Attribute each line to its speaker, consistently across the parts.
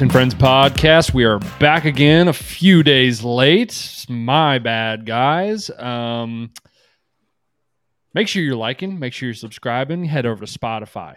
Speaker 1: And Friends podcast. We are back again a few days late. My bad, guys. Um, make sure you're liking, make sure you're subscribing. Head over to Spotify,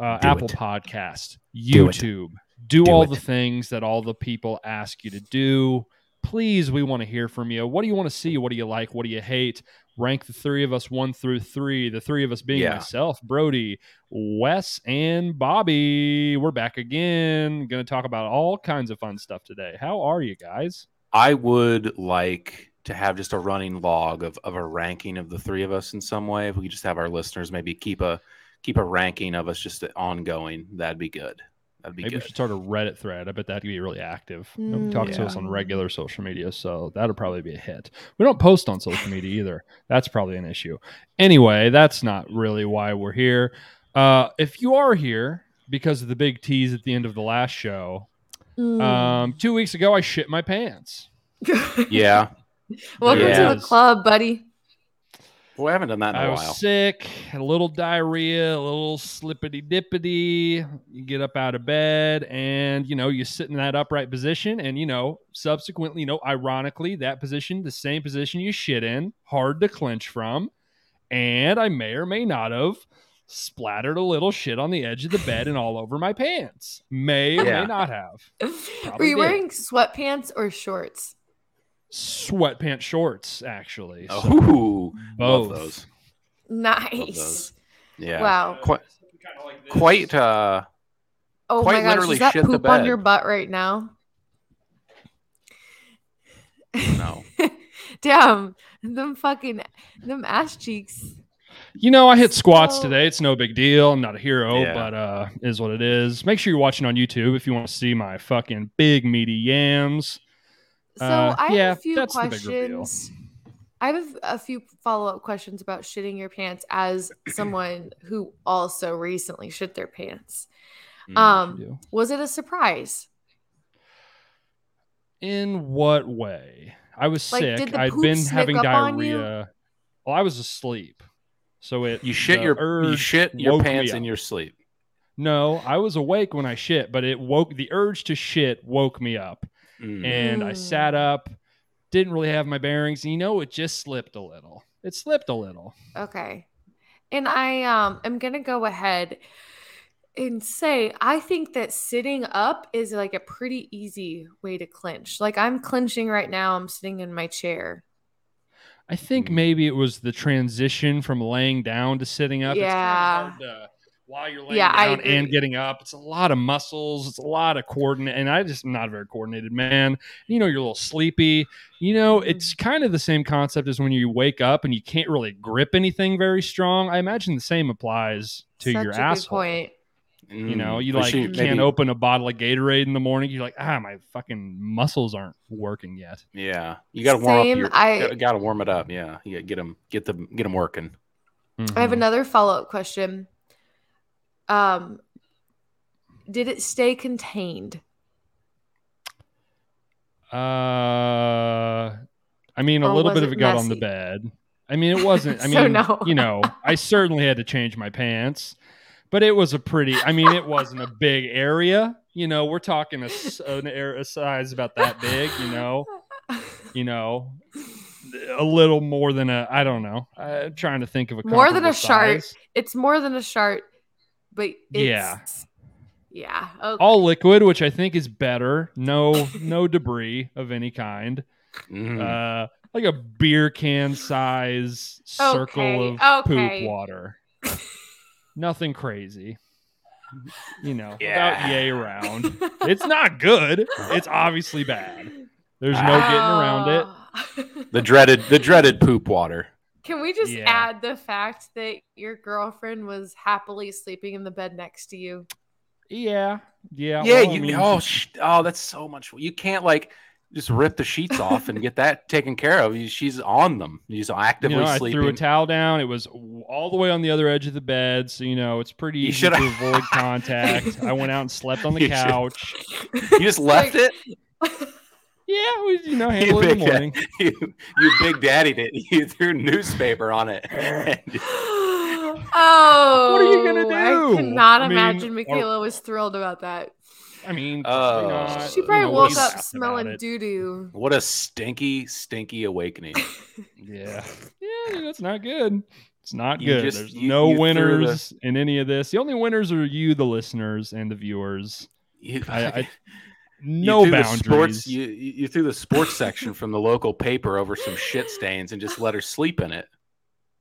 Speaker 1: uh, Apple
Speaker 2: it.
Speaker 1: Podcast,
Speaker 2: Do.
Speaker 1: YouTube. Do,
Speaker 2: Do
Speaker 1: all
Speaker 2: it.
Speaker 1: the things that all the people ask you to do. Please, we want to hear from you. What do you want to see? What do you like? What do you hate? Rank the three of us one through three. The three of us being
Speaker 2: Yeah.
Speaker 1: myself, Brody, Wes, and Bobby. We're back again. Going to talk about all kinds of fun stuff today. How are you guys?
Speaker 2: I would like to have just a running log of, of a ranking of the three of us in some way. If we could just have our listeners maybe keep a keep a ranking of us just ongoing, that'd be good. That'd be
Speaker 1: Maybe we should start a Reddit thread. I bet that'd be really active. Nobody talks to us on regular social media, so that'll probably be a hit. We don't post on social media either. That's probably an issue. Anyway, that's not really why we're here. Uh, if you are here because of the big tease at the end of the last show,
Speaker 3: Mm.
Speaker 1: um, two weeks ago I shit my pants.
Speaker 2: Yeah.
Speaker 3: Welcome to the club, buddy.
Speaker 2: Well, we haven't done that in
Speaker 1: I
Speaker 2: a
Speaker 1: was sick, had a little diarrhea, a little slippity dippity. You get up out of bed and, you know, you sit in that upright position. And, you know, subsequently, you know, ironically, that position, the same position you shit in, hard to clench from. And I may or may not have splattered a little shit on the edge of the bed and all over my pants. May or
Speaker 2: Yeah.
Speaker 1: may not have.
Speaker 3: Were you
Speaker 1: did.
Speaker 3: wearing sweatpants or shorts?
Speaker 1: Sweatpants shorts, actually. So
Speaker 2: Oh,
Speaker 1: both.
Speaker 2: love those.
Speaker 3: Nice.
Speaker 2: those. Yeah.
Speaker 3: Wow.
Speaker 2: Quite, quite. Uh,
Speaker 3: Oh
Speaker 2: Quite
Speaker 3: my gosh,
Speaker 2: literally
Speaker 3: is that poop on your butt right now?
Speaker 2: no.
Speaker 3: Damn, them fucking them ass cheeks.
Speaker 1: You know, I hit squats
Speaker 3: So-
Speaker 1: today. It's no big deal. I'm not a hero,
Speaker 2: Yeah.
Speaker 1: but uh is what it is. Make sure you're watching on YouTube if you want to see my fucking big meaty yams.
Speaker 3: So
Speaker 1: Uh,
Speaker 3: I have
Speaker 1: yeah,
Speaker 3: a few
Speaker 1: that's the big reveal.
Speaker 3: questions. I have a, a few follow up questions about shitting your pants as someone who also recently shit their pants.
Speaker 2: Mm.
Speaker 3: Um,
Speaker 1: do.
Speaker 3: was it a surprise?
Speaker 1: In what way? I was
Speaker 3: Like,
Speaker 1: sick. I'd
Speaker 3: poop
Speaker 1: been having
Speaker 3: up on you?
Speaker 1: diarrhea. Well, I was asleep. So it
Speaker 2: you shit your you shit your pants in your sleep.
Speaker 1: No, I was awake when I shit, but it woke the urge to shit woke me up.
Speaker 2: Mm.
Speaker 1: and I
Speaker 3: Mm.
Speaker 1: sat up, didn't really have my bearings. You know, it just slipped a little. It slipped a little.
Speaker 3: Okay. And I um am gonna go ahead and say I think that sitting up is like a pretty easy way to clinch. Like I'm clinching right now, I'm sitting in my chair.
Speaker 1: I think
Speaker 2: Mm.
Speaker 1: maybe it was the transition from laying down to sitting up.
Speaker 3: Yeah.
Speaker 1: It's kind of hard to, while you're laying
Speaker 3: Yeah, I
Speaker 1: down and getting up, it's a lot of muscles. It's a lot of coordinate. And I just am not a very coordinated man. You know, you're a little sleepy. You know,
Speaker 3: Mhm.
Speaker 1: it's kind of the same concept as when you wake up and you can't really grip anything very strong. I imagine the same applies to
Speaker 3: Such
Speaker 1: your
Speaker 3: a good
Speaker 1: asshole.
Speaker 3: point.
Speaker 1: You know,
Speaker 2: Mm.
Speaker 1: you
Speaker 2: We
Speaker 1: like
Speaker 2: should
Speaker 1: can't
Speaker 2: maybe-
Speaker 1: open a bottle of Gatorade in the morning. You're like, ah, my fucking muscles aren't working yet.
Speaker 2: Yeah, you got to warm
Speaker 3: Same,
Speaker 2: up. Your,
Speaker 3: I-
Speaker 2: got to warm it up. Yeah, you gotta get them, get them, get them working.
Speaker 3: I have another follow-up question. Um did it stay contained?
Speaker 1: Uh, I mean, a
Speaker 3: Or
Speaker 1: little bit of
Speaker 3: it
Speaker 1: it got on the bed. I mean, it wasn't. I
Speaker 3: So
Speaker 1: mean,
Speaker 3: no.
Speaker 1: you know, I certainly had to change my pants, but it was a pretty. I mean, it wasn't a big area. You know, we're talking a, an area a size about that big. You know, you know, a little more than a. I don't know. I'm trying to think of a
Speaker 3: More than a
Speaker 1: size.
Speaker 3: It's more than a shart, but it's,
Speaker 1: Yeah.
Speaker 3: Yeah. Okay.
Speaker 1: All liquid, which I think is better. No, no debris of any kind.
Speaker 2: Mm.
Speaker 1: uh, like a beer can size circle
Speaker 3: Okay,
Speaker 1: of
Speaker 3: okay.
Speaker 1: poop water. Nothing crazy. You know,
Speaker 2: Yeah.
Speaker 1: about yay around. It's not good. It's obviously bad. There's no getting around it.
Speaker 3: it.
Speaker 2: the dreaded, the dreaded poop water.
Speaker 3: Can we just
Speaker 1: Yeah.
Speaker 3: add the fact that your girlfriend was happily sleeping in the bed next to you?
Speaker 1: Yeah, yeah.
Speaker 2: Yeah,
Speaker 1: well, I
Speaker 2: you.
Speaker 1: mean,
Speaker 2: oh, sh- oh, that's so much. You can't like just rip the sheets off and get that taken care of. She's on them. She's
Speaker 1: you
Speaker 2: actively
Speaker 1: know, I
Speaker 2: sleeping.
Speaker 1: threw a towel down. It was all the way on the other edge of the bed, so you know it's pretty
Speaker 2: You
Speaker 1: easy
Speaker 2: shoulda-
Speaker 1: to avoid contact. I went out and slept on the
Speaker 2: You should-
Speaker 1: couch.
Speaker 2: you just left
Speaker 3: Like-
Speaker 2: it.
Speaker 1: Yeah, we you know
Speaker 2: You
Speaker 1: it in
Speaker 2: big,
Speaker 1: the
Speaker 2: da-
Speaker 1: morning.
Speaker 2: you, you big daddy did. You threw newspaper on it.
Speaker 3: oh,
Speaker 1: What are you gonna
Speaker 3: I
Speaker 1: do?
Speaker 3: cannot
Speaker 1: I mean,
Speaker 3: imagine
Speaker 1: or-
Speaker 3: was thrilled about that.
Speaker 1: I mean,
Speaker 2: oh.
Speaker 1: probably not,
Speaker 3: She
Speaker 1: you
Speaker 3: probably
Speaker 1: know,
Speaker 3: woke up smelling doo doo.
Speaker 2: What a stinky, stinky awakening.
Speaker 1: Yeah, yeah, that's not good. It's not
Speaker 2: You
Speaker 1: good.
Speaker 2: just-
Speaker 1: There's
Speaker 2: you-
Speaker 1: no
Speaker 2: you threw the-
Speaker 1: winners in any of this. The only winners are you, the listeners, and the viewers.
Speaker 2: You,
Speaker 1: I, I,
Speaker 2: you
Speaker 1: no
Speaker 2: threw the
Speaker 1: boundaries.
Speaker 2: sports, you, you you threw the sports section from the local paper over some shit stains and just let her sleep in it.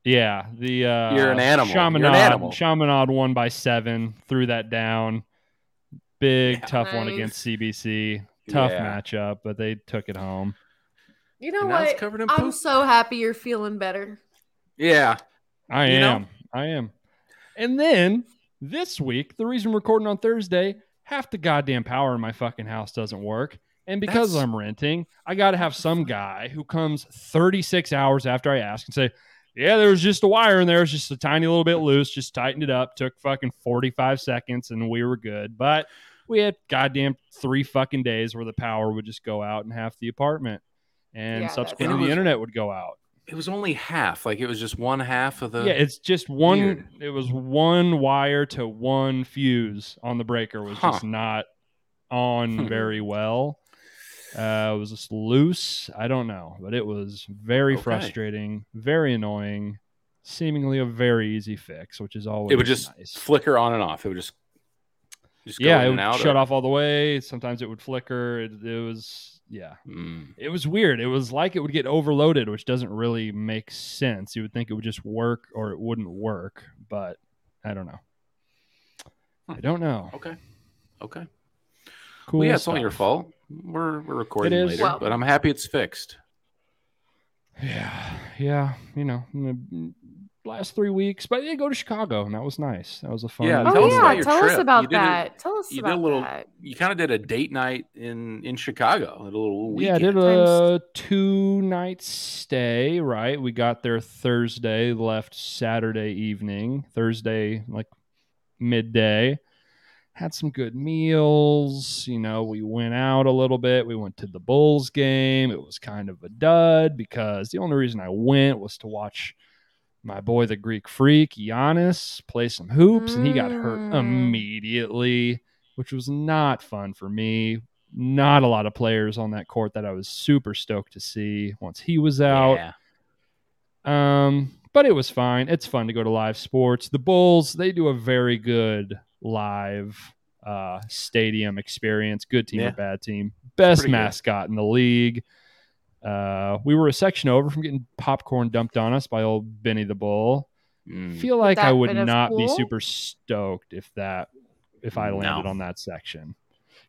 Speaker 1: Yeah, the uh,
Speaker 2: You're an animal. You're an
Speaker 1: Chaminade,
Speaker 2: animal.
Speaker 1: Chaminade won by seven. Threw that down. Big
Speaker 2: Yeah.
Speaker 1: tough one against CBC. Tough
Speaker 2: Yeah.
Speaker 1: matchup, but they took it home.
Speaker 3: You know
Speaker 2: And now it's
Speaker 3: what?
Speaker 2: covered in
Speaker 3: I'm
Speaker 2: poop.
Speaker 3: so happy you're feeling better.
Speaker 2: Yeah.
Speaker 1: I
Speaker 2: You know?
Speaker 1: am. I am. And then this week, the reason we're recording on Thursday, half the goddamn power in my fucking house doesn't work. And because
Speaker 2: That's-
Speaker 1: I'm renting, I got to have some guy who comes 36 hours after I ask and say, Yeah, there was just a wire in there. It's just a tiny little bit loose. Just tightened it up. Took fucking 45 seconds and we were good. But we had goddamn three fucking days where the power would just go out in half the apartment. And
Speaker 3: Yeah,
Speaker 1: subsequently, the internet would go out.
Speaker 2: It was only half. Like it was just one half of the.
Speaker 1: yeah, it's just one.
Speaker 2: weird.
Speaker 1: It was one wire to one fuse on the breaker was just not on
Speaker 2: Hmm.
Speaker 1: very well. Uh, it was just loose. I don't know, but it was very
Speaker 2: Okay.
Speaker 1: frustrating, very annoying, seemingly a very easy fix, which is always
Speaker 2: it would just
Speaker 1: nice.
Speaker 2: flicker on and off. It would just. just go
Speaker 1: yeah, it would
Speaker 2: out
Speaker 1: shut
Speaker 2: or-
Speaker 1: off all the way. Sometimes it would flicker. It, it was yeah.
Speaker 2: Mm.
Speaker 1: It was weird. It was like it would get overloaded, which doesn't really make sense. You would think it would just work or it wouldn't work, but I don't know. I don't know.
Speaker 2: Okay. Okay.
Speaker 1: Cool.
Speaker 2: well, yeah, it's not your fault. We're we're recording later,
Speaker 3: Well-
Speaker 2: but I'm happy it's fixed.
Speaker 1: Yeah, yeah. You know, in the last three weeks, but yeah, go to Chicago, and that was nice. That was a fun.
Speaker 2: Yeah,
Speaker 3: Oh
Speaker 2: tell us
Speaker 3: yeah,
Speaker 2: about your
Speaker 3: tell us
Speaker 2: trip. You
Speaker 3: about
Speaker 2: did a-
Speaker 3: that. tell us
Speaker 2: you did
Speaker 3: about
Speaker 2: a little-
Speaker 3: that.
Speaker 2: You kind of did a date night in in Chicago. A little weekend.
Speaker 1: Yeah, I did a two night stay, right? We got there Thursday, left Saturday evening, Thursday, like midday. Had some good meals. You know, we went out a little bit. We went to the Bulls game. It was kind of a dud because the only reason I went was to watch my boy, the Greek freak, Giannis, play some hoops, and he got hurt
Speaker 3: Mm.
Speaker 1: immediately, which was not fun for me not a lot of players on that court that I was super stoked to see once he was out.
Speaker 2: Yeah.
Speaker 1: Um, but it was fine. It's fun to go to live sports. The Bulls, they do a very good live uh stadium experience. Good team
Speaker 2: Yeah.
Speaker 1: or bad team. Best
Speaker 2: pretty good.
Speaker 1: mascot in the league. Uh we were a section over from getting popcorn dumped on us by old Benny the Bull.
Speaker 2: Mm.
Speaker 1: Feel like I would
Speaker 3: been of
Speaker 1: not be super stoked if that if I
Speaker 2: No.
Speaker 1: landed on that section.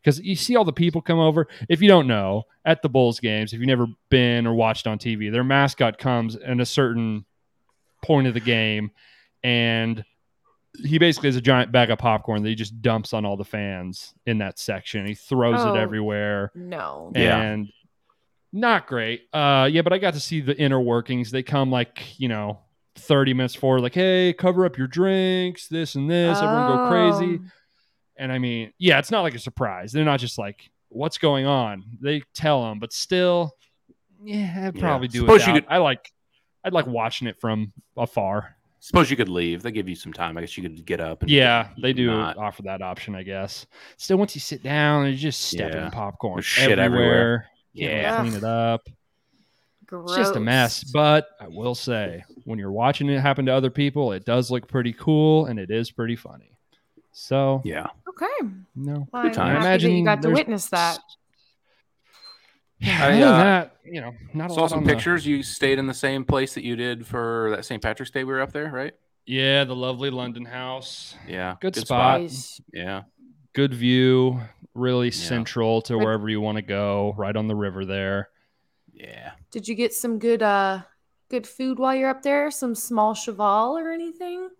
Speaker 1: Because you see all the people come over. If you don't know, at the Bulls games, if you've never been or watched on TV, their mascot comes in a certain point of the game, and he basically has a giant bag of popcorn that he just dumps on all the fans in that section. He throws
Speaker 3: Oh.
Speaker 1: it everywhere
Speaker 3: No.
Speaker 2: Yeah.
Speaker 1: And not great. Uh, yeah, but I got to see the inner workings. They come like you know, thirty minutes forward, like, hey, cover up your drinks, this and this. Everyone go crazy.
Speaker 3: Oh.
Speaker 1: And I mean, yeah, it's not like a surprise. They're not just like, what's going on? They tell them, but still, yeah, I'd
Speaker 2: Yeah.
Speaker 1: probably do
Speaker 2: Suppose
Speaker 1: it.
Speaker 2: could-
Speaker 1: I like, I'd like watching it from afar.
Speaker 2: Suppose you could leave. They give you some time. I guess you could get up. And
Speaker 1: Yeah, they do
Speaker 2: not-
Speaker 1: offer that option, I guess. Still, once you sit down, you're just stepping
Speaker 2: Yeah.
Speaker 1: popcorn
Speaker 2: There's shit
Speaker 1: everywhere. You
Speaker 2: Yeah.
Speaker 1: gotta clean it up. It's just a mess. But I will say, when you're watching it happen to other people, it does look pretty cool and it is pretty funny. So,
Speaker 2: Yeah.
Speaker 3: Okay.
Speaker 1: no.
Speaker 3: Well,
Speaker 2: Good
Speaker 3: I'm
Speaker 2: time.
Speaker 3: happy
Speaker 1: Imagine
Speaker 3: you got to witness that.
Speaker 1: Yeah,
Speaker 2: I, uh,
Speaker 1: that, you know, not a
Speaker 2: Saw
Speaker 1: lot
Speaker 2: some
Speaker 1: on the-
Speaker 2: pictures. You stayed in the same place that you did for that St. Patrick's Day. We were up there, right?
Speaker 1: Yeah, the lovely London house.
Speaker 2: Yeah.
Speaker 1: Good spot.
Speaker 3: Nice.
Speaker 2: Yeah.
Speaker 1: Good view, really central to
Speaker 3: Good-
Speaker 1: wherever you want to go, right on the river there.
Speaker 2: Yeah.
Speaker 3: Did you get some good uh good food while you're up there? Some small cheval or anything?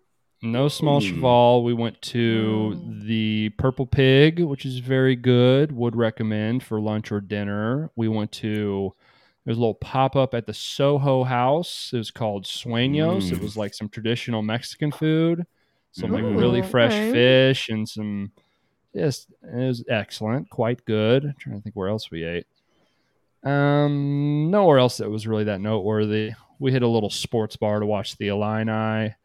Speaker 1: No small
Speaker 2: Mm.
Speaker 1: cheval. We went to
Speaker 3: Mm.
Speaker 1: the Purple Pig, which is very good. Would recommend for lunch or dinner. We went to there's a little pop up at the Soho House. It was called Sueños. It
Speaker 2: Mm.
Speaker 1: was like some traditional Mexican food, some like
Speaker 2: Mm.
Speaker 1: really fresh
Speaker 3: Okay.
Speaker 1: fish and some. Just it was excellent, quite good. I'm trying to think where else we ate. Um, nowhere else that was really that noteworthy. We hit a little sports bar to watch the Illini.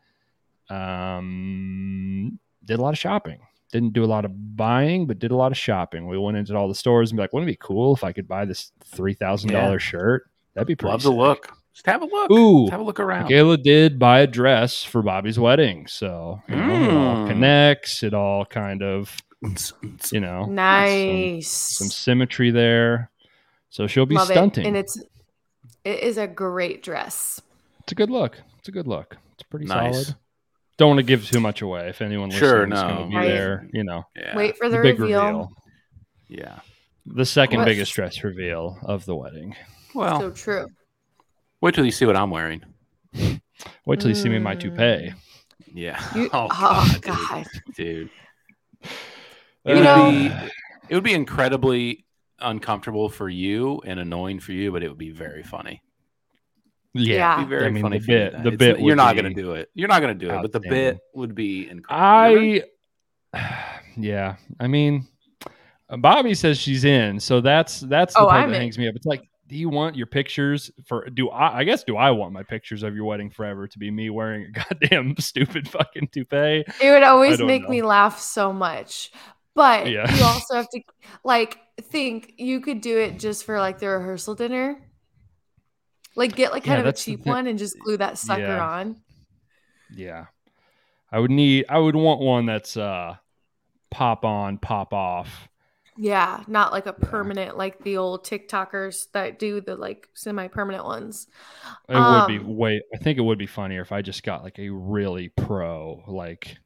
Speaker 1: Um, did a lot of shopping. didn't do a lot of buying, but did a lot of shopping. We went into all the stores and be like, wouldn't it be cool if I could buy this three thousand
Speaker 2: Yeah.
Speaker 1: dollars shirt? That'd be pretty.
Speaker 2: Love the look. Just have a look.
Speaker 1: Ooh,
Speaker 2: Just have a look around.
Speaker 1: Michaela did buy a dress for Bobby's wedding, so you know, it all
Speaker 2: Mm.
Speaker 1: connects. It all kind of you know
Speaker 3: Nice.
Speaker 1: some symmetry there. So she'll be
Speaker 3: Love
Speaker 1: stunting.
Speaker 3: it. And it's it is a great dress.
Speaker 1: It's a good look. It's a good look. It's pretty
Speaker 2: Nice.
Speaker 1: solid. Don't want to give too much away. If anyone
Speaker 2: Sure,
Speaker 1: listening is going
Speaker 2: no.
Speaker 1: to be
Speaker 3: Right.
Speaker 1: there, you know,
Speaker 2: Yeah.
Speaker 3: Wait for the,
Speaker 1: the big
Speaker 3: reveal.
Speaker 1: reveal.
Speaker 2: Yeah.
Speaker 1: the second
Speaker 3: What-
Speaker 1: biggest dress reveal of the wedding.
Speaker 2: Well,
Speaker 3: So true.
Speaker 2: wait till you see what I'm wearing.
Speaker 1: Wait till you see me in my
Speaker 3: Mm.
Speaker 1: toupee.
Speaker 2: Yeah.
Speaker 3: You,
Speaker 2: oh,
Speaker 3: oh,
Speaker 2: God,
Speaker 3: God.
Speaker 2: dude. Dude.
Speaker 3: You
Speaker 2: It would
Speaker 3: know-
Speaker 2: be it would be incredibly uncomfortable for you and annoying for you, but it would be very funny.
Speaker 3: Yeah.
Speaker 2: It'd be very
Speaker 1: I mean,
Speaker 2: funny.
Speaker 1: the bit- the
Speaker 2: it's-
Speaker 1: bit
Speaker 2: You're not going to do it. You're not going to do it, but the bit would be incredible.
Speaker 1: I, yeah, I mean, Bobby says she's in, so that's that's the
Speaker 3: Oh,
Speaker 1: part
Speaker 3: I'm
Speaker 1: that
Speaker 3: in.
Speaker 1: hangs me up. It's like, do you want your pictures for? Do I? I guess do I want my pictures of your wedding forever to be me wearing a goddamn stupid fucking toupee?
Speaker 3: It would always make
Speaker 1: know.
Speaker 3: me laugh so much. But
Speaker 1: Yeah.
Speaker 3: you also have to like think you could do it just for like the rehearsal dinner. Like get like
Speaker 1: Yeah,
Speaker 3: kind of a cheap one and just glue that sucker
Speaker 1: Yeah.
Speaker 3: on.
Speaker 1: Yeah, I would need. I would want one that's uh pop on, pop off.
Speaker 3: Yeah, not like a
Speaker 1: Yeah.
Speaker 3: permanent like the old TikTokers that do the like semi-permanent ones.
Speaker 1: It would be
Speaker 3: Um,
Speaker 1: way. I think it would be funnier if I just got like a really pro. Like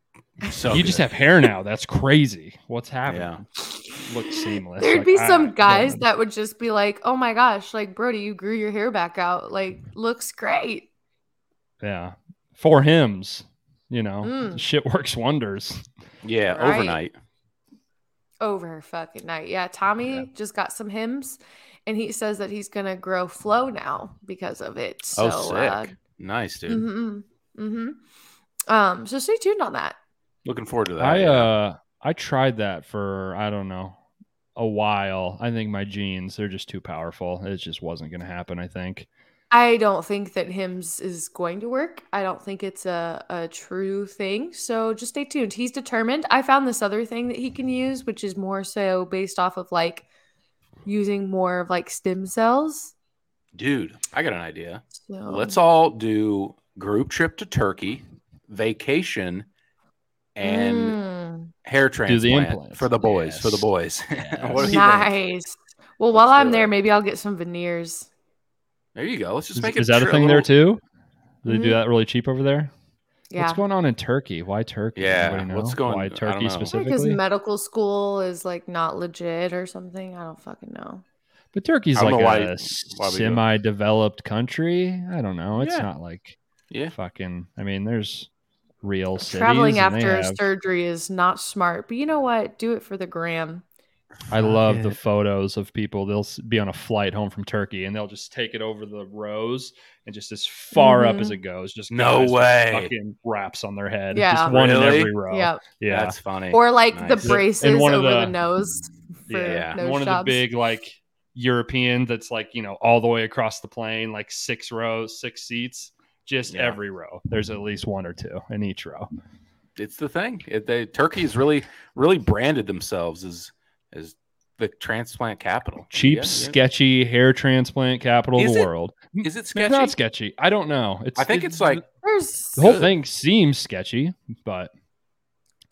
Speaker 2: So
Speaker 1: you just have hair now. That's crazy. What's happening?
Speaker 2: Yeah.
Speaker 1: Looks seamless.
Speaker 3: There'd
Speaker 1: Like,
Speaker 3: be
Speaker 1: I-
Speaker 3: some guys
Speaker 1: yeah.
Speaker 3: that would just be like, "Oh my gosh, like Brody, you grew your hair back out. Like looks great."
Speaker 1: Yeah. For Hims. You know,
Speaker 3: Mm.
Speaker 1: shit works wonders.
Speaker 2: Yeah,
Speaker 3: Right.
Speaker 2: overnight.
Speaker 3: over fucking night. Yeah, Tommy
Speaker 1: Yeah.
Speaker 3: just got some Hims and he says that he's gonna grow flow now because of it. So
Speaker 2: oh, sick.
Speaker 3: uh
Speaker 2: nice, dude.
Speaker 3: hmm hmm Um, so stay tuned on that.
Speaker 2: Looking forward to that.
Speaker 1: I uh I tried that for I don't know a while. I think my genes they're just too powerful. It just wasn't going to happen. I think.
Speaker 3: I don't think that Hims is going to work. I don't think it's a, a true thing. So just stay tuned. He's determined. I found this other thing that he can use, which is more so based off of like using more of like stem cells.
Speaker 2: Dude, I got an idea.
Speaker 3: So
Speaker 2: Let's all do group trip to Turkey, vacation, and
Speaker 3: Mm.
Speaker 2: hair transplant
Speaker 1: implants.
Speaker 2: for the boys. For the boys.
Speaker 1: Yes.
Speaker 2: what do you think?
Speaker 3: nice. Well, while
Speaker 2: Let's
Speaker 3: I'm there,
Speaker 2: it.
Speaker 3: maybe I'll get some veneers.
Speaker 2: There you go. Let's just make
Speaker 1: is
Speaker 2: it
Speaker 1: that a thing there
Speaker 2: little-
Speaker 1: too? Do they do
Speaker 3: Mhm.
Speaker 1: that really cheap over there?
Speaker 3: Yeah.
Speaker 1: What's going on in Turkey? Why Turkey?
Speaker 2: Yeah,
Speaker 1: Anybody
Speaker 2: what's
Speaker 1: know?
Speaker 2: going-
Speaker 1: Why
Speaker 2: I don't
Speaker 1: Turkey
Speaker 2: know.
Speaker 3: Because medical school is like not legit or something. I don't fucking know.
Speaker 1: but Turkey's like
Speaker 2: why-
Speaker 1: a
Speaker 2: why we do it.
Speaker 1: semi-developed country. I don't know. It's
Speaker 2: Yeah.
Speaker 1: not like
Speaker 2: Yeah.
Speaker 1: fucking. I mean, there's real cities.
Speaker 3: Traveling
Speaker 1: and they
Speaker 3: after
Speaker 1: have-
Speaker 3: surgery is not smart, but you know what? Do it for the gram.
Speaker 1: I love
Speaker 2: Fuck
Speaker 1: the photos of people. They'll be on a flight home from Turkey and they'll just take it over the rows and just as far up
Speaker 3: Mhm.
Speaker 1: as it goes. Just
Speaker 2: No way.
Speaker 1: Fucking wraps on their head.
Speaker 3: Yeah.
Speaker 1: Just one in every row.
Speaker 3: Yeah.
Speaker 1: Yeah.
Speaker 2: That's funny.
Speaker 3: Or like the braces
Speaker 1: And one of
Speaker 3: over the,
Speaker 1: the-
Speaker 3: nose for
Speaker 1: yeah.
Speaker 3: nose
Speaker 1: one of the big like European that's like, you know, all the way across the plane, like six rows, six seats. Just
Speaker 2: Yeah.
Speaker 1: every row. There's at least one or two in each row.
Speaker 2: it's the thing. It, they Turkey's really really branded themselves as as the transplant capital.
Speaker 1: Cheap,
Speaker 2: Yeah, yeah.
Speaker 1: sketchy hair transplant capital of the
Speaker 2: it
Speaker 1: world.
Speaker 2: Is it sketchy?
Speaker 1: It's
Speaker 2: sketchy?
Speaker 1: not sketchy. I don't know. It's
Speaker 2: I think it's like
Speaker 1: the whole
Speaker 2: good.
Speaker 1: thing seems sketchy, but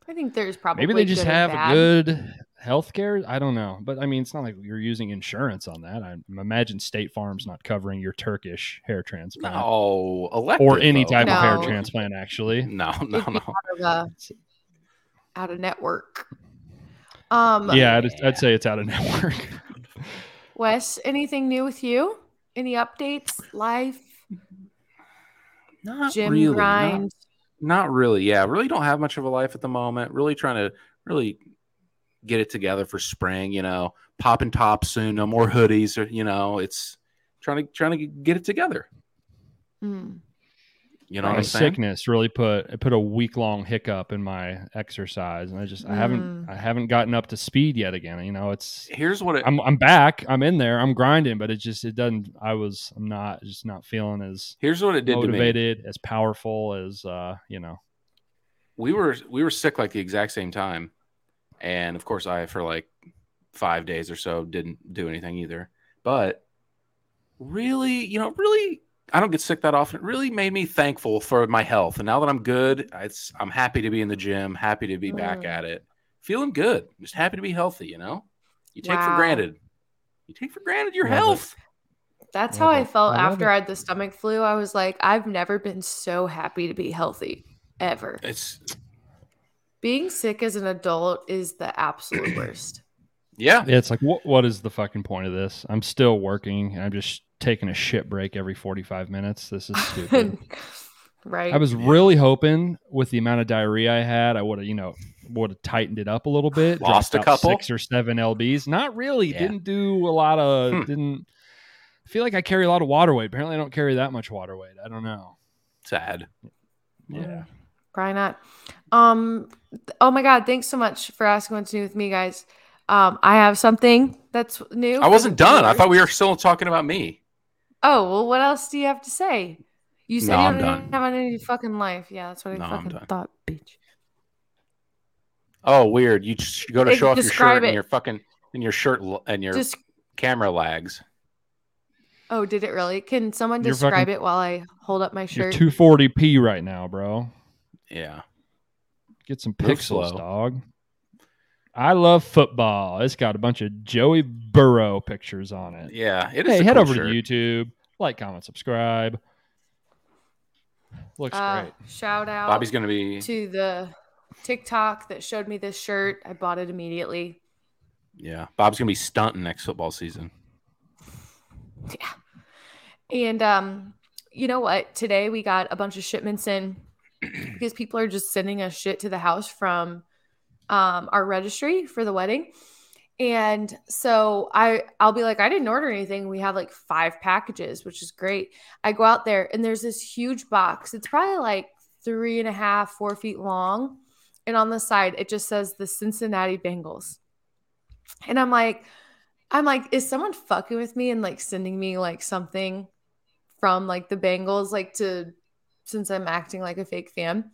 Speaker 3: I think there's probably
Speaker 1: maybe they just
Speaker 3: good
Speaker 1: have
Speaker 3: bad.
Speaker 1: good health care. I don't know. But I mean, it's not like you're using insurance on that. I imagine State Farm's not covering your Turkish hair transplant
Speaker 2: no elective,
Speaker 1: or any
Speaker 2: though.
Speaker 1: type of hair transplant, actually.
Speaker 2: No, no, no.
Speaker 3: out of, uh, out of network. Um,
Speaker 1: Yeah, I'd, I'd say it's out of network.
Speaker 3: Wes, anything new with you? Any updates? Life,
Speaker 2: Not
Speaker 3: gym
Speaker 2: really. Not- Not really. Yeah, really don't have much of a life at the moment. Really trying to really get it together for spring. You know, popping tops soon. No more hoodies. Or you know, it's trying to trying to get it together.
Speaker 3: Mm.
Speaker 2: You know
Speaker 1: my
Speaker 2: what I'm saying?
Speaker 1: sickness really put it put a week long hiccup in my exercise, and I just I haven't
Speaker 3: Mm.
Speaker 1: I haven't gotten up to speed yet. Again, you know, it's
Speaker 2: Here's what it.
Speaker 1: I'm I'm back. I'm in there. I'm grinding, but it just it doesn't. I was I'm not just not feeling as
Speaker 2: here's what it did to me.
Speaker 1: motivated, as powerful as uh you know.
Speaker 2: We were we were sick like the exact same time, And of course, I for like five days or so didn't do anything either. But really, you know, really, I don't get sick that often. It really made me thankful for my health. And now that I'm good, it's I'm happy to be in the gym, happy to be back
Speaker 3: Mm.
Speaker 2: at it, feeling good, just happy to be healthy. You know, you take for granted, you take for granted your
Speaker 1: Love it.
Speaker 2: health.
Speaker 3: That's
Speaker 1: Love
Speaker 3: how I felt
Speaker 1: I
Speaker 3: after
Speaker 1: it.
Speaker 3: I had the stomach flu. I was like, I've never been so happy to be healthy ever.
Speaker 2: It's
Speaker 3: Being sick as an adult is the absolute worst.
Speaker 2: yeah,
Speaker 1: It's like, what, what is the fucking point of this? I'm still working. I'm just taking a shit break every 45 minutes. This is stupid.
Speaker 3: right.
Speaker 1: I was really hoping with the amount of diarrhea I had, I would have, you know, would have tightened it up a little bit.
Speaker 2: Lost a couple?
Speaker 1: six or seven lbs. Not really.
Speaker 2: Yeah.
Speaker 1: Didn't do a lot of.
Speaker 2: Hmm.
Speaker 1: Didn't I feel like I carry a lot of water weight. Apparently, I don't carry that much water weight. I don't know.
Speaker 2: sad.
Speaker 1: Yeah.
Speaker 3: Probably not. Um. Oh my God! Thanks so much for asking what's new with me, guys. Um, I have something that's new.
Speaker 2: I wasn't
Speaker 3: the
Speaker 2: done. I thought we were still talking about me.
Speaker 3: Oh well, what else do you have to say? You said
Speaker 2: No,
Speaker 3: you
Speaker 2: I'm
Speaker 3: don't
Speaker 2: done.
Speaker 3: have any fucking life. Yeah, that's what I
Speaker 2: No,
Speaker 3: fucking thought, bitch.
Speaker 2: Oh, weird. You just go to
Speaker 3: Hey,
Speaker 2: show off your shirt
Speaker 3: it.
Speaker 2: and your fucking and your shirt and your
Speaker 3: Just
Speaker 2: camera lags.
Speaker 3: oh, did it really? Can someone
Speaker 1: You're
Speaker 3: describe
Speaker 1: fucking-
Speaker 3: it while I hold up my shirt?
Speaker 1: You're
Speaker 3: shirt?
Speaker 1: 240p right now, bro.
Speaker 2: Yeah.
Speaker 1: Get some pixels, dog. I love football. It's got a bunch of Joey Burrow pictures on it.
Speaker 2: Yeah. It is.
Speaker 1: Hey,
Speaker 2: a
Speaker 1: head
Speaker 2: cool
Speaker 1: over
Speaker 2: shirt.
Speaker 1: to YouTube, like, comment, subscribe. Looks
Speaker 3: Uh,
Speaker 1: great.
Speaker 3: shout out
Speaker 2: Bobby's gonna be
Speaker 3: to the TikTok that showed me this shirt. I bought it immediately.
Speaker 2: yeah. Bob's gonna be stunting next football season.
Speaker 3: Yeah, and um, you know what? Today we got a bunch of shipments in because people are just sending us shit to the house from um, our registry for the wedding. And so I I'll be like, I didn't order anything. We have like five packages, which is great. I go out there and there's this huge box. It's probably like three and a half, four feet long. And on the side, it just says the Cincinnati Bengals. And I'm like, I'm like, is someone fucking with me and like sending me like something from like the Bengals, like to since I'm acting like a fake fan.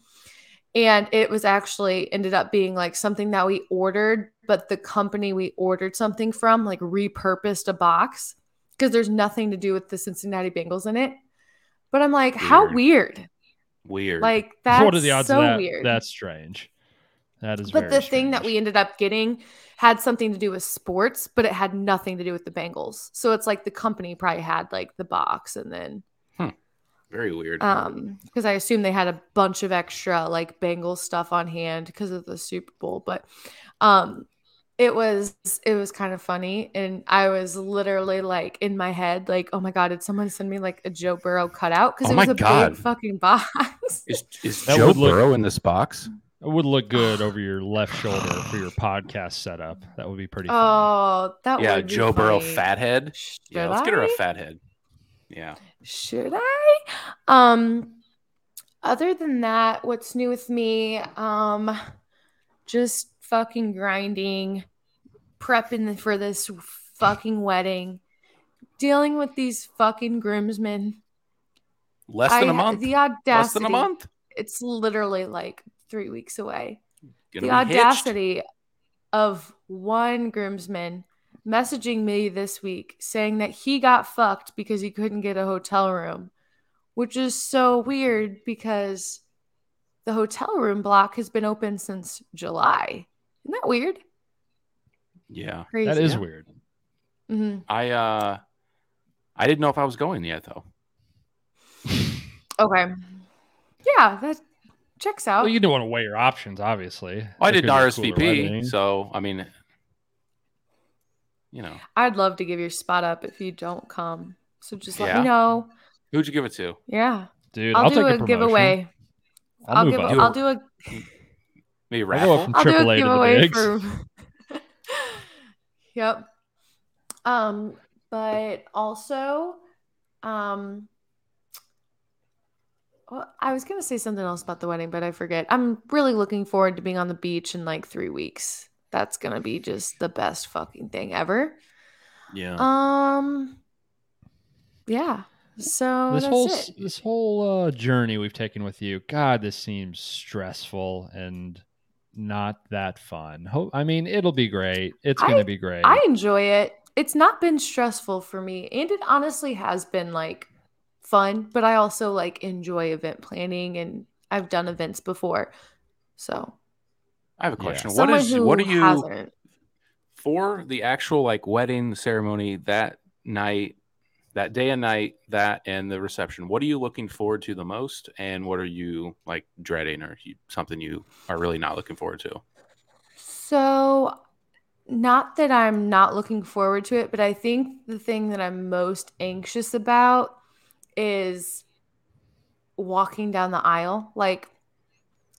Speaker 3: And it was actually ended up being like something that we ordered, but the company we ordered something from like repurposed a box because there's nothing to do with the Cincinnati Bengals in it. But I'm like, how
Speaker 2: Weird.
Speaker 3: weird.
Speaker 2: Weird.
Speaker 3: Like that's
Speaker 1: what are the odds
Speaker 3: so
Speaker 1: of that?
Speaker 3: weird.
Speaker 1: That's strange. That is weird.
Speaker 3: but
Speaker 1: very
Speaker 3: the thing that we ended up getting had something to do with sports, but it had nothing to do with the Bengals. So it's like the company probably had like the box and then
Speaker 2: very weird.
Speaker 3: um because I assume they had a bunch of extra like Bengals stuff on hand because of the Super Bowl, but um it was it was kind of funny and I was literally like in my head like oh my god did someone send me like a Joe Burrow cutout because
Speaker 2: Oh
Speaker 3: it was a
Speaker 2: God.
Speaker 3: big fucking box.
Speaker 2: is is
Speaker 1: That
Speaker 2: Joe
Speaker 1: would look-
Speaker 2: Burrow in this box?
Speaker 1: It would look good over your left shoulder for your podcast setup. That would be pretty. funny.
Speaker 3: oh, that
Speaker 2: Yeah,
Speaker 3: would be
Speaker 2: Joe Burrow
Speaker 3: funny.
Speaker 2: fathead.
Speaker 3: Should
Speaker 2: Yeah, let's get her a
Speaker 3: I?
Speaker 2: fathead. Yeah.
Speaker 3: Should I? Um other than that, what's new with me? Um just fucking grinding, prepping for this fucking wedding, dealing with these fucking groomsmen.
Speaker 2: Less than
Speaker 3: I-
Speaker 2: a month.
Speaker 3: The audacity.
Speaker 2: Less than a month.
Speaker 3: It's literally like 3 weeks away.
Speaker 2: Gonna
Speaker 3: the
Speaker 2: be hitched.
Speaker 3: audacity of one groomsman messaging me this week saying that he got fucked because he couldn't get a hotel room, which is so weird because the hotel room block has been open since July. Isn't that weird?
Speaker 2: Yeah.
Speaker 3: Crazy.
Speaker 1: that is
Speaker 2: yeah.
Speaker 1: weird.
Speaker 3: hmm
Speaker 2: I uh I didn't know if I was going yet though.
Speaker 3: Okay. Yeah, that checks out.
Speaker 1: Well, you don't want to weigh your options, obviously.
Speaker 2: Well, I did an
Speaker 1: could be a cooler
Speaker 2: RSVP, so I mean you know.
Speaker 3: I'd love to give your spot up if you don't come. So just let
Speaker 2: Yeah.
Speaker 3: me know.
Speaker 2: Who'd you give it to?
Speaker 3: Yeah.
Speaker 1: dude,
Speaker 3: I'll,
Speaker 1: I'll,
Speaker 3: do
Speaker 1: take
Speaker 3: a,
Speaker 1: a,
Speaker 3: giveaway.
Speaker 1: I'll,
Speaker 3: I'll give
Speaker 1: up.
Speaker 3: a, I'll do a
Speaker 2: Maybe
Speaker 1: I'll go from
Speaker 3: I'll do a
Speaker 1: AAA to the
Speaker 3: giveaway
Speaker 1: bigs.
Speaker 3: for. yep. Um, but also, um, well, I was gonna say something else about the wedding, but I forget. I'm really looking forward to being on the beach in like three weeks. That's gonna be just the best fucking thing ever.
Speaker 2: yeah.
Speaker 3: Um, yeah. So
Speaker 1: this whole
Speaker 3: it.
Speaker 1: this whole uh, journey we've taken with you, God, this seems stressful and not that fun. Ho- I mean, it'll be great. It's gonna be great.
Speaker 3: I enjoy it. It's not been stressful for me, and it honestly has been like fun. But I also like enjoy event planning, and I've done events before. So
Speaker 2: I have a
Speaker 1: Yeah.
Speaker 2: question. What
Speaker 3: someone
Speaker 2: is
Speaker 3: who
Speaker 2: what are you
Speaker 3: hasn't.
Speaker 2: for the actual like wedding ceremony that night, that day and night, that and the reception? What are you looking forward to the most, and what are you like dreading, or you, something you are really not looking forward to?
Speaker 3: So, not that I'm not looking forward to it, but I think the thing that I'm most anxious about is walking down the aisle. Like,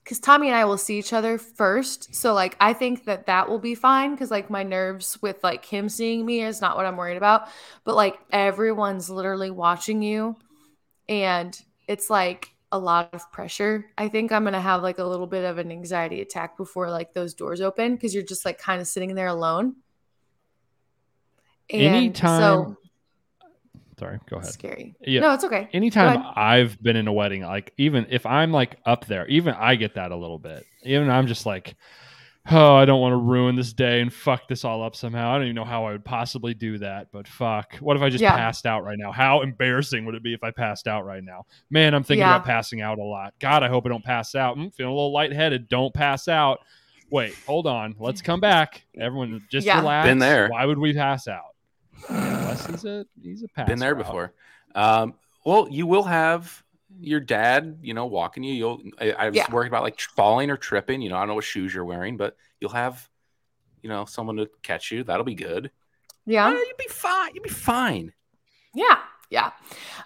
Speaker 3: because Tommy and I will see each other first. So, like, I think that that will be fine because, like, my nerves with like him seeing me is not what I'm worried about. But, like, everyone's literally watching you. And it's like a lot of pressure. I think I'm gonna have like a little bit of an anxiety attack before like those doors open because you're just like kind of sitting there alone. And
Speaker 1: Anytime-
Speaker 3: so
Speaker 1: Sorry, go ahead.
Speaker 3: scary.
Speaker 1: Yeah.
Speaker 3: No, it's okay.
Speaker 1: Anytime. I've been in a wedding, like even if I'm like up there, even I get that a little bit. Even I'm just like, oh, I don't want to ruin this day and fuck this all up somehow. I don't even know how I would possibly do that, but fuck. What if I just
Speaker 3: Yeah.
Speaker 1: passed out right now? How embarrassing would it be if I passed out right now? Man, I'm thinking
Speaker 3: Yeah.
Speaker 1: about passing out a lot. God, I hope I don't pass out. I'm feeling a little lightheaded. Don't pass out. Wait, hold on. Let's come back. Everyone just
Speaker 3: Yeah.
Speaker 1: relax.
Speaker 2: Been there.
Speaker 1: Why would we pass out? Yeah, Wes is a he's a pass.
Speaker 2: Been there
Speaker 1: out.
Speaker 2: before. Um, well, you will have your dad, you know, walking you. You'll. I, I was
Speaker 3: Yeah.
Speaker 2: worried about like falling or tripping. You know, I don't know what shoes you're wearing, but you'll have, you know, someone to catch you. That'll be good.
Speaker 3: Yeah.
Speaker 2: Uh, you'll be fine. You'll be fine.
Speaker 3: Yeah. Yeah.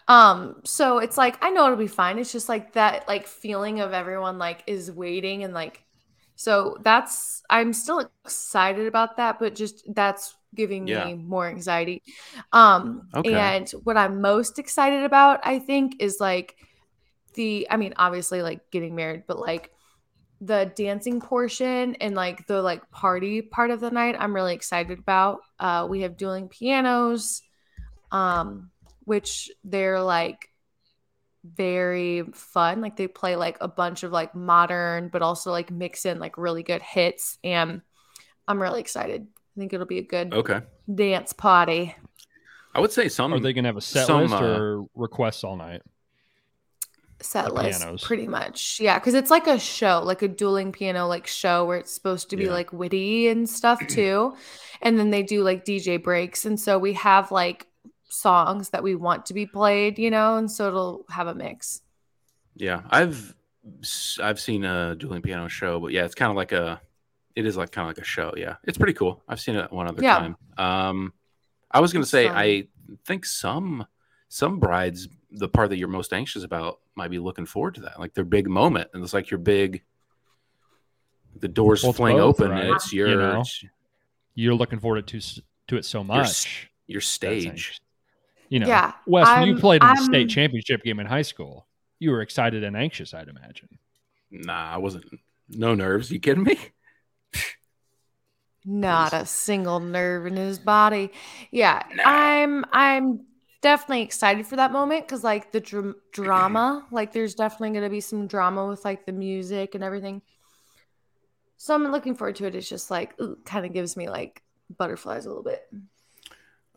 Speaker 3: Um, so it's like I know it'll be fine. It's just like that like feeling of everyone like is waiting and like so that's I'm still excited about that, but just that's giving
Speaker 2: Yeah.
Speaker 3: me more anxiety. Um
Speaker 2: Okay.
Speaker 3: and what I'm most excited about, I think, is like the I mean, obviously like getting married, but like the dancing portion and like the like party part of the night I'm really excited about. Uh we have dueling pianos um which they're like very fun like they play like a bunch of like modern but also like mix in like really good hits and i'm really excited i think it'll be a good
Speaker 2: Okay.
Speaker 3: dance party
Speaker 2: I would say some.
Speaker 1: Are they gonna have a set
Speaker 2: Some,
Speaker 1: list
Speaker 2: uh,
Speaker 1: or requests all night?
Speaker 3: set
Speaker 1: The
Speaker 3: list
Speaker 1: pianos.
Speaker 3: pretty much yeah because it's like a show like a dueling piano like show where it's supposed to be
Speaker 2: Yeah.
Speaker 3: like witty and stuff too and then they do like dj breaks and so we have like songs that we want to be played you know and so it'll have a mix
Speaker 2: Yeah, I've I've seen a dueling piano show, but yeah, it's kind of like a. It is like kind of like a show. Yeah, it's pretty cool. I've seen it one other
Speaker 3: Yeah.
Speaker 2: time. Um, I was gonna say
Speaker 3: fun.
Speaker 2: I think some some brides the part that you're most anxious about might be looking forward to that, like their big moment, and it's like your big. The doors
Speaker 1: Well,
Speaker 2: fling
Speaker 1: both,
Speaker 2: open,
Speaker 1: right?
Speaker 2: and it's your
Speaker 1: You know, you're looking forward to to it so much.
Speaker 2: your
Speaker 1: That's
Speaker 2: stage.
Speaker 1: You know,
Speaker 3: Yeah,
Speaker 1: Wes, when you
Speaker 3: I'm-
Speaker 1: played in the
Speaker 3: I'm-
Speaker 1: state championship game in high school, you were excited and anxious, I'd imagine.
Speaker 2: Nah, I wasn't. No nerves. You kidding me?
Speaker 3: Not a single nerve in his body yeah
Speaker 2: Nah.
Speaker 3: i'm i'm definitely excited for that moment because like the dr- drama like there's definitely going to be some drama with like the music and everything so i'm looking forward to it it's just like kind of gives me like butterflies a little bit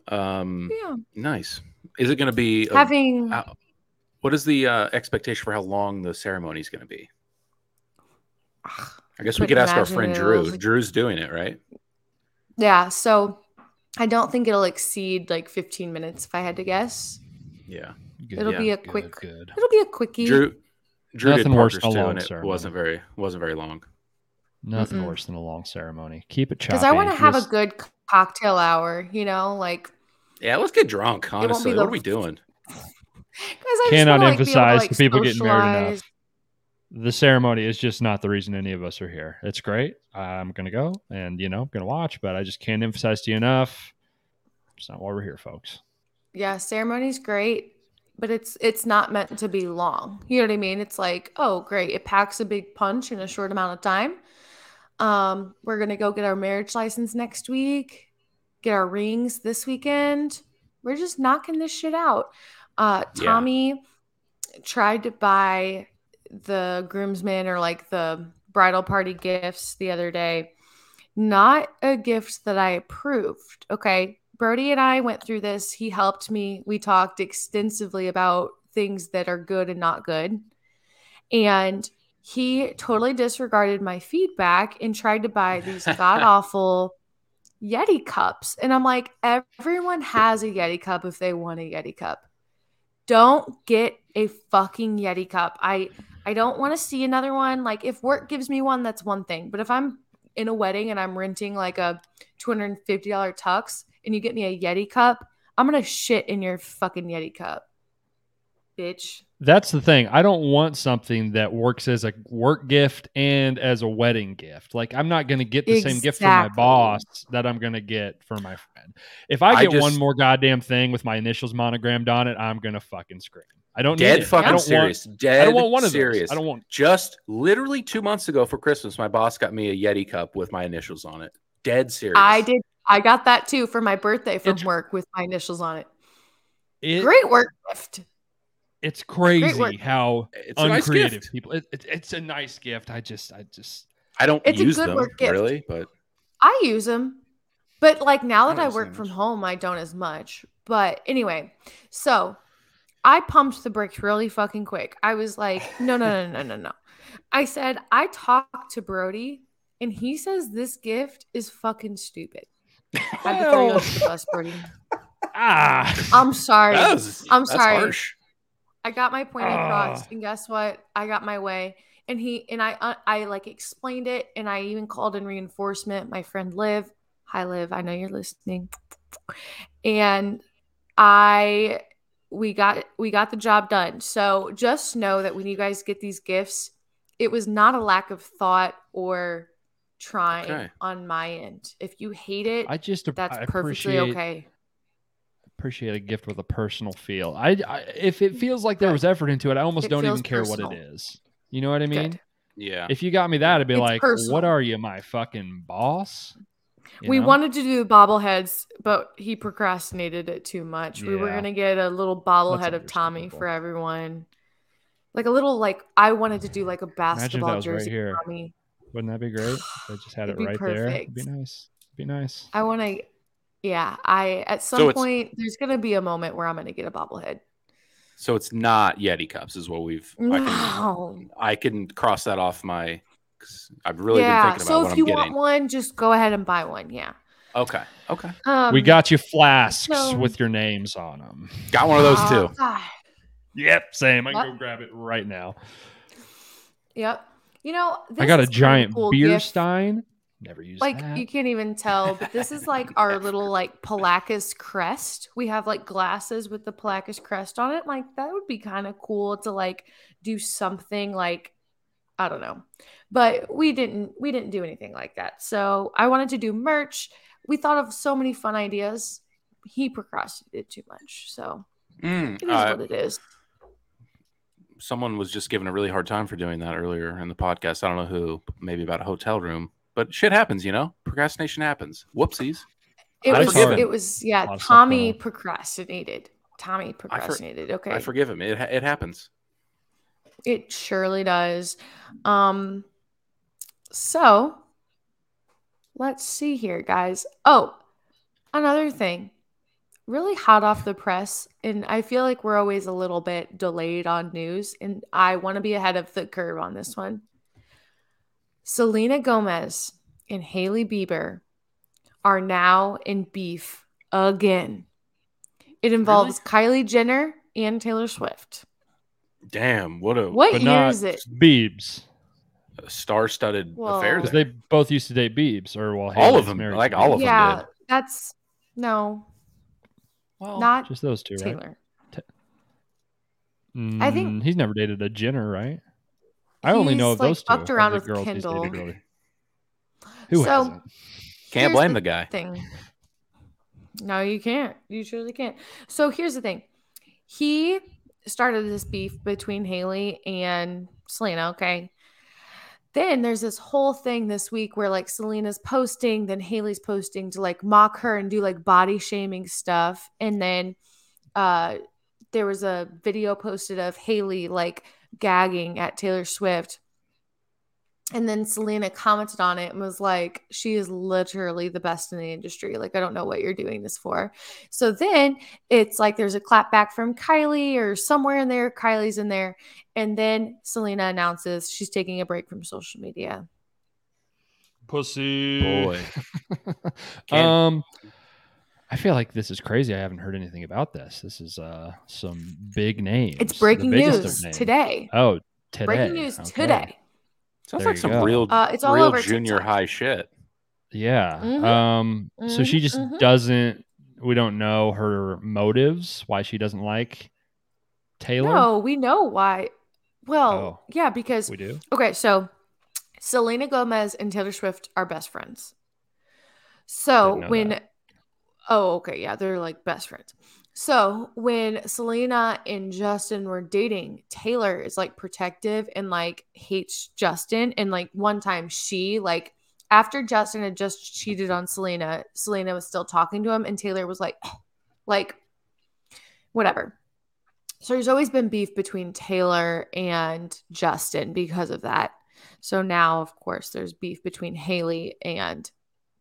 Speaker 2: Um,
Speaker 3: yeah
Speaker 2: nice. Is it going to be a-
Speaker 3: having
Speaker 2: How- what is the uh, expectation for how long the ceremony is going to be? I guess we
Speaker 3: Couldn't
Speaker 2: ask our friend. Drew.
Speaker 3: It'll-
Speaker 2: Drew's doing it, right?
Speaker 3: yeah so i don't think it'll exceed like 15 minutes if i had to guess
Speaker 2: Yeah.
Speaker 1: Good,
Speaker 3: It'll be a
Speaker 1: good,
Speaker 3: quick-
Speaker 1: Good.
Speaker 3: it'll be a quickie
Speaker 2: Drew. Drew
Speaker 1: Nothing
Speaker 2: did
Speaker 1: worse
Speaker 2: Parker's
Speaker 1: than a
Speaker 2: too,
Speaker 1: long
Speaker 2: and it
Speaker 1: ceremony.
Speaker 2: wasn't very wasn't very long.
Speaker 1: Nothing
Speaker 3: Mm-mm.
Speaker 1: worse than a long ceremony. Keep it choppy.
Speaker 3: because i want to have
Speaker 1: Just-
Speaker 3: a good cocktail hour you know like
Speaker 2: Yeah, let's get drunk.
Speaker 3: won't
Speaker 2: Honestly,
Speaker 3: the-
Speaker 2: what are we doing?
Speaker 3: 'Cause I
Speaker 1: Cannot
Speaker 3: wanna, like, be able to,
Speaker 1: emphasize
Speaker 3: like,
Speaker 1: to people getting married enough.
Speaker 3: Socialize.
Speaker 1: the ceremony is just not the reason any of us are here. It's great. I'm gonna go and you know I'm gonna watch, but I just can't emphasize to you enough. It's not why we're here, folks.
Speaker 3: Yeah, ceremony's great, but it's it's not meant to be long. You know what I mean? It's like, oh, great, it packs a big punch in a short amount of time. Um, we're gonna go get our marriage license next week, get our rings this weekend. We're just knocking this shit out. Uh,
Speaker 2: Yeah.
Speaker 3: Tommy tried to buy the groomsmen or like the bridal party gifts the other day. Not a gift that I approved. Okay. Brody and I went through this. He helped me. We talked extensively about things that are good and not good. And he totally disregarded my feedback and tried to buy these god awful Yeti cups. And I'm like, everyone has a Yeti cup if they want a Yeti cup. Don't get a fucking Yeti cup. I I don't want to see another one. Like if work gives me one, that's one thing. But if I'm in a wedding and I'm renting like a $250 tux and you get me a Yeti cup, I'm gonna shit in your fucking Yeti cup. Bitch.
Speaker 1: That's the thing. I don't want something that works as a work gift and as a wedding gift. Like I'm not going to get the same gift for my boss that I'm going to get for my friend. If I
Speaker 2: I
Speaker 1: get one more goddamn thing with my initials monogrammed on it, I'm going to fucking scream. I don't
Speaker 2: Dead
Speaker 1: need it.
Speaker 2: fucking
Speaker 1: I don't
Speaker 2: serious.
Speaker 1: Want,
Speaker 2: Dead
Speaker 1: I don't want one of
Speaker 2: serious.
Speaker 1: those. I don't want.
Speaker 2: Just literally two months ago for Christmas, my boss got me a Yeti cup with my initials on it. Dead serious.
Speaker 3: I did I got that too for my birthday from
Speaker 1: It's-
Speaker 3: work with my initials on it.
Speaker 1: It,
Speaker 3: Great work gift.
Speaker 1: It's crazy
Speaker 3: work.
Speaker 1: how
Speaker 2: It's a nice
Speaker 1: uncreative people. It, it, it's a nice gift. I just, I just.
Speaker 2: I don't
Speaker 3: It's a
Speaker 2: use
Speaker 3: good
Speaker 2: them
Speaker 3: work gift.
Speaker 2: really, but
Speaker 3: I use them. But like now that I,
Speaker 2: don't
Speaker 3: work from home, I don't as much. But anyway, so I pumped the brakes really fucking quick. I was like, no, no, no, no, no, no. I said, I talked to Brody and he says this gift is fucking stupid. I had to throw you under the bus, Brody.
Speaker 1: Ah,
Speaker 3: I'm sorry.
Speaker 2: Was-
Speaker 3: I'm sorry.
Speaker 2: harsh.
Speaker 3: I got my point across,
Speaker 1: Ah.
Speaker 3: and guess what? I got my way. And he and I, uh, I like explained it, and I even called in reinforcement. My friend Liv, hi Liv, I know you're listening. And I, we got we got the job done. So just know that when you guys get these gifts, it was not a lack of thought or trying
Speaker 2: Okay.
Speaker 3: on my end. If you hate it,
Speaker 1: I just.
Speaker 3: that's
Speaker 1: I
Speaker 3: perfectly
Speaker 1: appreciate-
Speaker 3: okay.
Speaker 1: appreciate a gift with a personal feel. I, I if it mm-hmm. feels like there was effort into it, I almost
Speaker 3: It
Speaker 1: don't even
Speaker 3: feels
Speaker 1: care what it is. You know what I mean?
Speaker 3: Good.
Speaker 2: Yeah.
Speaker 1: If you got me that, I'd be
Speaker 3: It's
Speaker 1: like,
Speaker 3: personal.
Speaker 1: "What are you, my fucking boss?" You
Speaker 3: we
Speaker 1: know?
Speaker 3: wanted to do the bobbleheads, but he procrastinated it too much. We were gonna get a little bobblehead of Tommy for everyone, like a little like I wanted to do like a basketball
Speaker 1: that was right
Speaker 3: jersey.
Speaker 1: here.
Speaker 3: Tommy.
Speaker 1: Wouldn't that be great? If I just had it
Speaker 3: It'd be
Speaker 1: right there. It'd be nice. It'd be nice.
Speaker 3: I want to. Yeah, I at some
Speaker 2: So
Speaker 3: point there's gonna be a moment where I'm gonna get a bobblehead.
Speaker 2: So it's not Yeti cups, is what we've. I can,
Speaker 3: No.
Speaker 2: I can cross that off my. 'Cause I've really
Speaker 3: yeah.
Speaker 2: been thinking about
Speaker 3: So
Speaker 2: what
Speaker 3: if
Speaker 2: I'm
Speaker 3: you
Speaker 2: getting.
Speaker 3: want one, just go ahead and buy one. Yeah.
Speaker 2: Okay. Okay.
Speaker 3: Um,
Speaker 1: we got you flasks
Speaker 3: so-
Speaker 1: with your names on them.
Speaker 2: Got one of those
Speaker 3: oh,
Speaker 2: too.
Speaker 3: God.
Speaker 1: Yep, same. I can
Speaker 3: What?
Speaker 1: go grab it right now.
Speaker 3: Yep. You know,
Speaker 1: I got a giant
Speaker 3: cool
Speaker 1: beer
Speaker 3: gift.
Speaker 1: stein. Never used
Speaker 3: like
Speaker 1: that.
Speaker 3: you can't even tell but this is like our little like Palakis crest we have like glasses with the Palakis crest on it like that would be kind of cool to like do something like i don't know but we didn't we didn't do anything like that so i wanted to do merch we thought of so many fun ideas he procrastinated too much so
Speaker 2: Mm,
Speaker 3: it is
Speaker 2: uh,
Speaker 3: what it is
Speaker 2: someone was just given a really hard time for doing that earlier in the podcast. I don't know who, maybe about a hotel room, but shit happens, you know. Procrastination happens. Whoopsies.
Speaker 3: it
Speaker 2: I
Speaker 3: was it was yeah
Speaker 1: A lot of stuff
Speaker 3: tommy procrastinated tommy procrastinated okay
Speaker 2: I forgive him. It it happens.
Speaker 3: It surely does. Um so let's see here, guys. Oh, another thing. Really hot off the press, and I feel like we're always a little bit delayed on news, and I want to be ahead of the curve on this one. Selena Gomez and Hailey Bieber are now in beef again. It involves Kylie Jenner and Taylor Swift.
Speaker 2: Damn, what a
Speaker 3: What
Speaker 1: but
Speaker 3: year
Speaker 1: not
Speaker 3: is it?
Speaker 1: Beebs.
Speaker 2: star-studded
Speaker 3: Well-
Speaker 2: affair.
Speaker 1: Because they both used to date Beebs, or well,
Speaker 2: All of them,
Speaker 1: married
Speaker 2: like all
Speaker 1: Biebs.
Speaker 2: of them
Speaker 3: yeah,
Speaker 2: did.
Speaker 3: that's no,
Speaker 2: Well,
Speaker 3: not
Speaker 1: Just those two, right?
Speaker 3: Taylor.
Speaker 1: I
Speaker 3: think-
Speaker 1: Mm, he's never dated a Jenner, right? I only know
Speaker 3: He's,
Speaker 1: of
Speaker 3: like,
Speaker 1: those two.
Speaker 3: fucked around with
Speaker 1: girls he's
Speaker 3: Kendall.
Speaker 1: really. Who
Speaker 3: So,
Speaker 1: hasn't?
Speaker 2: can't
Speaker 3: Here's
Speaker 2: blame the guy.
Speaker 3: Thing. No, you can't. You truly can't. So here's the thing. He started this beef between Hailey and Selena. Okay. Then there's this whole thing this week where like Selena's posting, then Hailey's posting to like mock her and do like body shaming stuff. And then uh there was a video posted of Hailey like gagging at Taylor Swift. And then Selena commented on it and was like, she is literally the best in the industry. Like, I don't know what you're doing this for. So then it's like there's a clap back from Kylie or somewhere in there. Kylie's in there. And then Selena announces she's taking a break from social media.
Speaker 1: Pussy.
Speaker 2: Boy.
Speaker 1: Um, I feel like this is crazy. I haven't heard anything about this. This is uh some big names.
Speaker 3: It's breaking news today.
Speaker 1: Oh, today.
Speaker 3: Breaking news
Speaker 1: Okay.
Speaker 3: today.
Speaker 2: Sounds
Speaker 1: There
Speaker 2: like some
Speaker 1: go.
Speaker 2: real,
Speaker 3: Uh, it's all
Speaker 2: real
Speaker 3: over
Speaker 2: junior
Speaker 3: TikTok.
Speaker 2: high shit.
Speaker 1: Yeah.
Speaker 3: Mhm.
Speaker 1: Um. So she
Speaker 3: Mhm,
Speaker 1: just
Speaker 3: mhm.
Speaker 1: doesn't. We don't know her motives. Why she doesn't like Taylor.
Speaker 3: No, we know why. Well,
Speaker 1: Oh.
Speaker 3: yeah, because
Speaker 1: we do.
Speaker 3: Okay, so Selena Gomez and Taylor Swift are best friends. So when
Speaker 1: that.
Speaker 3: Oh, okay, yeah, they're like best friends. So when Selena and Justin were dating, Taylor is like protective and like hates Justin. And like one time she like after Justin had just cheated on Selena, Selena was still talking to him, and Taylor was like, like, whatever. So there's always been beef between Taylor and Justin because of that. So now, of course, there's beef between Hailey and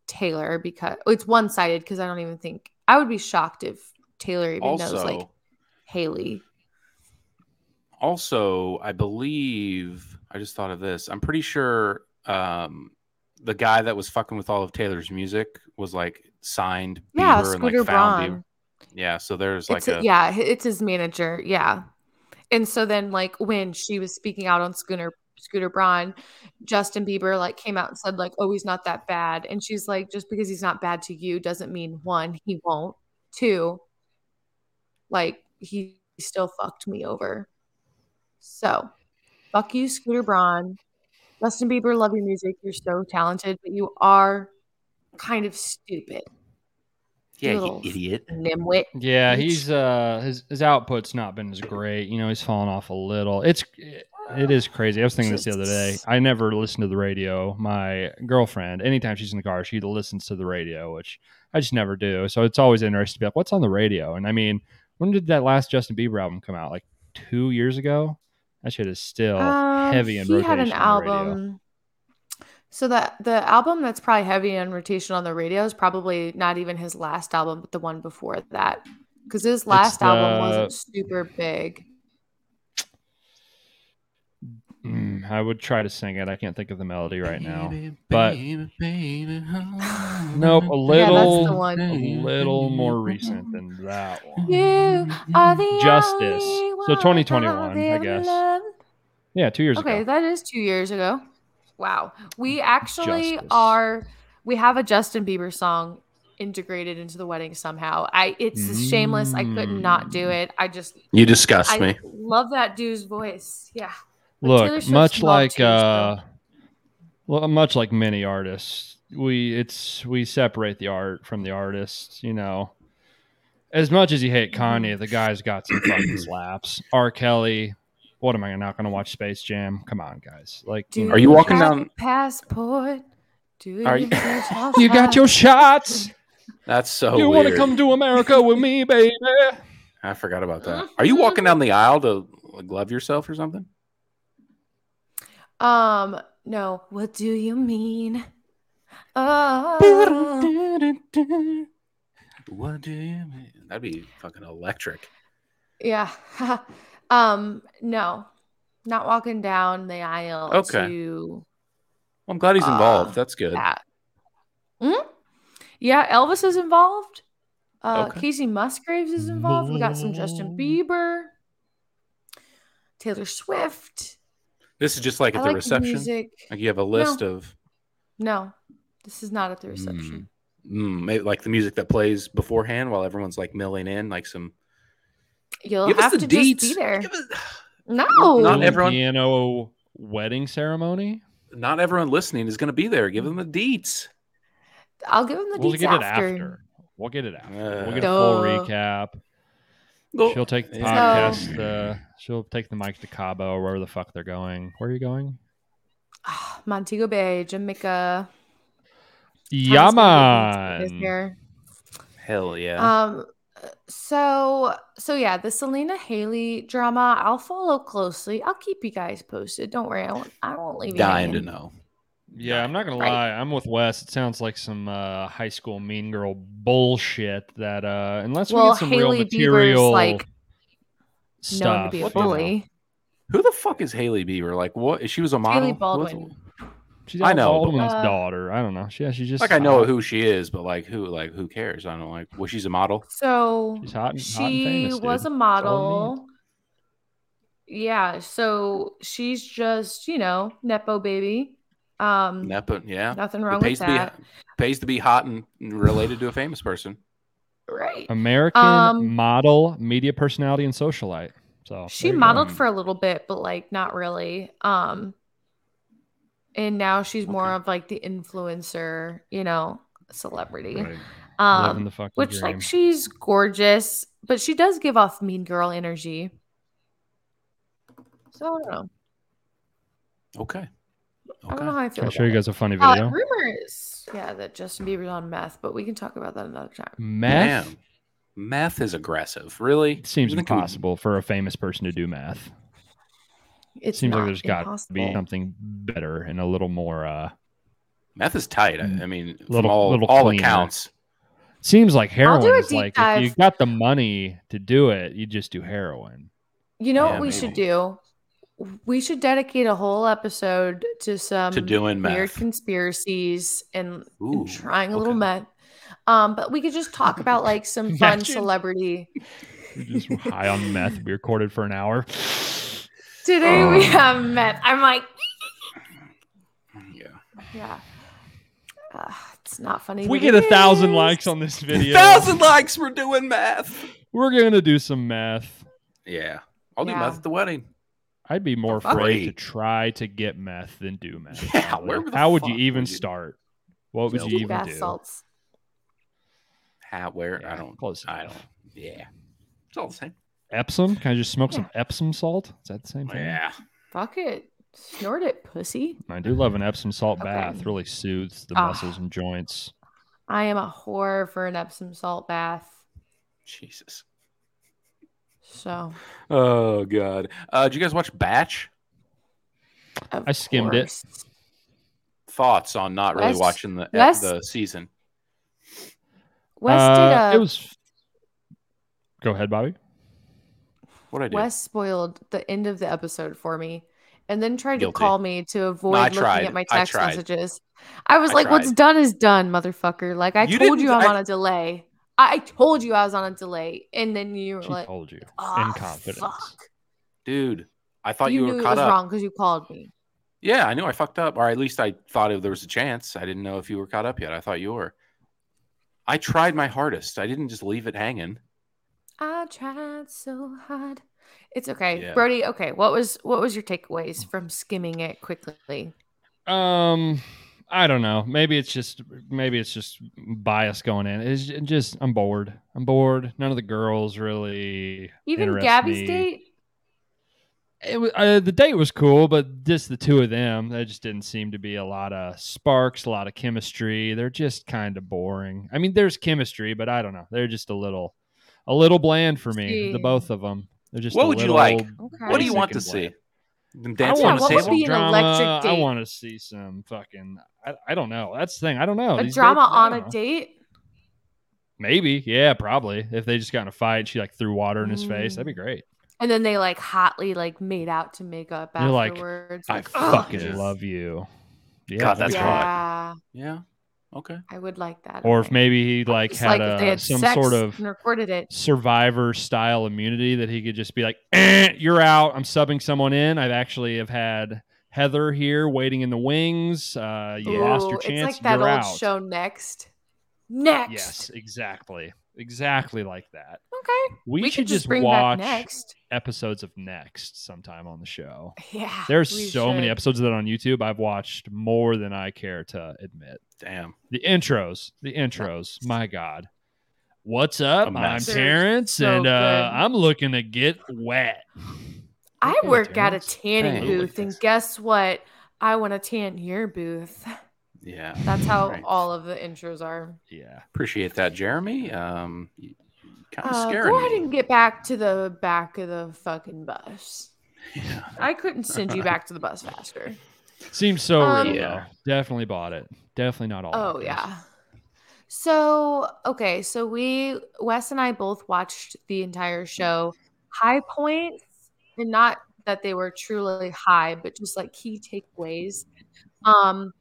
Speaker 3: Taylor because it's one sided. Because I don't even think I would be shocked if Taylor even knows
Speaker 2: Also,
Speaker 3: like Hailey.
Speaker 2: also, I believe I just thought of this. I'm pretty sure um, the guy that was fucking with all of Taylor's music was like signed
Speaker 3: Yeah,
Speaker 2: Bieber and
Speaker 3: Scooter
Speaker 2: like found
Speaker 3: Braun.
Speaker 2: Yeah, so there's like
Speaker 3: it's
Speaker 2: a
Speaker 3: yeah, it's his manager. Yeah. And so then like when she was speaking out on Scooter Scooter Braun, Justin Bieber like came out and said like, "Oh, he's not that bad." And she's like, "Just because he's not bad to you doesn't mean one, he won't. Two, like he still fucked me over." So, fuck you, Scooter Braun. Justin Bieber, love your music. You're so talented, but you are kind of stupid.
Speaker 2: yeah, you idiot.
Speaker 3: Nimwit.
Speaker 1: Yeah,
Speaker 3: Bitch.
Speaker 1: he's uh his his output's not been as great. You know, he's fallen off a little. It's it is crazy. I was thinking this the other day. I never listen to the radio. My girlfriend, anytime she's in the car, she listens to the radio, which I just never do. So it's always interesting to be like, what's on the radio? And I mean, when did that last Justin Bieber album come out? Like two years ago. That shit is still
Speaker 3: Um,
Speaker 1: heavy in
Speaker 3: he
Speaker 1: rotation
Speaker 3: had an
Speaker 1: the
Speaker 3: album. So that the album that's probably heavy in rotation on the radio is probably not even his last album, but the one before that. Because his last album wasn't super big.
Speaker 1: Mm, I would try to sing it. I can't think of the melody right now.
Speaker 2: Baby,
Speaker 1: but-
Speaker 2: baby, baby, oh.
Speaker 1: Nope, a
Speaker 3: Yeah,
Speaker 1: little,
Speaker 3: that's the one.
Speaker 1: a little more recent than that one.
Speaker 3: You are the
Speaker 1: Justice.
Speaker 3: only
Speaker 1: So 2021,
Speaker 3: I've
Speaker 1: I
Speaker 3: ever
Speaker 1: guess.
Speaker 3: loved.
Speaker 1: Yeah, two years
Speaker 3: Okay,
Speaker 1: ago.
Speaker 3: Okay, that is two years ago. Wow. We actually
Speaker 1: Justice.
Speaker 3: are we have a Justin Bieber song integrated into the wedding somehow. I it's shameless. I could not do
Speaker 1: Mm.
Speaker 3: it. I just
Speaker 2: You disgust
Speaker 3: I
Speaker 2: me.
Speaker 3: love that dude's voice. Yeah. But Taylor
Speaker 1: Look, much like
Speaker 3: too,
Speaker 1: uh, well, much like many artists, we it's we separate the art from the artist. You know, as much as you hate. Kanye, the guy's got some fucking slaps. R. Kelly. What am I not going to watch Space Jam? Come on, guys. Like,
Speaker 3: Do
Speaker 2: Are you walking down-
Speaker 3: a passport? Do
Speaker 2: Are
Speaker 3: you,
Speaker 2: you-
Speaker 1: you got your shots.
Speaker 2: That's so
Speaker 1: you want to come to America with me, baby?
Speaker 2: I forgot about that. Are you walking down the aisle to like, glove yourself or something?
Speaker 3: Um, no. What do you mean? Oh,
Speaker 2: What do you mean? That'd be fucking electric.
Speaker 3: yeah. um, no. Not walking down the aisle
Speaker 2: Okay.
Speaker 3: to
Speaker 2: Well, I'm glad he's involved.
Speaker 3: Uh,
Speaker 2: That's good.
Speaker 3: that. Mhm. Yeah, Elvis is involved. Uh,
Speaker 2: Okay.
Speaker 3: Kacey Musgraves is involved. We got some Justin Bieber, Taylor Swift.
Speaker 2: This is just like at
Speaker 3: I
Speaker 2: the
Speaker 3: like
Speaker 2: reception.
Speaker 3: music.
Speaker 2: Like you have a list of
Speaker 3: No, this is not at the reception.
Speaker 2: mm, maybe like the music that plays beforehand while everyone's like milling in, like some.
Speaker 3: You'll
Speaker 2: Give
Speaker 3: have
Speaker 2: the
Speaker 3: to just be there.
Speaker 2: Give us-
Speaker 3: No,
Speaker 2: Not everyone-
Speaker 1: piano wedding ceremony.
Speaker 2: Not everyone listening is going to be there. Give them the deets.
Speaker 3: I'll give them the
Speaker 1: We'll
Speaker 3: deets
Speaker 1: get it
Speaker 3: after.
Speaker 1: after. We'll get it after.
Speaker 2: Uh,
Speaker 1: we'll get a full recap.
Speaker 2: Go-
Speaker 1: She'll take the
Speaker 2: So-
Speaker 1: podcast. Uh, she'll take the mic to Cabo or wherever the fuck they're going. Where are you going?
Speaker 3: Ah, Montego Bay, Jamaica.
Speaker 1: Yeah,
Speaker 3: Tom's gonna give me his
Speaker 1: man.
Speaker 3: hair.
Speaker 2: Hell yeah.
Speaker 3: Um, So, so yeah, the Selena Hailey drama, I'll follow closely. I'll keep you guys posted. Don't worry, I won't. I won't leave you
Speaker 2: Dying to know.
Speaker 1: Yeah, I'm not gonna
Speaker 3: Right.
Speaker 1: lie. I'm with Wes. It sounds like some uh, high school mean girl bullshit. That uh, unless we
Speaker 3: Well,
Speaker 1: get some
Speaker 3: Hailey
Speaker 1: real
Speaker 3: Bieber's
Speaker 1: material
Speaker 3: like known
Speaker 1: stuff,
Speaker 3: to be a
Speaker 2: What the-
Speaker 1: you
Speaker 2: Who the fuck is Hailey Bieber? Like, what? She was a model.
Speaker 3: Hailey
Speaker 2: What's-
Speaker 3: Baldwin.
Speaker 1: She's
Speaker 2: I know, but-
Speaker 1: Baldwin's
Speaker 3: Uh,
Speaker 1: daughter. I don't know. She, yeah, she's just
Speaker 2: Like, I know
Speaker 1: hot.
Speaker 2: who she is, but like, who? Like, who cares? I don't. Like, well, she's a model.
Speaker 3: So
Speaker 1: She's hot and, hot and
Speaker 3: she
Speaker 1: famous.
Speaker 3: was
Speaker 1: dude.
Speaker 3: a model. Yeah, so she's just you know nepo baby. Um,
Speaker 2: Nepo, yeah.
Speaker 3: nothing wrong
Speaker 2: pays
Speaker 3: with
Speaker 2: to
Speaker 3: that.
Speaker 2: be pays to be hot and related to a famous person.
Speaker 3: Right.
Speaker 1: American
Speaker 3: Um,
Speaker 1: model, media personality, and socialite. So
Speaker 3: she modeled
Speaker 1: go.
Speaker 3: for a little bit but like not really um and now she's more of like the influencer you know celebrity
Speaker 2: Right.
Speaker 3: um
Speaker 1: the
Speaker 3: which
Speaker 1: dream.
Speaker 3: like she's gorgeous but she does give off mean girl energy so i don't know
Speaker 2: Okay.
Speaker 3: I don't
Speaker 2: Okay.
Speaker 3: know how i feel
Speaker 1: I'll show you
Speaker 3: it.
Speaker 1: guys a funny
Speaker 3: uh,
Speaker 1: video.
Speaker 3: rumors yeah that justin bieber's on meth but we can talk about that another time
Speaker 1: Meth
Speaker 2: Damn. Meth is aggressive. Really?
Speaker 1: it seems
Speaker 2: You think it would-
Speaker 1: impossible for a famous person to do meth.
Speaker 3: it
Speaker 1: seems like there's got to be something better and a little more. uh
Speaker 2: Meth is tight. I,
Speaker 1: Mm.
Speaker 2: I mean, from
Speaker 1: Little-
Speaker 2: all,
Speaker 1: little
Speaker 2: all accounts.
Speaker 1: Seems like
Speaker 3: I'll do
Speaker 1: heroin is
Speaker 3: deep
Speaker 1: like if you
Speaker 3: dive.
Speaker 1: got the money to do it, you just do heroin.
Speaker 3: you know
Speaker 2: Yeah,
Speaker 3: what we
Speaker 2: maybe.
Speaker 3: should do we should dedicate a whole episode to some
Speaker 2: To doing
Speaker 3: weird
Speaker 2: meth.
Speaker 3: conspiracies and, and trying a little meth. Um, but we could just talk about like some fun celebrity.
Speaker 1: You're just high on meth. We recorded for an hour.
Speaker 3: Today we
Speaker 2: Oh.
Speaker 3: have meth. I'm like,
Speaker 2: Yeah.
Speaker 3: yeah. Uh, it's not funny.
Speaker 1: If we get a thousand likes on this video, A
Speaker 2: Thousand likes for doing math.
Speaker 1: we're gonna do some meth.
Speaker 2: Yeah. I'll do
Speaker 3: Yeah.
Speaker 2: meth at the wedding.
Speaker 1: I'd be more
Speaker 3: fuck?
Speaker 1: afraid to try to get meth than do meth.
Speaker 2: Yeah, where the
Speaker 1: How would you even
Speaker 2: would you-
Speaker 1: start? What would
Speaker 2: Nope.
Speaker 1: you
Speaker 3: Deep
Speaker 1: even
Speaker 3: bath
Speaker 1: do?
Speaker 3: salts.
Speaker 2: How, where?
Speaker 1: Yeah,
Speaker 2: I don't.
Speaker 1: close
Speaker 2: I don't. Yeah. It's all the same.
Speaker 1: Epsom? Can I just smoke some Epsom salt? Is that the same thing?
Speaker 2: Yeah.
Speaker 3: Fuck it. Snort it, pussy.
Speaker 1: I do love an Epsom salt
Speaker 3: Okay.
Speaker 1: bath. Really soothes the
Speaker 3: Ah.
Speaker 1: muscles and joints.
Speaker 3: I am a whore for an Epsom salt bath.
Speaker 2: Jesus.
Speaker 3: So
Speaker 2: Oh God. Uh, did you guys watch Batch?
Speaker 3: of
Speaker 1: I skimmed it.
Speaker 2: Thoughts on not really
Speaker 3: Wes-
Speaker 2: watching the
Speaker 3: Wes-
Speaker 2: the season?
Speaker 3: Wes
Speaker 1: Uh,
Speaker 3: did a
Speaker 1: it was. Go ahead, Bobby.
Speaker 2: What I do?
Speaker 3: Wes spoiled the end of the episode for me and then tried
Speaker 2: Guilty.
Speaker 3: to call me to avoid
Speaker 2: I
Speaker 3: looking
Speaker 2: tried.
Speaker 3: at my text
Speaker 2: tried.
Speaker 3: messages. I was
Speaker 2: I
Speaker 3: like, what's done is done, motherfucker. Like, I
Speaker 2: You
Speaker 3: told you I'm
Speaker 2: I-
Speaker 3: on a delay. I, I told you I was on a delay. And then you were
Speaker 1: She
Speaker 3: like,
Speaker 1: told you
Speaker 3: "Ah,
Speaker 1: in confidence.
Speaker 3: fuck."
Speaker 2: Dude, I thought
Speaker 3: you,
Speaker 2: you,
Speaker 3: knew
Speaker 2: were
Speaker 3: it was
Speaker 2: up.
Speaker 3: wrong because you called me.
Speaker 2: Yeah, I knew I fucked up, or at least I thought if there was a chance. I didn't know if you were caught up yet. I thought you were. I tried my hardest. I didn't just leave it hanging.
Speaker 3: I tried so hard. It's okay.
Speaker 2: Yeah.
Speaker 3: Brody, okay. What was what was your takeaways from skimming it quickly?
Speaker 1: Um, I don't know. Maybe it's just maybe it's just bias going in. It's just I'm bored. I'm bored. None of the girls really
Speaker 3: Even
Speaker 1: interest
Speaker 3: Gabby's
Speaker 1: me.
Speaker 3: date?
Speaker 1: It was, uh, the date was cool, but just the two of them, there just didn't seem to be a lot of sparks, a lot of chemistry. They're just kind of boring. I mean, there's chemistry, but I don't know. They're just a little, a little bland for me.
Speaker 3: See.
Speaker 1: The both of them. They're just.
Speaker 2: What
Speaker 1: a
Speaker 2: would you like?
Speaker 3: Okay.
Speaker 2: What do you want to
Speaker 1: and
Speaker 2: see?
Speaker 1: Bland.
Speaker 2: Them
Speaker 1: I want
Speaker 2: on
Speaker 1: to
Speaker 2: the
Speaker 3: what would
Speaker 2: table?
Speaker 3: be an
Speaker 1: drama.
Speaker 3: electric
Speaker 1: I want to see some fucking. I, I don't know. That's the thing. I don't know.
Speaker 3: A
Speaker 1: These
Speaker 3: drama
Speaker 1: dates,
Speaker 3: on a
Speaker 1: know.
Speaker 3: date?
Speaker 1: Maybe. Yeah, probably. If they just got in a fight, she like threw water in his face. That'd be
Speaker 3: Mm.
Speaker 1: great.
Speaker 3: And then they like hotly like made out to make up
Speaker 1: You're like. I fucking
Speaker 2: Yes.
Speaker 1: love you. Yeah,
Speaker 2: God, that's
Speaker 1: that'd
Speaker 2: hot.
Speaker 3: yeah,
Speaker 2: Yeah. Okay.
Speaker 3: I would like that.
Speaker 1: Or if maybe he like had,
Speaker 3: like
Speaker 1: a,
Speaker 3: had
Speaker 1: some sort of
Speaker 3: recorded it.
Speaker 1: survivor style immunity that he could just be like, eh, "You're out. I'm subbing someone in. I've actually have had Heather here waiting in the wings. Uh, you lost your chance.
Speaker 3: It's like that
Speaker 1: You're
Speaker 3: old
Speaker 1: out."
Speaker 3: show next. Next.
Speaker 1: Yes, exactly, exactly like that.
Speaker 3: Okay.
Speaker 1: We,
Speaker 3: We,
Speaker 1: should
Speaker 3: just
Speaker 1: just
Speaker 3: bring
Speaker 1: watch
Speaker 3: back next.
Speaker 1: episodes of Next sometime on the show.
Speaker 3: Yeah.
Speaker 1: There's
Speaker 3: we
Speaker 1: so many episodes of that on YouTube. I've watched more than I care to admit.
Speaker 2: Damn.
Speaker 1: The intros, the intros. My God. What's up? I'm,
Speaker 2: mess.
Speaker 3: They're
Speaker 1: Terrence,
Speaker 3: so
Speaker 1: and uh. I'm looking to get wet.
Speaker 3: I
Speaker 1: Okay,
Speaker 3: work at a tanning
Speaker 2: Hey.
Speaker 3: booth, and guess what? I want to tan your booth.
Speaker 2: Yeah.
Speaker 3: That's how
Speaker 2: Right.
Speaker 3: all of the intros are.
Speaker 1: Yeah.
Speaker 2: Appreciate that, Jeremy. Um, y- kind of
Speaker 3: Uh,
Speaker 2: scaring
Speaker 3: go ahead and get back to the back of the fucking bus.
Speaker 2: Yeah.
Speaker 3: I couldn't send you back to the bus faster.
Speaker 1: Seems so
Speaker 3: Um,
Speaker 1: real.
Speaker 2: Yeah.
Speaker 1: Definitely bought it. Definitely not all.
Speaker 3: Oh yeah. So okay, so we Wes and I both watched the entire show. High points, and not that they were truly high, but just like key takeaways. Um,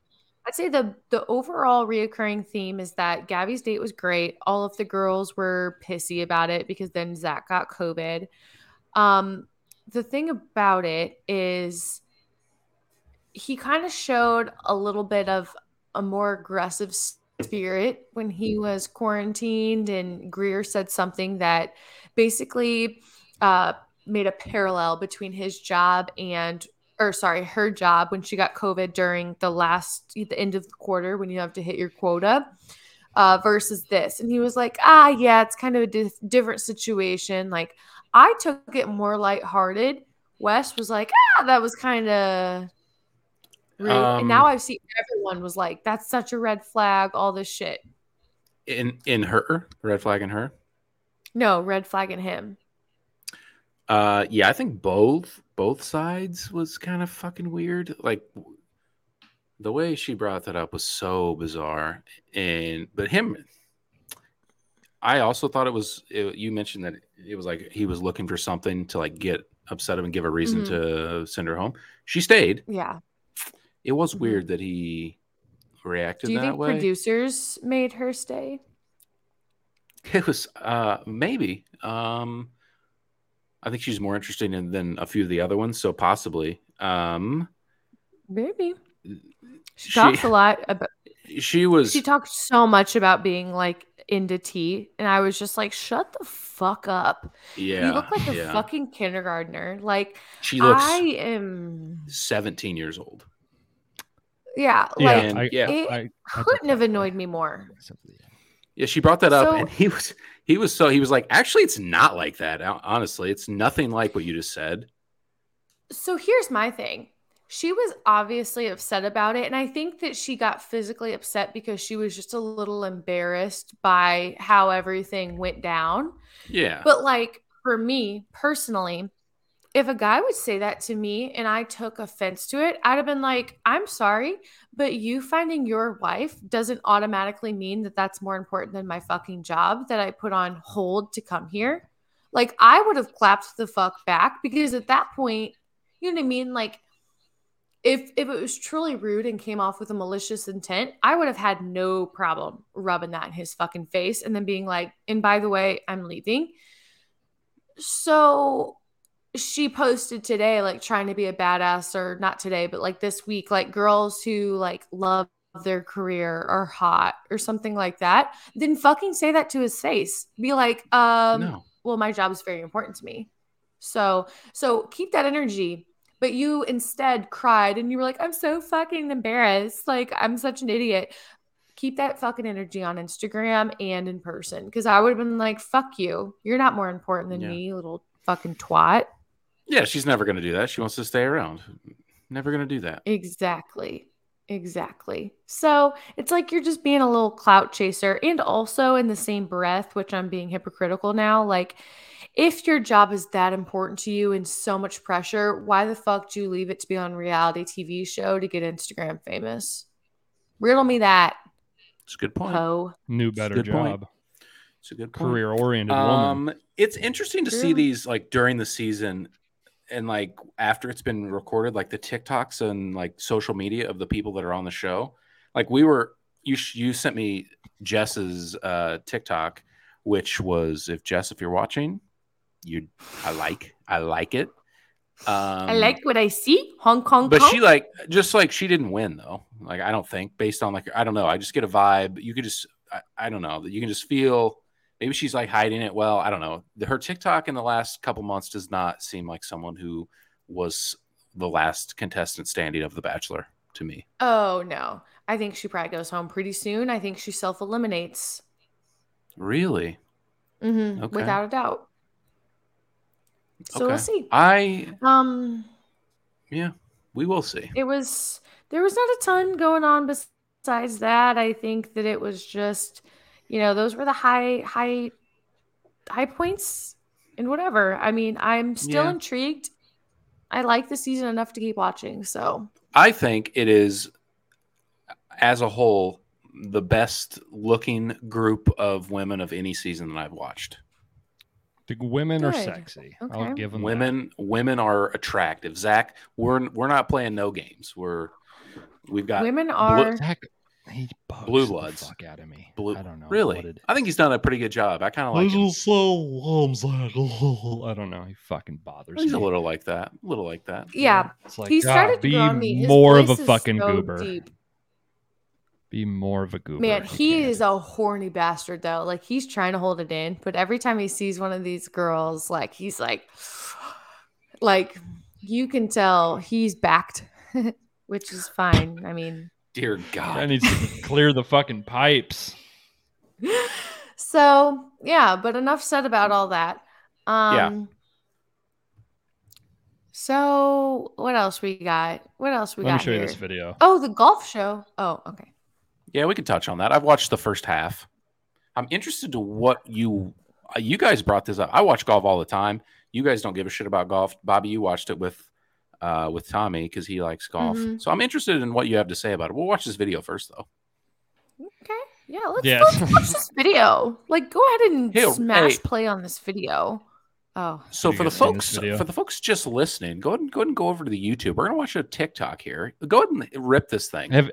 Speaker 3: I'd say the the overall reoccurring theme is that Gabby's date was great. All of the girls were pissy about it because then Zach got COVID. Um, the thing about it is he kind of showed a little bit of a more aggressive spirit when he was quarantined and Greer said something that basically uh, made a parallel between his job and or sorry her job when she got covid during the last the end of the quarter when you have to hit your quota uh, versus this. And he was like ah yeah it's kind of a di- different situation. Like i took it more lighthearted. Wes was like ah that was kind of rude. And now
Speaker 2: Um,
Speaker 3: i've seen everyone was like that's such a red flag all this shit.
Speaker 2: In in her red flag in her.
Speaker 3: no red flag in him.
Speaker 2: Uh, yeah, I think both both sides was kind of fucking weird. Like the way she brought that up was so bizarre, and but him, I also thought it was. It, you mentioned that it was like he was looking for something to like get upset of and give a reason
Speaker 3: Mhm.
Speaker 2: to send her home. She stayed.
Speaker 3: yeah
Speaker 2: It was
Speaker 3: Mhm.
Speaker 2: weird that he reacted
Speaker 3: do you think
Speaker 2: way.
Speaker 3: producers made her stay
Speaker 2: It was uh maybe. Um I think she's more interesting in, than a few of the other ones, so possibly. Um
Speaker 3: maybe she
Speaker 2: she
Speaker 3: talks a lot about
Speaker 2: she was
Speaker 3: she talked so much about being like into tea and i was just like shut the fuck up
Speaker 2: yeah.
Speaker 3: you look like a
Speaker 2: yeah.
Speaker 3: fucking kindergartner like
Speaker 2: she looks
Speaker 3: i am
Speaker 2: 17 years old.
Speaker 3: yeah
Speaker 1: Yeah,
Speaker 3: like
Speaker 2: And-
Speaker 1: I,
Speaker 2: yeah.
Speaker 3: it
Speaker 1: I, I
Speaker 3: couldn't have
Speaker 1: that.
Speaker 3: annoyed me more
Speaker 2: Yeah, she brought that up
Speaker 3: So-
Speaker 2: and he was he was so he was like, actually it's not like that. Honestly, it's nothing like what you just said.
Speaker 3: so here's my thing she was obviously upset about it and i think that she got physically upset because she was just a little embarrassed by how everything went down
Speaker 2: Yeah.
Speaker 3: But like for me personally, if a guy would say that to me and I took offense to it, I'd have been like, I'm sorry, but you finding your wife doesn't automatically mean that that's more important than my fucking job that I put on hold to come here. Like I would have clapped the fuck back because at that point, you know what I mean? Like if if it was truly rude and came off with a malicious intent, I would have had no problem rubbing that in his fucking face and then being like, and by the way, I'm leaving. So she posted today, like trying to be a badass, or not today, but like this week, like girls who like love their career are hot or something like that. Then fucking say that to his face. Be like, um,
Speaker 2: no.
Speaker 3: well, my job is very important to me. So, so keep that energy. But you instead cried and you were like, I'm so fucking embarrassed. Like, I'm such an idiot. Keep that fucking energy on Instagram and in person. Cause I would have been like, fuck you. You're not more important than
Speaker 2: Yeah.
Speaker 3: me, little fucking twat.
Speaker 2: Yeah, she's never gonna do that. She wants to stay around. Never gonna do that.
Speaker 3: Exactly. Exactly. So it's like you're just being a little clout chaser. And also, in the same breath, which I'm being hypocritical now, like if your job is that important to you and so much pressure, why the fuck do you leave it to be on reality TV show to get Instagram famous? Riddle me that,
Speaker 2: It's a good point.
Speaker 3: Oh,
Speaker 1: New better
Speaker 2: good point.
Speaker 1: job.
Speaker 2: It's a good.
Speaker 1: Career oriented woman.
Speaker 2: Um, it's interesting to see these like during the season and like after it's been recorded, like the TikToks and like social media of the people that are on the show. Like we were, you you sent me Jess's uh, TikTok, which was if Jess, if you're watching, you, I like, I like it. Um,
Speaker 3: I like what I see. Hong Kong.
Speaker 2: but
Speaker 3: Kong.
Speaker 2: she like just like she didn't win though. Like I don't think based on like I don't know. I just get a vibe. You could just I, I don't know you can just feel. Maybe she's like hiding it well. I don't know. Her TikTok in the last couple months does not seem like someone who was the last contestant standing of The Bachelor to me.
Speaker 3: oh, no. I think she probably goes home pretty soon. I think she self eliminates
Speaker 2: Really?
Speaker 3: Mm-hmm.
Speaker 2: Okay.
Speaker 3: without a doubt. So
Speaker 2: Okay.
Speaker 3: we'll see.
Speaker 2: I
Speaker 3: Um,
Speaker 2: yeah, we will see.
Speaker 3: it was there was not a ton going on besides that. I think that it was just, you know, those were the high high high points and whatever. I mean, I'm still
Speaker 2: Yeah.
Speaker 3: intrigued. I like the season enough to keep watching. So
Speaker 2: I think it is, as a whole, the best looking group of women of any season that I've watched.
Speaker 1: The women are
Speaker 3: Good.
Speaker 1: sexy. I'll
Speaker 3: Okay.
Speaker 1: give them
Speaker 2: Women, women are attractive. Zach, we're we're not playing no games. We're we've got
Speaker 3: women are.
Speaker 1: Zach, he bugs
Speaker 2: Blue
Speaker 1: the fuck out of me.
Speaker 2: blue.
Speaker 1: I don't know.
Speaker 2: Really,
Speaker 1: it-
Speaker 2: I think he's done a pretty good job. I kind of like
Speaker 1: This
Speaker 2: him.
Speaker 1: is so Zach. I don't know. He fucking bothers
Speaker 2: He's
Speaker 1: me.
Speaker 2: a little like that. A little like that.
Speaker 3: Yeah,
Speaker 1: It's like,
Speaker 3: he ah, started
Speaker 1: God,
Speaker 3: to
Speaker 1: be
Speaker 3: grow on me. His
Speaker 1: more of a fucking
Speaker 3: so
Speaker 1: goober.
Speaker 3: deep.
Speaker 1: Be more of a goober.
Speaker 3: Man, he
Speaker 1: can.
Speaker 3: is a horny bastard though. Like he's trying to hold it in, but every time he sees one of these girls, like he's like, like you can tell he's backed, which is fine. I mean,
Speaker 2: Dear God.
Speaker 1: I need to clear the fucking pipes.
Speaker 3: so yeah. But enough said about all that. Um,
Speaker 2: Yeah.
Speaker 3: So what else we got? What else we
Speaker 1: Let me
Speaker 3: got
Speaker 1: show you
Speaker 3: here?
Speaker 1: this video.
Speaker 3: Oh, the golf show. Oh, okay.
Speaker 2: Yeah, we can touch on that. I've watched the first half. I'm interested to what you uh, you guys brought this up. I watch golf all the time. You guys don't give a shit about golf. Bobby, you watched it with uh with Tommy because he likes golf.
Speaker 3: Mhm.
Speaker 2: So I'm interested in what you have to say about it. We'll watch this video first though.
Speaker 3: Okay. Yeah, let's,
Speaker 1: Yeah.
Speaker 3: let's watch this video. Like, go ahead and
Speaker 2: Hey,
Speaker 3: smash
Speaker 2: hey.
Speaker 3: play on this video. Oh,
Speaker 2: So for the
Speaker 1: guys seen this
Speaker 2: folks for the folks just listening, go ahead and go ahead and go over to the YouTube. We're gonna watch a TikTok here. Go ahead and rip this thing.
Speaker 1: Have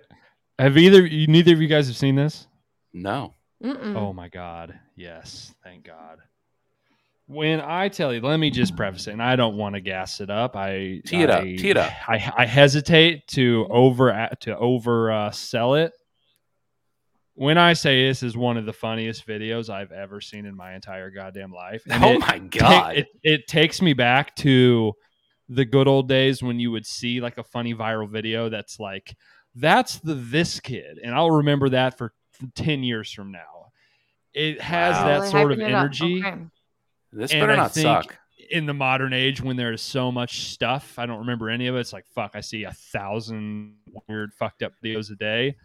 Speaker 1: have either you neither of you guys have seen this?
Speaker 2: No.
Speaker 3: Mm-mm.
Speaker 1: Oh my god. Yes. Thank God. When I tell you, let me just preface it, and I don't want to gas it up. I
Speaker 2: Tee it up, tee it up.
Speaker 1: I, I hesitate to over to over uh, sell it. When I say this is one of the funniest videos I've ever seen in my entire goddamn life, and
Speaker 2: oh
Speaker 1: it,
Speaker 2: my
Speaker 1: ta-
Speaker 2: god.
Speaker 1: it, it takes me back to the good old days when you would see like a funny viral video that's like that's the this kid and i'll remember that for 10 years from now it has
Speaker 2: Wow.
Speaker 1: that
Speaker 3: Really
Speaker 1: sort of
Speaker 3: hyping it
Speaker 1: energy
Speaker 3: Okay.
Speaker 2: This
Speaker 1: and
Speaker 2: better
Speaker 1: I
Speaker 2: not
Speaker 1: think-
Speaker 2: suck.
Speaker 1: in the modern age when there's so much stuff i don't remember any of it it's like fuck i see a thousand weird fucked up videos a day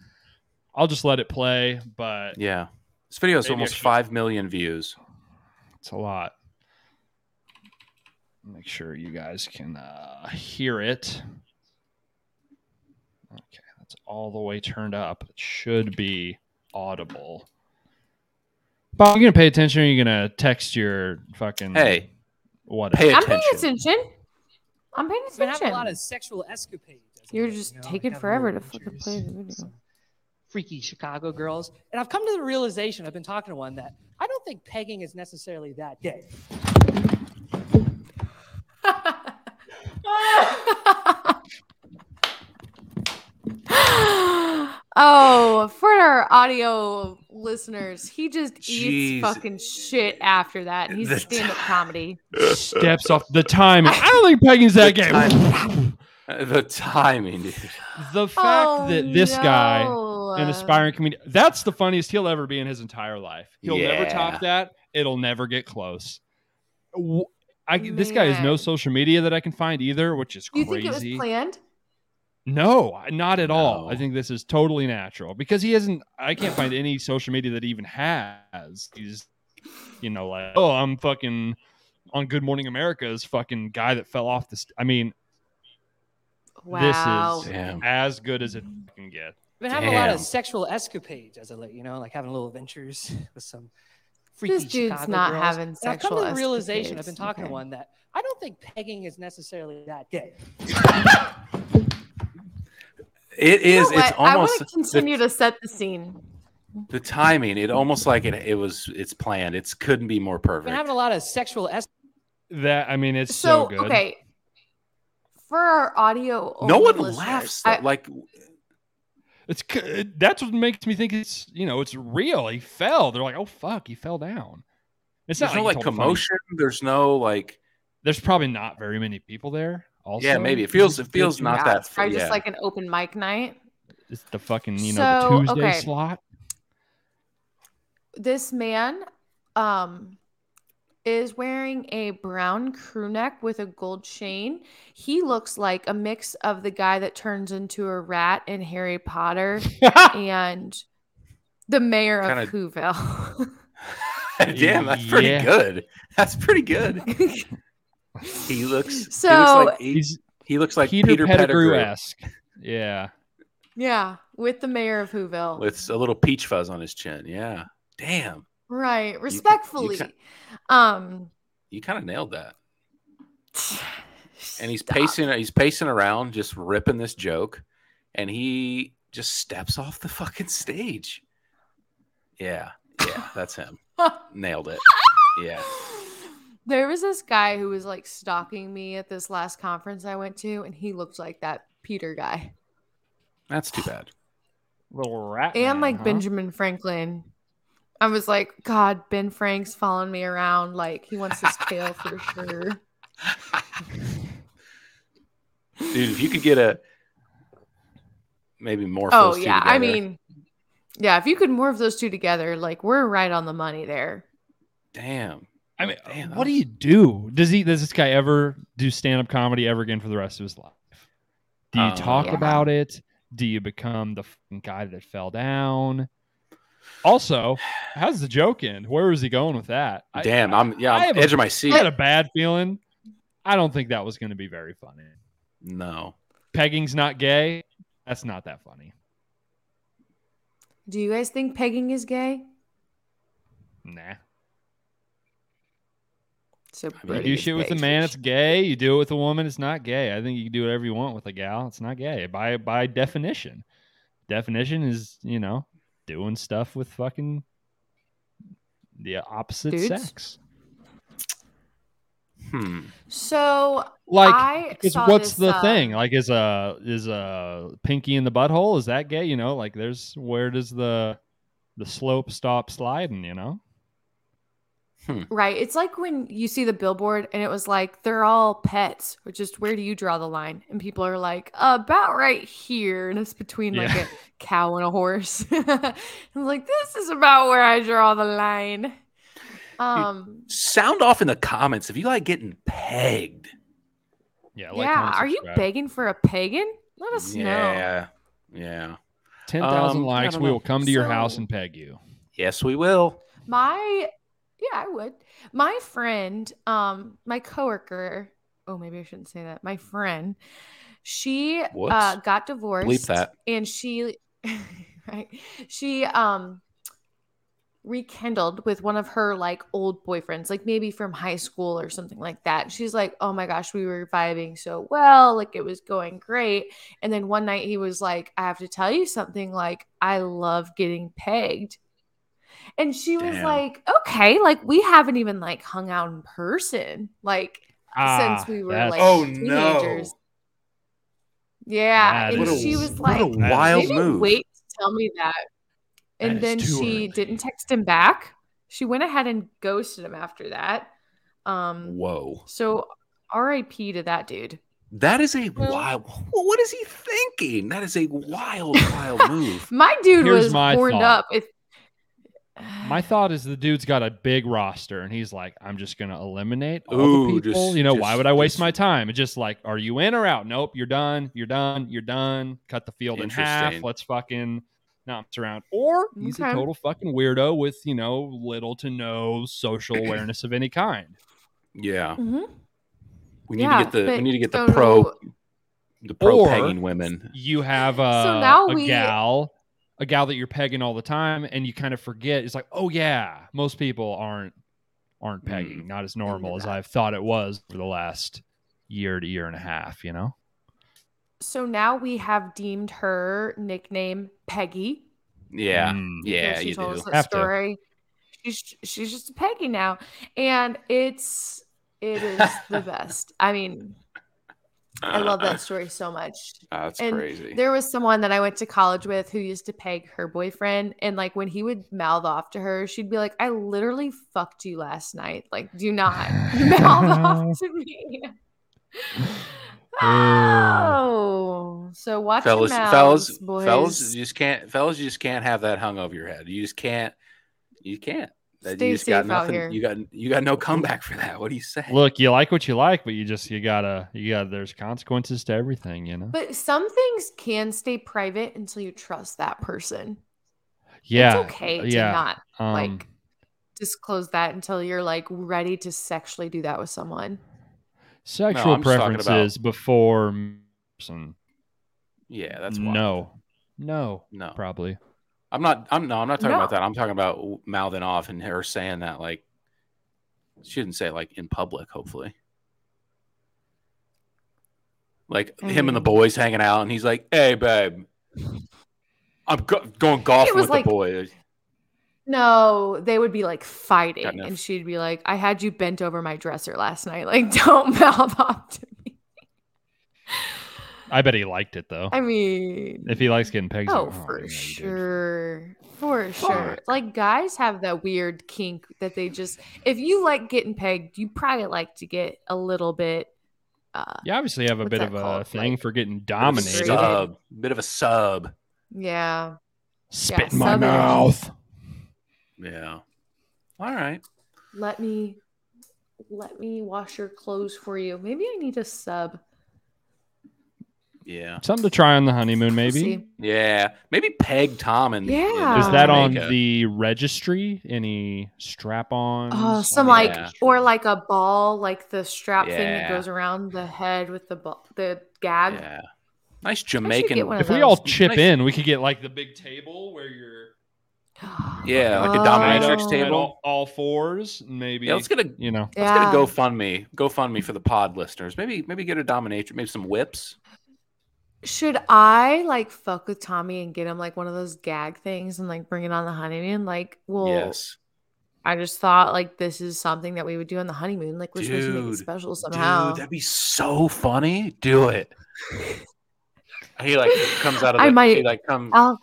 Speaker 1: i'll just let it play but
Speaker 2: Yeah. This video has
Speaker 1: Maybe I
Speaker 2: almost five million views.
Speaker 1: It's a lot. Make sure you guys can uh, hear it. Okay, that's all the way turned up. It should be audible. Bob, you gonna pay attention? Or are you gonna text your fucking
Speaker 2: Hey,
Speaker 1: what?
Speaker 2: pay
Speaker 3: I'm paying
Speaker 2: attention.
Speaker 3: attention. I'm paying attention.
Speaker 4: I've been having
Speaker 3: attention.
Speaker 4: a lot of sexual escapades. as of
Speaker 3: You're
Speaker 4: late,
Speaker 3: just
Speaker 4: you know,
Speaker 3: taking
Speaker 4: having
Speaker 3: forever to fucking
Speaker 4: adventures
Speaker 3: play the video.
Speaker 4: some Freaky Chicago girls, and I've come to the realization. I've been talking to one that I don't think pegging is necessarily that gay.
Speaker 3: oh, for our audio listeners, he just
Speaker 2: Jeez.
Speaker 3: eats fucking shit after that. He's
Speaker 2: The
Speaker 3: a stand-up
Speaker 2: ti-
Speaker 3: comedy.
Speaker 1: Steps off the timing. I don't think Peggy's that
Speaker 2: The
Speaker 1: gay.
Speaker 2: timing. Uh, the timing, dude.
Speaker 1: the fact
Speaker 3: Oh,
Speaker 1: that this guy
Speaker 3: no.
Speaker 1: an aspiring comedian. That's the funniest he'll ever be in his entire life. He'll never top that. It'll never get close. W- I, this guy has no social media that I can find either, which is
Speaker 3: Do you
Speaker 1: crazy.
Speaker 3: think it was planned?
Speaker 1: No, not at all. I think this is totally natural because he hasn't. I can't find any social media that he even has. He's, you know, like oh, I'm fucking on Good Morning America's fucking guy that fell off the. St-. I mean,
Speaker 3: Wow.
Speaker 1: this is
Speaker 2: Damn.
Speaker 1: as good as it can get.
Speaker 4: I've been having a lot of sexual escapades as of late, you know, like having little adventures with some freaky
Speaker 3: This dude's
Speaker 4: Chicago
Speaker 3: not
Speaker 4: girls.
Speaker 3: having
Speaker 4: And I've come
Speaker 3: sexual
Speaker 4: to the realization. I've been talking
Speaker 3: Okay.
Speaker 4: to one that I don't think pegging is necessarily that gay.
Speaker 2: It
Speaker 3: You
Speaker 2: is. it's
Speaker 3: what? I want to continue
Speaker 2: the,
Speaker 3: to set the scene.
Speaker 2: the timing. It almost like it. It was. It's planned. It's couldn't be more
Speaker 4: I've been
Speaker 2: perfect.
Speaker 4: having a lot of sexual es-
Speaker 1: That I mean, it's so,
Speaker 3: So,
Speaker 1: good.
Speaker 3: okay, for our audio,
Speaker 2: no one laughs.
Speaker 3: I-
Speaker 2: like
Speaker 1: It's c- that's what makes me think it's you know it's real. He fell. They're like, oh fuck, he fell down. It's
Speaker 2: there's
Speaker 1: not
Speaker 2: no
Speaker 1: like,
Speaker 2: like
Speaker 1: he funny-
Speaker 2: commotion. There's no like.
Speaker 1: There's probably not very many people there. Also,
Speaker 2: Yeah, maybe it feels. It feels not
Speaker 3: yeah,
Speaker 2: that.
Speaker 3: it's probably
Speaker 2: yeah.
Speaker 3: just like an open mic night.
Speaker 1: It's the fucking you know
Speaker 3: So,
Speaker 1: the Tuesday
Speaker 3: okay.
Speaker 1: slot.
Speaker 3: This man, um, is wearing a brown crew neck with a gold chain. He looks like a mix of the guy that turns into a rat in Harry Potter and the mayor of
Speaker 2: Kinda-
Speaker 3: Whoville.
Speaker 2: Damn, that's pretty
Speaker 1: Yeah.
Speaker 2: good. That's pretty good. He looks.
Speaker 3: So-
Speaker 2: he looks like he, he looks like
Speaker 1: Peter,
Speaker 2: Peter,
Speaker 1: Pettigrew
Speaker 2: Pettigrew
Speaker 1: esque. Yeah.
Speaker 3: yeah, with the mayor of Whoville.
Speaker 2: with a little peach fuzz on his chin. Yeah. Damn,
Speaker 3: right, respectfully.
Speaker 2: ca-
Speaker 3: um
Speaker 2: you kind of nailed that. And he's
Speaker 3: stop.
Speaker 2: pacing. He's pacing around, just ripping this joke, and he just steps off the fucking stage. Yeah, yeah, that's him. Nailed it. Yeah.
Speaker 3: There was this guy who was like stalking me at this last conference I went to, and he looked like that Peter guy.
Speaker 2: That's too bad.
Speaker 1: Little rat.
Speaker 3: and
Speaker 1: man,
Speaker 3: like
Speaker 1: huh?
Speaker 3: Benjamin Franklin. I was like, God, Ben Frank's following me around. Like he wants his tail for sure.
Speaker 2: Dude, if you could get a maybe more.
Speaker 3: Oh yeah, I mean, yeah. If you could morph those two together, like we're right on the money there.
Speaker 2: damn.
Speaker 1: I mean,
Speaker 2: Damn, that
Speaker 1: what do you do? Does he? Does this guy ever do stand up comedy ever again for the rest of his life? Do you
Speaker 2: Uh,
Speaker 1: talk
Speaker 3: Yeah.
Speaker 1: about it? Do you become the fucking guy that fell down? Also, how's the joke end? Where is he going with that?
Speaker 2: Damn, I'm yeah,
Speaker 1: I
Speaker 2: I'm
Speaker 1: have a-
Speaker 2: edge of my seat.
Speaker 1: I had a bad feeling. I don't think that was going to be very funny.
Speaker 2: No.
Speaker 1: Pegging's not gay. That's not that funny.
Speaker 3: Do you guys think pegging is gay?
Speaker 1: Nah.
Speaker 3: So
Speaker 2: mean,
Speaker 1: You do shit with a
Speaker 3: gay.
Speaker 1: man, it's gay. You do it with a woman, it's not gay. I think you can do whatever you want with a gal. It's not gay by by definition. Definition is you know doing stuff with fucking the opposite
Speaker 3: Dudes?
Speaker 1: sex.
Speaker 2: Hmm.
Speaker 3: So
Speaker 1: Like,
Speaker 3: I saw
Speaker 1: what's
Speaker 3: this,
Speaker 1: the
Speaker 3: uh,
Speaker 1: thing? Like, is a is a pinky in the butthole? Is that gay? You know, like there's where does the the slope stop sliding? You know.
Speaker 3: Right. It's like when you see the billboard and it was like, they're all pets, or just where do you draw the line? And people are like, about right here. And it's between like
Speaker 1: Yeah.
Speaker 3: a cow and a horse. I'm like, this is about where I draw the line. Um,
Speaker 2: Sound off in the comments if you like getting pegged.
Speaker 1: Yeah. Like,
Speaker 3: yeah. Are you begging for a pagan? Let us know.
Speaker 2: Yeah. Yeah.
Speaker 1: Ten thousand
Speaker 2: Um,
Speaker 1: likes, we will come to your house and peg you.
Speaker 2: Yes, we will.
Speaker 3: My, yeah, I would. My friend, um, my coworker, oh, maybe I shouldn't say that. My friend, she uh, got divorced.
Speaker 2: that.
Speaker 3: and she right she um rekindled with one of her like old boyfriends like maybe from high school or something like that she's like oh my gosh we were vibing so well like it was going great and then one night he was like i have to tell you something like i love getting pegged and she was
Speaker 2: Damn.
Speaker 3: like okay like we haven't even like hung out in person like
Speaker 1: Ah,
Speaker 3: since we were like
Speaker 2: Oh,
Speaker 3: teenagers yeah
Speaker 1: That
Speaker 3: and
Speaker 1: is-
Speaker 3: she was
Speaker 2: what
Speaker 3: like
Speaker 2: a wild
Speaker 3: maybe
Speaker 2: move.
Speaker 3: wait to tell me that.
Speaker 1: That
Speaker 3: And
Speaker 1: is
Speaker 3: then she
Speaker 1: early.
Speaker 3: didn't text him back. She went ahead and ghosted him after that. Um
Speaker 2: Whoa.
Speaker 3: so RIP to that dude.
Speaker 2: That is a wild. What is he thinking? That is a wild, wild move.
Speaker 3: My dude
Speaker 1: Here's
Speaker 3: was
Speaker 1: my
Speaker 3: horned
Speaker 1: thought.
Speaker 3: up. If
Speaker 1: My thought is the dude's got a big roster and he's like, I'm just gonna eliminate all
Speaker 2: Ooh,
Speaker 1: the people.
Speaker 2: just-
Speaker 1: you know, why would I waste
Speaker 2: just-
Speaker 1: my time? It's just like, are you in or out? Nope, you're done, you're done, you're done. Cut the field in half. Let's fucking not around. Or he's a total fucking weirdo with, you know, little to no social awareness of any kind.
Speaker 2: Yeah,
Speaker 3: Mhm.
Speaker 2: we need
Speaker 3: Yeah,
Speaker 2: to get the we need to get the
Speaker 3: so-
Speaker 2: pro the pro
Speaker 1: Or-
Speaker 2: pegging women.
Speaker 1: You have a, so
Speaker 3: now
Speaker 1: a
Speaker 3: we-
Speaker 1: gal, a gal that you're pegging all the time, and you kind of forget. It's like, oh yeah, most people aren't aren't pegging, not as normal as. I've thought it was for the last year to year and a half. You know,
Speaker 3: So now we have deemed her nickname Peggy.
Speaker 2: Yeah,
Speaker 1: Mm.
Speaker 2: yeah,
Speaker 3: she
Speaker 2: you
Speaker 3: told
Speaker 2: do.
Speaker 3: us that
Speaker 1: Have to.
Speaker 3: story. She's she's just a Peggy now, and it's it is the best. I mean, I love that uh, story so much.
Speaker 2: Uh, that's
Speaker 3: And
Speaker 2: crazy.
Speaker 3: There was someone that I went to college with who used to peg her boyfriend, and like when he would mouth off to her, she'd be like, "I literally fucked you last night. Like, do not mouth off to me." oh, so watch
Speaker 2: fellas,
Speaker 3: mouths,
Speaker 2: fellas,
Speaker 3: boys.
Speaker 2: fellas, you just can't. Fellas, you just can't have that hung over your head. You just can't. You can't. That
Speaker 3: Stay
Speaker 2: you just got
Speaker 3: safe out
Speaker 2: nothing. You got you got no comeback for that. What do you say?
Speaker 1: look, you like what you like, but you just you gotta you gotta. There's consequences to everything. You know.
Speaker 3: But some things can stay private until you trust that person.
Speaker 1: yeah.
Speaker 3: it's okay to
Speaker 1: yeah,
Speaker 3: not
Speaker 1: um,
Speaker 3: like disclose that until you're like ready to sexually do that with someone.
Speaker 1: Sexual
Speaker 2: I'm just talking about-
Speaker 1: preferences before person.
Speaker 2: Yeah, that's wild.
Speaker 1: no, no,
Speaker 2: no.
Speaker 1: probably.
Speaker 2: I'm not. I'm no. I'm not talking
Speaker 3: No.
Speaker 2: about that. I'm talking about mouthing off and her saying that like she didn't say it like in public. Hopefully, like
Speaker 3: I
Speaker 2: him and the
Speaker 3: mm.
Speaker 2: boys hanging out, and he's like, "Hey, babe, I'm go- going golfing with
Speaker 3: like-
Speaker 2: the boys."
Speaker 3: No, they would be like fighting, and she'd be like, "I had you bent over my dresser last night. Like, don't mouth off to me."
Speaker 1: I bet he liked it though.
Speaker 3: I mean,
Speaker 1: if he likes getting pegged, he's
Speaker 3: oh, for
Speaker 1: yeah,
Speaker 3: sure, for sure.
Speaker 2: Fuck.
Speaker 3: Like guys have that weird kink that they just, if you like getting pegged, you probably like to get a little bit. Uh,
Speaker 1: You obviously have a bit
Speaker 3: that
Speaker 1: of a thing
Speaker 3: Like-
Speaker 1: for getting
Speaker 2: Bit of a
Speaker 1: dominated.
Speaker 3: Dominated.
Speaker 2: Sub, bit of a sub.
Speaker 3: yeah.
Speaker 1: Spit
Speaker 3: Yeah,
Speaker 1: in my mouth.
Speaker 2: Yeah. All right.
Speaker 3: Let me, let me wash your clothes for you. Maybe I need a sub.
Speaker 2: Yeah.
Speaker 1: Something to try on the honeymoon,
Speaker 3: We'll
Speaker 1: maybe.
Speaker 2: Yeah. Maybe peg Tom and
Speaker 3: Yeah.
Speaker 1: Is
Speaker 3: Uh,
Speaker 1: that on
Speaker 2: Jamaica.
Speaker 1: the registry? Any strap on?
Speaker 3: Oh, some like
Speaker 2: Yeah.
Speaker 3: or like a ball, like the strap thing that goes around the head with the ball, the gag.
Speaker 2: Yeah. Nice
Speaker 3: get
Speaker 2: Jamaican.
Speaker 1: if we all chip
Speaker 2: Nice.
Speaker 1: in, we could get like the big table where you're
Speaker 2: Yeah, like a
Speaker 3: Oh.
Speaker 2: dominatrix
Speaker 1: at
Speaker 2: table.
Speaker 1: all, all fours, and maybe
Speaker 2: Yeah, let's get a
Speaker 1: you know.
Speaker 2: let's get a GoFundMe. GoFundMe for the pod listeners. Maybe maybe get a dominatrix, maybe some whips.
Speaker 3: Should I like fuck with Tommy and get him like one of those gag things and like bring it on the honeymoon? Like, well,
Speaker 2: yes.
Speaker 3: I just thought like this is something that we would do on the honeymoon. Like we're supposed to make it special somehow.
Speaker 2: Dude, that'd be so funny. Do it. he like comes out of
Speaker 3: I
Speaker 2: the,
Speaker 3: might-
Speaker 2: he like come
Speaker 3: I'll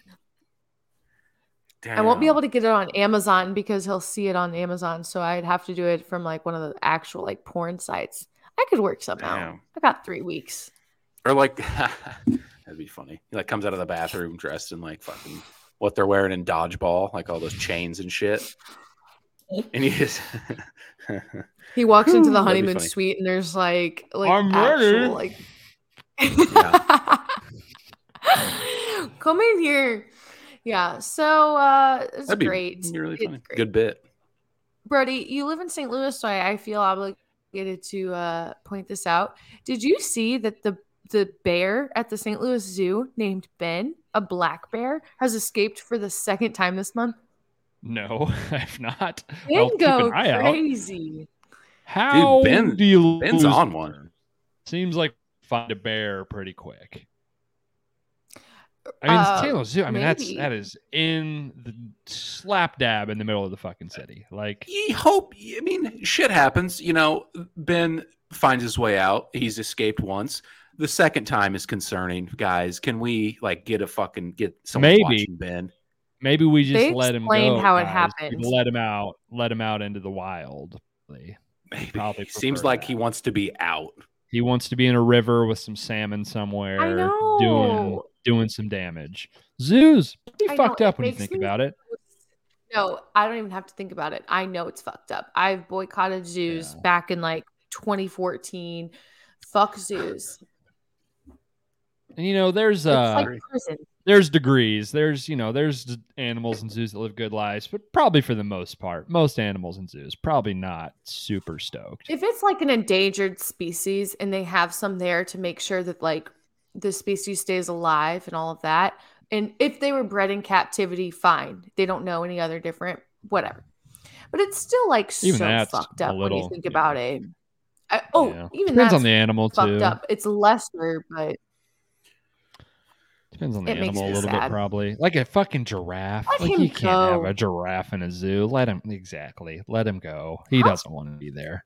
Speaker 3: I won't be able to get it on Amazon because he'll see it on Amazon. So I'd have to do it from like one of the actual like porn sites. I could work somehow.
Speaker 2: Damn.
Speaker 3: I got three weeks.
Speaker 2: Or like that'd be funny. He like comes out of the bathroom dressed in like fucking what they're wearing in dodgeball, like all those chains and shit. And he just
Speaker 3: He walks into the honeymoon suite and there's like like
Speaker 1: I'm ready.
Speaker 3: actual, like Come in here. Yeah. So uh it's
Speaker 2: that'd be
Speaker 3: great.
Speaker 2: really
Speaker 3: It's
Speaker 2: funny.
Speaker 3: great.
Speaker 2: Good bit.
Speaker 3: Brody, you live in St. Louis, so I, I feel obligated to uh point this out. Did you see that the the bear at the St. Louis Zoo named Ben, a black bear, has escaped for the second time this month?
Speaker 1: No, I've not.
Speaker 3: Ben
Speaker 1: I'll
Speaker 3: go
Speaker 1: an out.
Speaker 3: crazy.
Speaker 1: How
Speaker 2: Ben-
Speaker 1: do you
Speaker 2: Ben's
Speaker 1: lose-
Speaker 2: on one.
Speaker 1: Seems like find a bear pretty quick. I mean,
Speaker 3: Uh,
Speaker 1: it's Taylor Zoo. I mean, that's that is in the slap dab in the middle of the fucking city. Like,
Speaker 2: You hope. I mean, shit happens. You know, Ben finds his way out. He's escaped once. The second time is concerning, guys. Can we like get a fucking get someone
Speaker 1: Maybe.
Speaker 2: watching Ben?
Speaker 1: maybe we just
Speaker 3: They
Speaker 1: let him
Speaker 3: explained
Speaker 1: go.
Speaker 3: how it
Speaker 1: guys. We
Speaker 3: happened.
Speaker 1: Let him out. Let him out into the wild.
Speaker 2: Maybe.
Speaker 1: Probably
Speaker 2: Seems like
Speaker 1: that.
Speaker 2: he wants to be out.
Speaker 1: He wants to be in a river with some salmon somewhere.
Speaker 3: I
Speaker 1: Doing
Speaker 3: know.
Speaker 1: doing some damage. Zoos pretty
Speaker 3: I know,
Speaker 1: fucked up
Speaker 3: it
Speaker 1: when you think
Speaker 3: me-
Speaker 1: about it.
Speaker 3: No, I don't even have to think about it. I know it's fucked up. I've boycotted zoos
Speaker 1: Yeah.
Speaker 3: back in like 2014. Fuck zoos.
Speaker 1: And you know, there's uh
Speaker 3: like
Speaker 1: there's degrees. There's you know, there's animals in zoos that live good lives, but probably for the most part, most animals in zoos probably not super stoked.
Speaker 3: If it's like an endangered species and they have some there to make sure that like the species stays alive and all of that, and if they were bred in captivity, fine. They don't know any other different, whatever. But it's still like
Speaker 1: Even
Speaker 3: so fucked up when
Speaker 1: little-
Speaker 3: you think
Speaker 1: yeah.
Speaker 3: about it. I, oh,
Speaker 1: Yeah.
Speaker 3: even
Speaker 1: Depends
Speaker 3: that's
Speaker 1: on the animal
Speaker 3: fucked
Speaker 1: too.
Speaker 3: up. It's lesser, but
Speaker 1: Depends on the
Speaker 3: It
Speaker 1: animal a little
Speaker 3: sad.
Speaker 1: bit, probably. Like a fucking giraffe.
Speaker 3: Let
Speaker 1: like you can't have a giraffe in a zoo. Let him exactly. Let him go. He
Speaker 3: How-
Speaker 1: doesn't want to be there.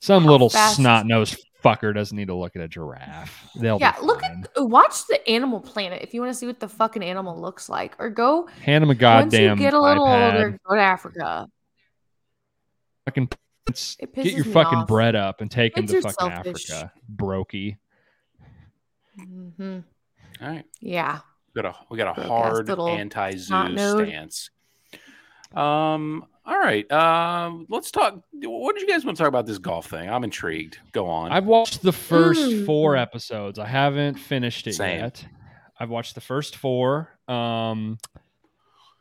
Speaker 1: Some
Speaker 3: How
Speaker 1: little snot nosed fucker doesn't need to look at a giraffe. They'll
Speaker 3: yeah, look at watch the Animal Planet if you want to see what the fucking animal looks like, or go
Speaker 1: Hand him a goddamn.
Speaker 3: once you get a little
Speaker 1: iPad.
Speaker 3: older, go to Africa.
Speaker 1: Fucking get your fucking
Speaker 3: off.
Speaker 1: bread up and take him to fucking
Speaker 3: selfish.
Speaker 1: Africa, brokey.
Speaker 3: Mm hmm
Speaker 2: All right.
Speaker 3: Yeah,
Speaker 2: We got a we got a
Speaker 3: Broke-ass
Speaker 2: hard
Speaker 3: little
Speaker 2: anti-zoo stance. Um. All right. Um. Let's talk. What did you guys want to talk about this golf thing? I'm intrigued. Go on.
Speaker 1: I've watched the first
Speaker 3: Mm.
Speaker 1: four episodes. I haven't finished it
Speaker 2: Same.
Speaker 1: yet. I've watched the first four. Um,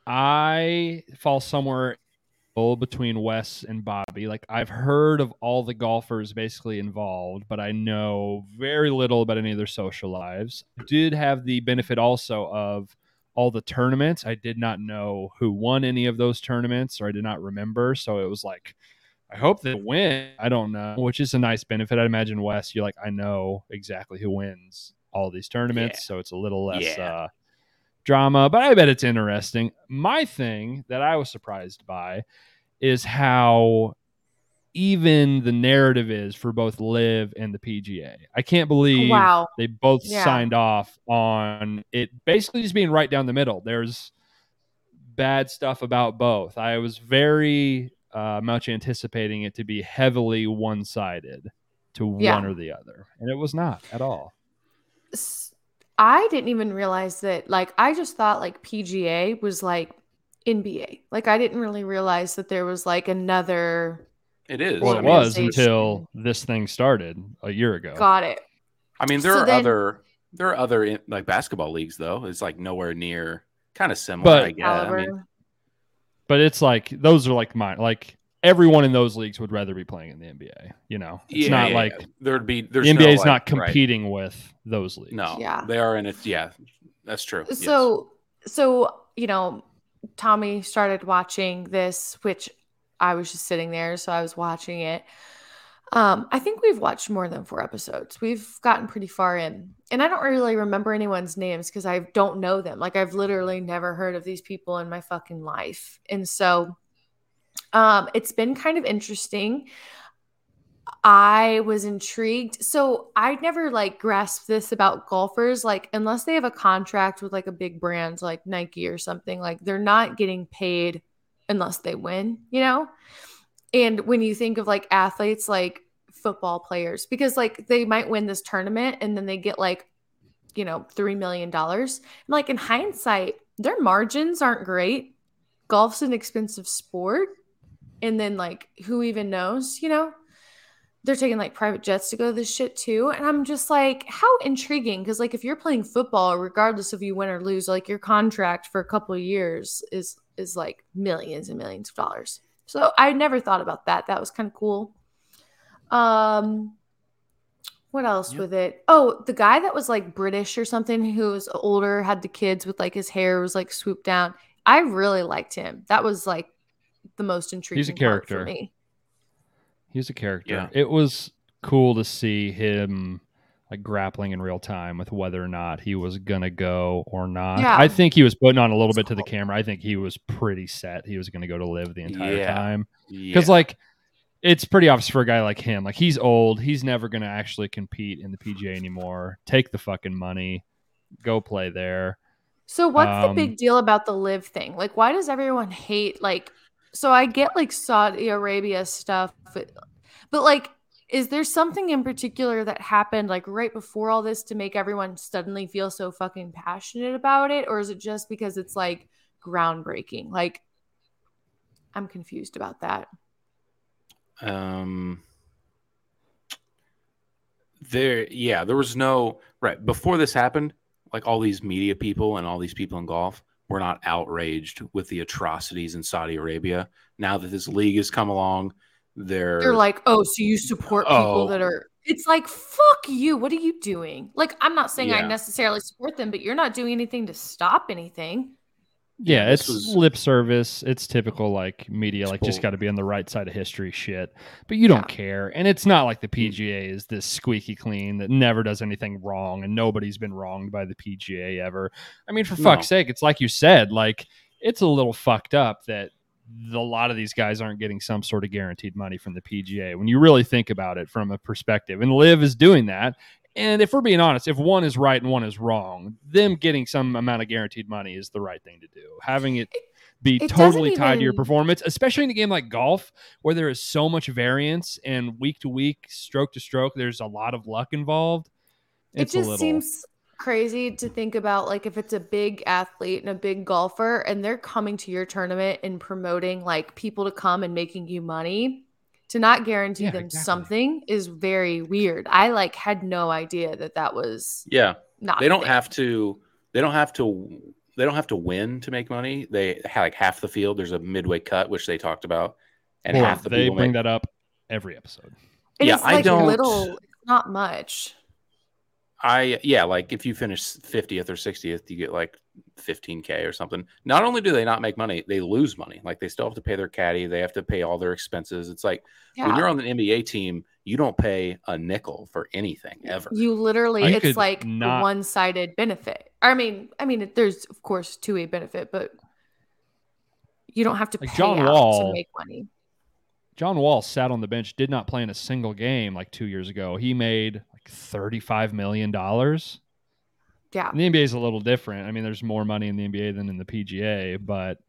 Speaker 1: I fall somewhere between Wes and Bobby. Like I've heard of all the golfers basically involved, but I know very little about any of their social lives. Did have the benefit also of all the tournaments. I did not know who won any of those tournaments, or I did not remember. So it was like, I hope they win. I don't know, which is a nice benefit. I imagine Wes, you're like, I know exactly who wins all these tournaments,
Speaker 2: Yeah.
Speaker 1: so it's a little less
Speaker 2: Yeah.
Speaker 1: uh, drama. But I bet it's interesting. My thing that I was surprised by is how even the narrative is for both LIV and the PGA. I can't believe
Speaker 3: Wow.
Speaker 1: they both
Speaker 3: Yeah.
Speaker 1: signed off on it basically just being right down the middle. There's bad stuff about both. I was very uh, much anticipating it to be heavily one sided to
Speaker 3: Yeah.
Speaker 1: one or the other, and it was not at all.
Speaker 3: S- I didn't even realize that. Like, I just thought like PGA was like NBA. Like, I didn't really realize that there was like another.
Speaker 2: It is.
Speaker 1: Well, it was
Speaker 3: organization.
Speaker 1: until this thing started a year ago.
Speaker 3: Got it.
Speaker 2: I mean, there
Speaker 3: So
Speaker 2: are
Speaker 3: then-
Speaker 2: other there are other in- like basketball leagues though. It's like nowhere near kind of similar.
Speaker 1: But-
Speaker 2: I guess. I mean,
Speaker 1: But it's like those are like mine. Like everyone in those leagues would rather be playing in the NBA. You know, it's
Speaker 2: yeah,
Speaker 1: not
Speaker 2: yeah,
Speaker 1: like
Speaker 2: yeah. there'd be there's
Speaker 1: the NBA is
Speaker 2: like-
Speaker 1: not
Speaker 2: right.
Speaker 1: competing with those leagues.
Speaker 2: No,
Speaker 3: Yeah.
Speaker 2: they are in it. Yeah, that's true. Yes.
Speaker 3: So, so you know, Tommy started watching this, which I was just sitting there, so I was watching it. Um, I think we've watched more than four episodes. We've gotten pretty far in, and I don't really remember anyone's names because I don't know them. Like I've literally never heard of these people in my fucking life, and so, um, it's been kind of interesting. I was intrigued. So I never like grasped this about golfers. Like, unless they have a contract with like a big brand like Nike or something, like they're not getting paid unless they win, you know? And when you think of like athletes, like football players, because like they might win this tournament and then they get like, you know, $3 million. And Like in hindsight, their margins aren't great. Golf's an expensive sport. And then like who even knows, you know? they're taking like private jets to go to this shit too. And I'm just like, how intriguing. Cause like if you're playing football, regardless if you win or lose, like your contract for a couple of years is is like millions and millions of dollars. So I never thought about that. That was kind of cool. Um what else with it? Oh, the guy that was like British or something who was older, had the kids with like his hair was like swooped down. I really liked him. That was like the most intriguing part for
Speaker 1: character.
Speaker 3: me.
Speaker 1: He's a character.
Speaker 2: Yeah.
Speaker 1: It was cool to see him like grappling in real time with whether or not he was gonna go or not.
Speaker 3: Yeah.
Speaker 1: I think he was putting on a little bit to the camera. I think he was pretty set. He was gonna go to LIV the entire
Speaker 2: Yeah.
Speaker 1: time
Speaker 2: yeah.
Speaker 1: because like it's pretty obvious for a guy like him. Like he's old. He's never gonna actually compete in the PGA anymore. Take the fucking money, go play there.
Speaker 3: So what's the
Speaker 1: Um,
Speaker 3: big deal about the LIV thing? Like why does everyone hate like so I get like Saudi Arabia stuff but, but like is there something in particular that happened like right before all this to make everyone suddenly feel so fucking passionate about it or is it just because it's like groundbreaking? Like I'm confused about that.
Speaker 2: Um, there, yeah, there was no right before this happened. Like all these media people and all these people in golf were not outraged with the atrocities in Saudi Arabia. Now that this league has come along, they're,
Speaker 3: They're like, "Oh, so you support people
Speaker 2: Oh.
Speaker 3: that are It's like, "Fuck you. What are you doing?" Like I'm not saying I necessarily support them, but you're not doing anything to stop anything.
Speaker 1: Yeah, it's
Speaker 2: was-
Speaker 1: lip service. It's typical like media, like just got to be on the right side of history shit. But you don't
Speaker 3: Yeah.
Speaker 1: care, and it's not like the mm. PGA is this squeaky clean that never does anything wrong, and nobody's been wronged by the PGA ever. I mean, for
Speaker 2: No.
Speaker 1: fuck's sake, it's like you said, like it's a little fucked up that the, a lot of these guys aren't getting some sort of guaranteed money from the PGA when you really think about it from a perspective. And LIV is doing that. And if we're being honest, if one is right and one is wrong, them getting some amount of guaranteed money is the right thing to do. Having it be
Speaker 3: it
Speaker 1: totally
Speaker 3: doesn't
Speaker 1: tied to your performance, especially in a game like golf where there is so much variance and week to week, stroke to stroke, there's a lot of luck involved. It's
Speaker 3: it just
Speaker 1: little
Speaker 3: seems crazy to think about like if it's a big athlete and a big golfer and they're coming to your tournament and promoting like people to come and making you money to not guarantee
Speaker 1: Yeah,
Speaker 3: them
Speaker 1: exactly.
Speaker 3: something is very weird i like had no idea that that was
Speaker 2: yeah,
Speaker 3: not
Speaker 2: they don't
Speaker 3: thing.
Speaker 2: have to. They don't have to they don't have to win to make money. They have like half the field. There's a midway cut, which they talked about, and
Speaker 1: Well,
Speaker 2: half the
Speaker 1: they bring
Speaker 2: make,
Speaker 1: that up every episode.
Speaker 3: And
Speaker 2: Yeah,
Speaker 3: it's
Speaker 2: I
Speaker 3: like
Speaker 2: don't-
Speaker 3: little, not much.
Speaker 2: I yeah, like if you finish 50th or 60th, you get like 15k or something. Not only do they not make money, they lose money. Like they still have to pay their caddy, they have to pay all their expenses. It's like when you're on the NBA team, you don't pay a nickel for anything ever.
Speaker 3: You literally,
Speaker 1: I
Speaker 3: it's like
Speaker 1: not-
Speaker 3: one-sided benefit. I mean, I mean, there's of course two-way benefit, but you don't have to
Speaker 1: Like
Speaker 3: pay
Speaker 1: John
Speaker 3: out
Speaker 1: Wall-
Speaker 3: to make money.
Speaker 1: John Wall sat on the bench, did not play in a single game like two years ago. He made like thirty-five million dollars.
Speaker 3: Yeah,
Speaker 1: The NBA is a little different. I mean, there's more money in the NBA than in the PGA, but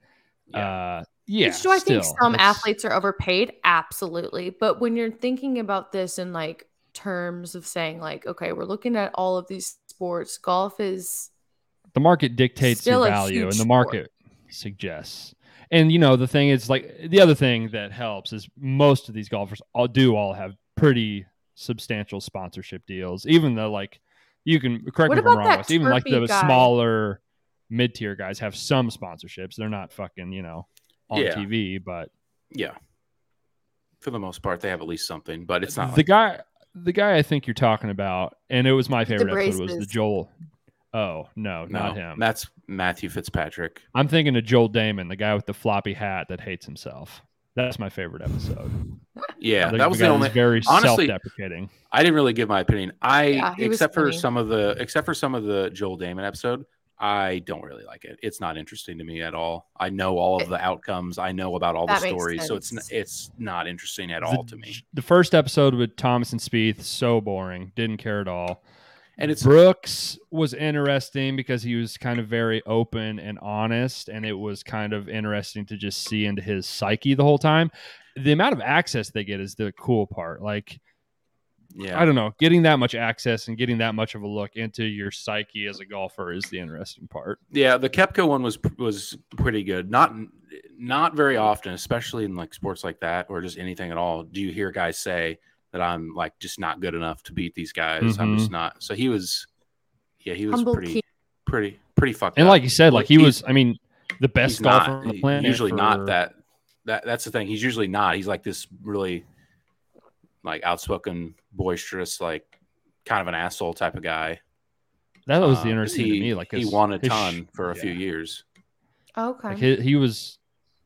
Speaker 1: uh, yeah.
Speaker 3: do I think some
Speaker 1: it's-
Speaker 3: athletes are overpaid? Absolutely. But when you're thinking about this in like terms of saying like, okay, we're looking at all of these sports, golf is
Speaker 1: the market dictates
Speaker 3: Still
Speaker 1: your value, and the
Speaker 3: sport.
Speaker 1: market suggests. And you know, the thing is, like the other thing that helps is most of these golfers all do all have pretty substantial sponsorship deals, even though like you can correct
Speaker 3: What
Speaker 1: me if I'm wrong.
Speaker 3: that
Speaker 1: even like the
Speaker 3: guy?
Speaker 1: smaller mid tier guys have some sponsorships. They're not fucking you know on
Speaker 2: Yeah.
Speaker 1: TV, but
Speaker 2: Yeah. For the most part, they have at least something, but it's not
Speaker 1: the
Speaker 2: like,
Speaker 1: guy the guy I think you're talking about, and it was my favorite episode was the. Joel. Oh no,
Speaker 2: no,
Speaker 1: not him.
Speaker 2: That's Matthew Fitzpatrick.
Speaker 1: I'm thinking of Joel Dahmen, the guy with the floppy hat that hates himself. That's my favorite episode.
Speaker 2: Yeah,
Speaker 1: The-
Speaker 2: that was the only.
Speaker 1: who's very
Speaker 2: honestly,
Speaker 1: self-deprecating.
Speaker 2: I didn't really give my opinion. I
Speaker 3: Yeah,
Speaker 2: except for
Speaker 3: funny.
Speaker 2: some of the except for some of the Joel Dahmen episode, I don't really like it. It's not interesting to me at all. I know all of the outcomes. I know about all the
Speaker 3: That makes
Speaker 2: stories, so it's it's not interesting at
Speaker 1: The-
Speaker 2: all to me.
Speaker 1: The first episode with Thomas and Spieth, so boring. Didn't care at all.
Speaker 2: And it's
Speaker 1: Brooks was interesting because he was kind of very open and honest, and it was kind of interesting to just see into his psyche the whole time. The amount of access they get is the cool part. Like,
Speaker 2: yeah,
Speaker 1: I don't know, getting that much access and getting that much of a look into your psyche as a golfer is the interesting part.
Speaker 2: Yeah, the Koepka one was was pretty good. Not not very often, especially in like sports like that or just anything at all. Do you hear guys say that I'm like just not good enough to beat these guys? I'm just not. So he was, yeah, he was
Speaker 3: Humble
Speaker 2: pretty
Speaker 3: king.
Speaker 2: pretty pretty fucked
Speaker 1: And
Speaker 2: up.
Speaker 1: like you said, like he
Speaker 2: He's-
Speaker 1: was, I mean, the best
Speaker 2: he's
Speaker 1: golfer
Speaker 2: not
Speaker 1: on the planet.
Speaker 2: usually
Speaker 1: for-
Speaker 2: not that. That that's the thing. He's usually not. He's like this really like outspoken, boisterous, like kind of an asshole type of guy.
Speaker 1: That was the
Speaker 2: Um,
Speaker 1: interesting
Speaker 2: he,
Speaker 1: to me. Like
Speaker 2: he won a
Speaker 1: his sh-
Speaker 2: ton for a
Speaker 1: yeah.
Speaker 2: few years.
Speaker 3: okay.
Speaker 1: Like he, he was,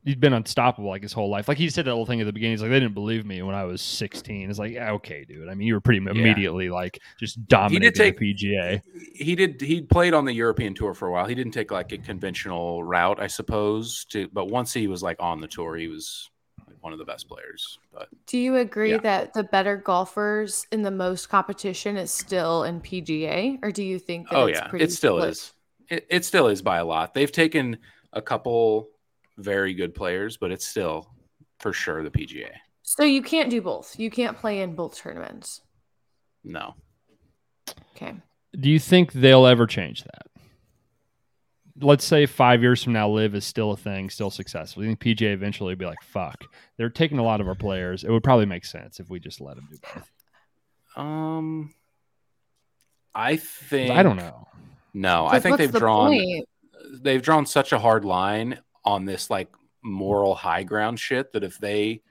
Speaker 1: he'd been unstoppable like his whole life. Like he said that little thing at the beginning. He's like, they didn't believe me when I was 16. It's like, yeah, okay, dude. I mean, you were pretty immediately like just dominating he did
Speaker 2: take-
Speaker 1: the PGA.
Speaker 2: he did he played on the European tour for a while. He didn't take like a conventional route, I suppose. To but once he was like on the tour, he was like, one of the best players. But
Speaker 3: Do you agree
Speaker 2: Yeah.
Speaker 3: that the better golfers in the most competition is still in PGA, or do you think that
Speaker 2: oh
Speaker 3: it's
Speaker 2: yeah,
Speaker 3: pretty
Speaker 2: it still
Speaker 3: split?
Speaker 2: is. It, it still is by a lot. They've taken a couple very good players, but it's still for sure the PGA.
Speaker 3: So you can't do both. You can't play in both tournaments.
Speaker 2: No,
Speaker 3: Okay.
Speaker 1: Do you think they'll ever change that? Let's say five years from now, LIV is still a thing, still successful. You think PGA eventually will be like, fuck, they're taking a lot of our players. It would probably make sense if we just let them do both.
Speaker 2: um, I think
Speaker 1: I don't know.
Speaker 2: No, I think they've
Speaker 3: the
Speaker 2: drawn
Speaker 3: point?
Speaker 2: they've drawn such a hard line on this like moral high ground shit that if they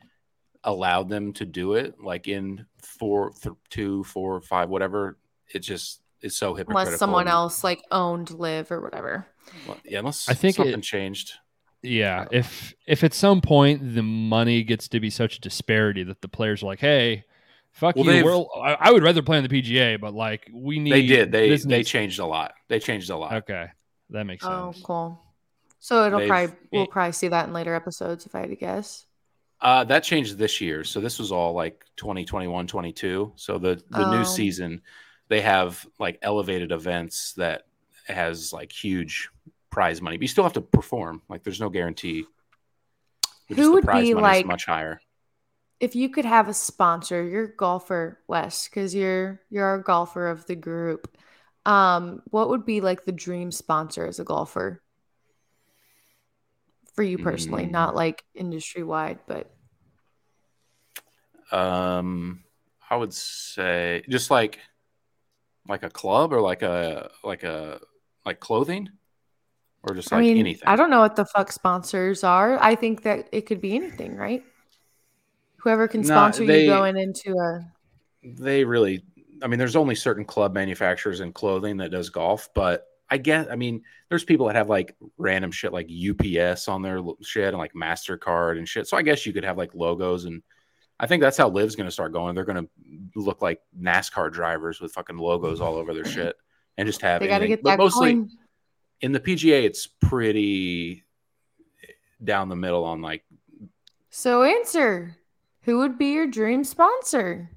Speaker 2: allowed them to do it like in four, th- two, four, five, whatever, it just is so hypocritical.
Speaker 3: unless someone else like owned LIV or whatever.
Speaker 2: well, yeah, unless
Speaker 1: I think
Speaker 2: something
Speaker 1: it-
Speaker 2: changed.
Speaker 1: Yeah, if if at some point the money gets to be such a disparity that the players are like, "Hey, fuck
Speaker 2: Well,
Speaker 1: you,"
Speaker 2: they've-
Speaker 1: we're, I, I would rather play on the PGA, but like we need
Speaker 2: They did. They
Speaker 1: this
Speaker 2: they changed a lot. They changed a lot.
Speaker 1: Okay, that makes
Speaker 3: Oh,
Speaker 1: sense.
Speaker 3: cool. So it'll
Speaker 2: They've-
Speaker 3: probably we'll
Speaker 1: it-
Speaker 3: probably see that in later episodes if I had to guess.
Speaker 2: Uh, that changed this year. So this was all like 2021, 22. So the the
Speaker 3: Oh.
Speaker 2: new season, they have like elevated events that has like huge prize money, but you still have to perform. Like there's no guarantee.
Speaker 3: Who would be, like-
Speaker 2: much higher.
Speaker 3: If you could have a sponsor, you're golfer Wes, because you're you're our golfer of the group. Um, what would be like the dream sponsor as a golfer for you personally?
Speaker 2: Mm.
Speaker 3: Not like industry wide, but
Speaker 2: Um, I would say just like like a club or like a like a like clothing or just
Speaker 3: I
Speaker 2: like
Speaker 3: mean,
Speaker 2: anything?
Speaker 3: I don't know what the fuck sponsors are. I think that it could be anything, right? Whoever can sponsor
Speaker 2: they-
Speaker 3: you going into a
Speaker 2: they really i mean there's only certain club manufacturers in clothing that does golf but i get i mean there's people that have like random shit like ups on their shit and like mastercard and shit so i guess you could have like logos and i think that's how LIV's going to start going they're going to look like nascar drivers with fucking logos all over their shit and just have
Speaker 3: they got to
Speaker 2: anything.
Speaker 3: get
Speaker 2: but
Speaker 3: that
Speaker 2: mostly
Speaker 3: coin.
Speaker 2: in the pga it's pretty down the middle on like
Speaker 3: So answer. Who would be your dream sponsor?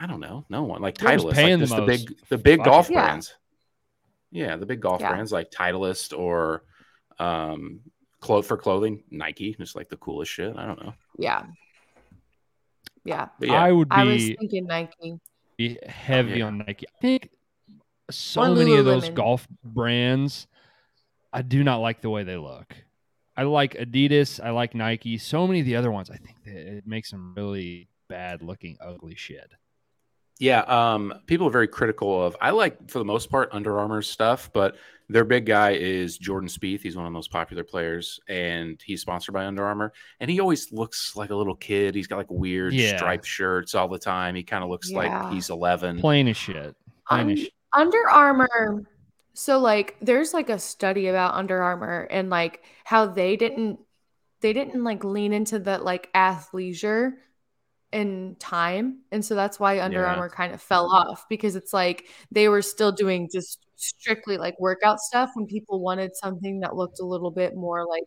Speaker 2: I don't know. No one like
Speaker 1: Whoever's
Speaker 2: Titleist,
Speaker 1: paying
Speaker 2: like
Speaker 1: the
Speaker 2: just the
Speaker 1: most.
Speaker 2: big the big
Speaker 1: Fuck
Speaker 2: golf.
Speaker 3: Yeah.
Speaker 2: brands. Yeah, the big golf
Speaker 3: Yeah.
Speaker 2: brands like Titleist or um clo- for clothing, Nike, just like the coolest shit. I don't know.
Speaker 3: Yeah. Yeah.
Speaker 2: But yeah,
Speaker 1: I would
Speaker 3: I was
Speaker 1: be,
Speaker 3: thinking Nike.
Speaker 1: be heavy
Speaker 2: Yeah.
Speaker 1: on Nike. I think so
Speaker 3: Or
Speaker 1: many of those golf brands, I do not like the way they look. I like Adidas. I like Nike. So many of the other ones, I think that it makes them really bad looking, ugly shit.
Speaker 2: Yeah. Um, people are very critical of. I like for the most part Under Armour stuff, but their big guy is Jordan Spieth. He's one of the most popular players, and he's sponsored by Under Armour. And he always looks like a little kid. He's got like weird
Speaker 1: Yeah.
Speaker 2: striped shirts all the time. He kind of looks
Speaker 3: Yeah.
Speaker 2: like he's eleven.
Speaker 1: Plain as shit. Plain as
Speaker 3: Un-
Speaker 1: shit.
Speaker 3: Under Armour. So like there's like a study about Under Armour and like how they didn't they didn't like lean into that like athleisure in time. And so that's why Under
Speaker 2: Yeah.
Speaker 3: Armour kind of fell off because it's like they were still doing just strictly like workout stuff when people wanted something that looked a little bit more like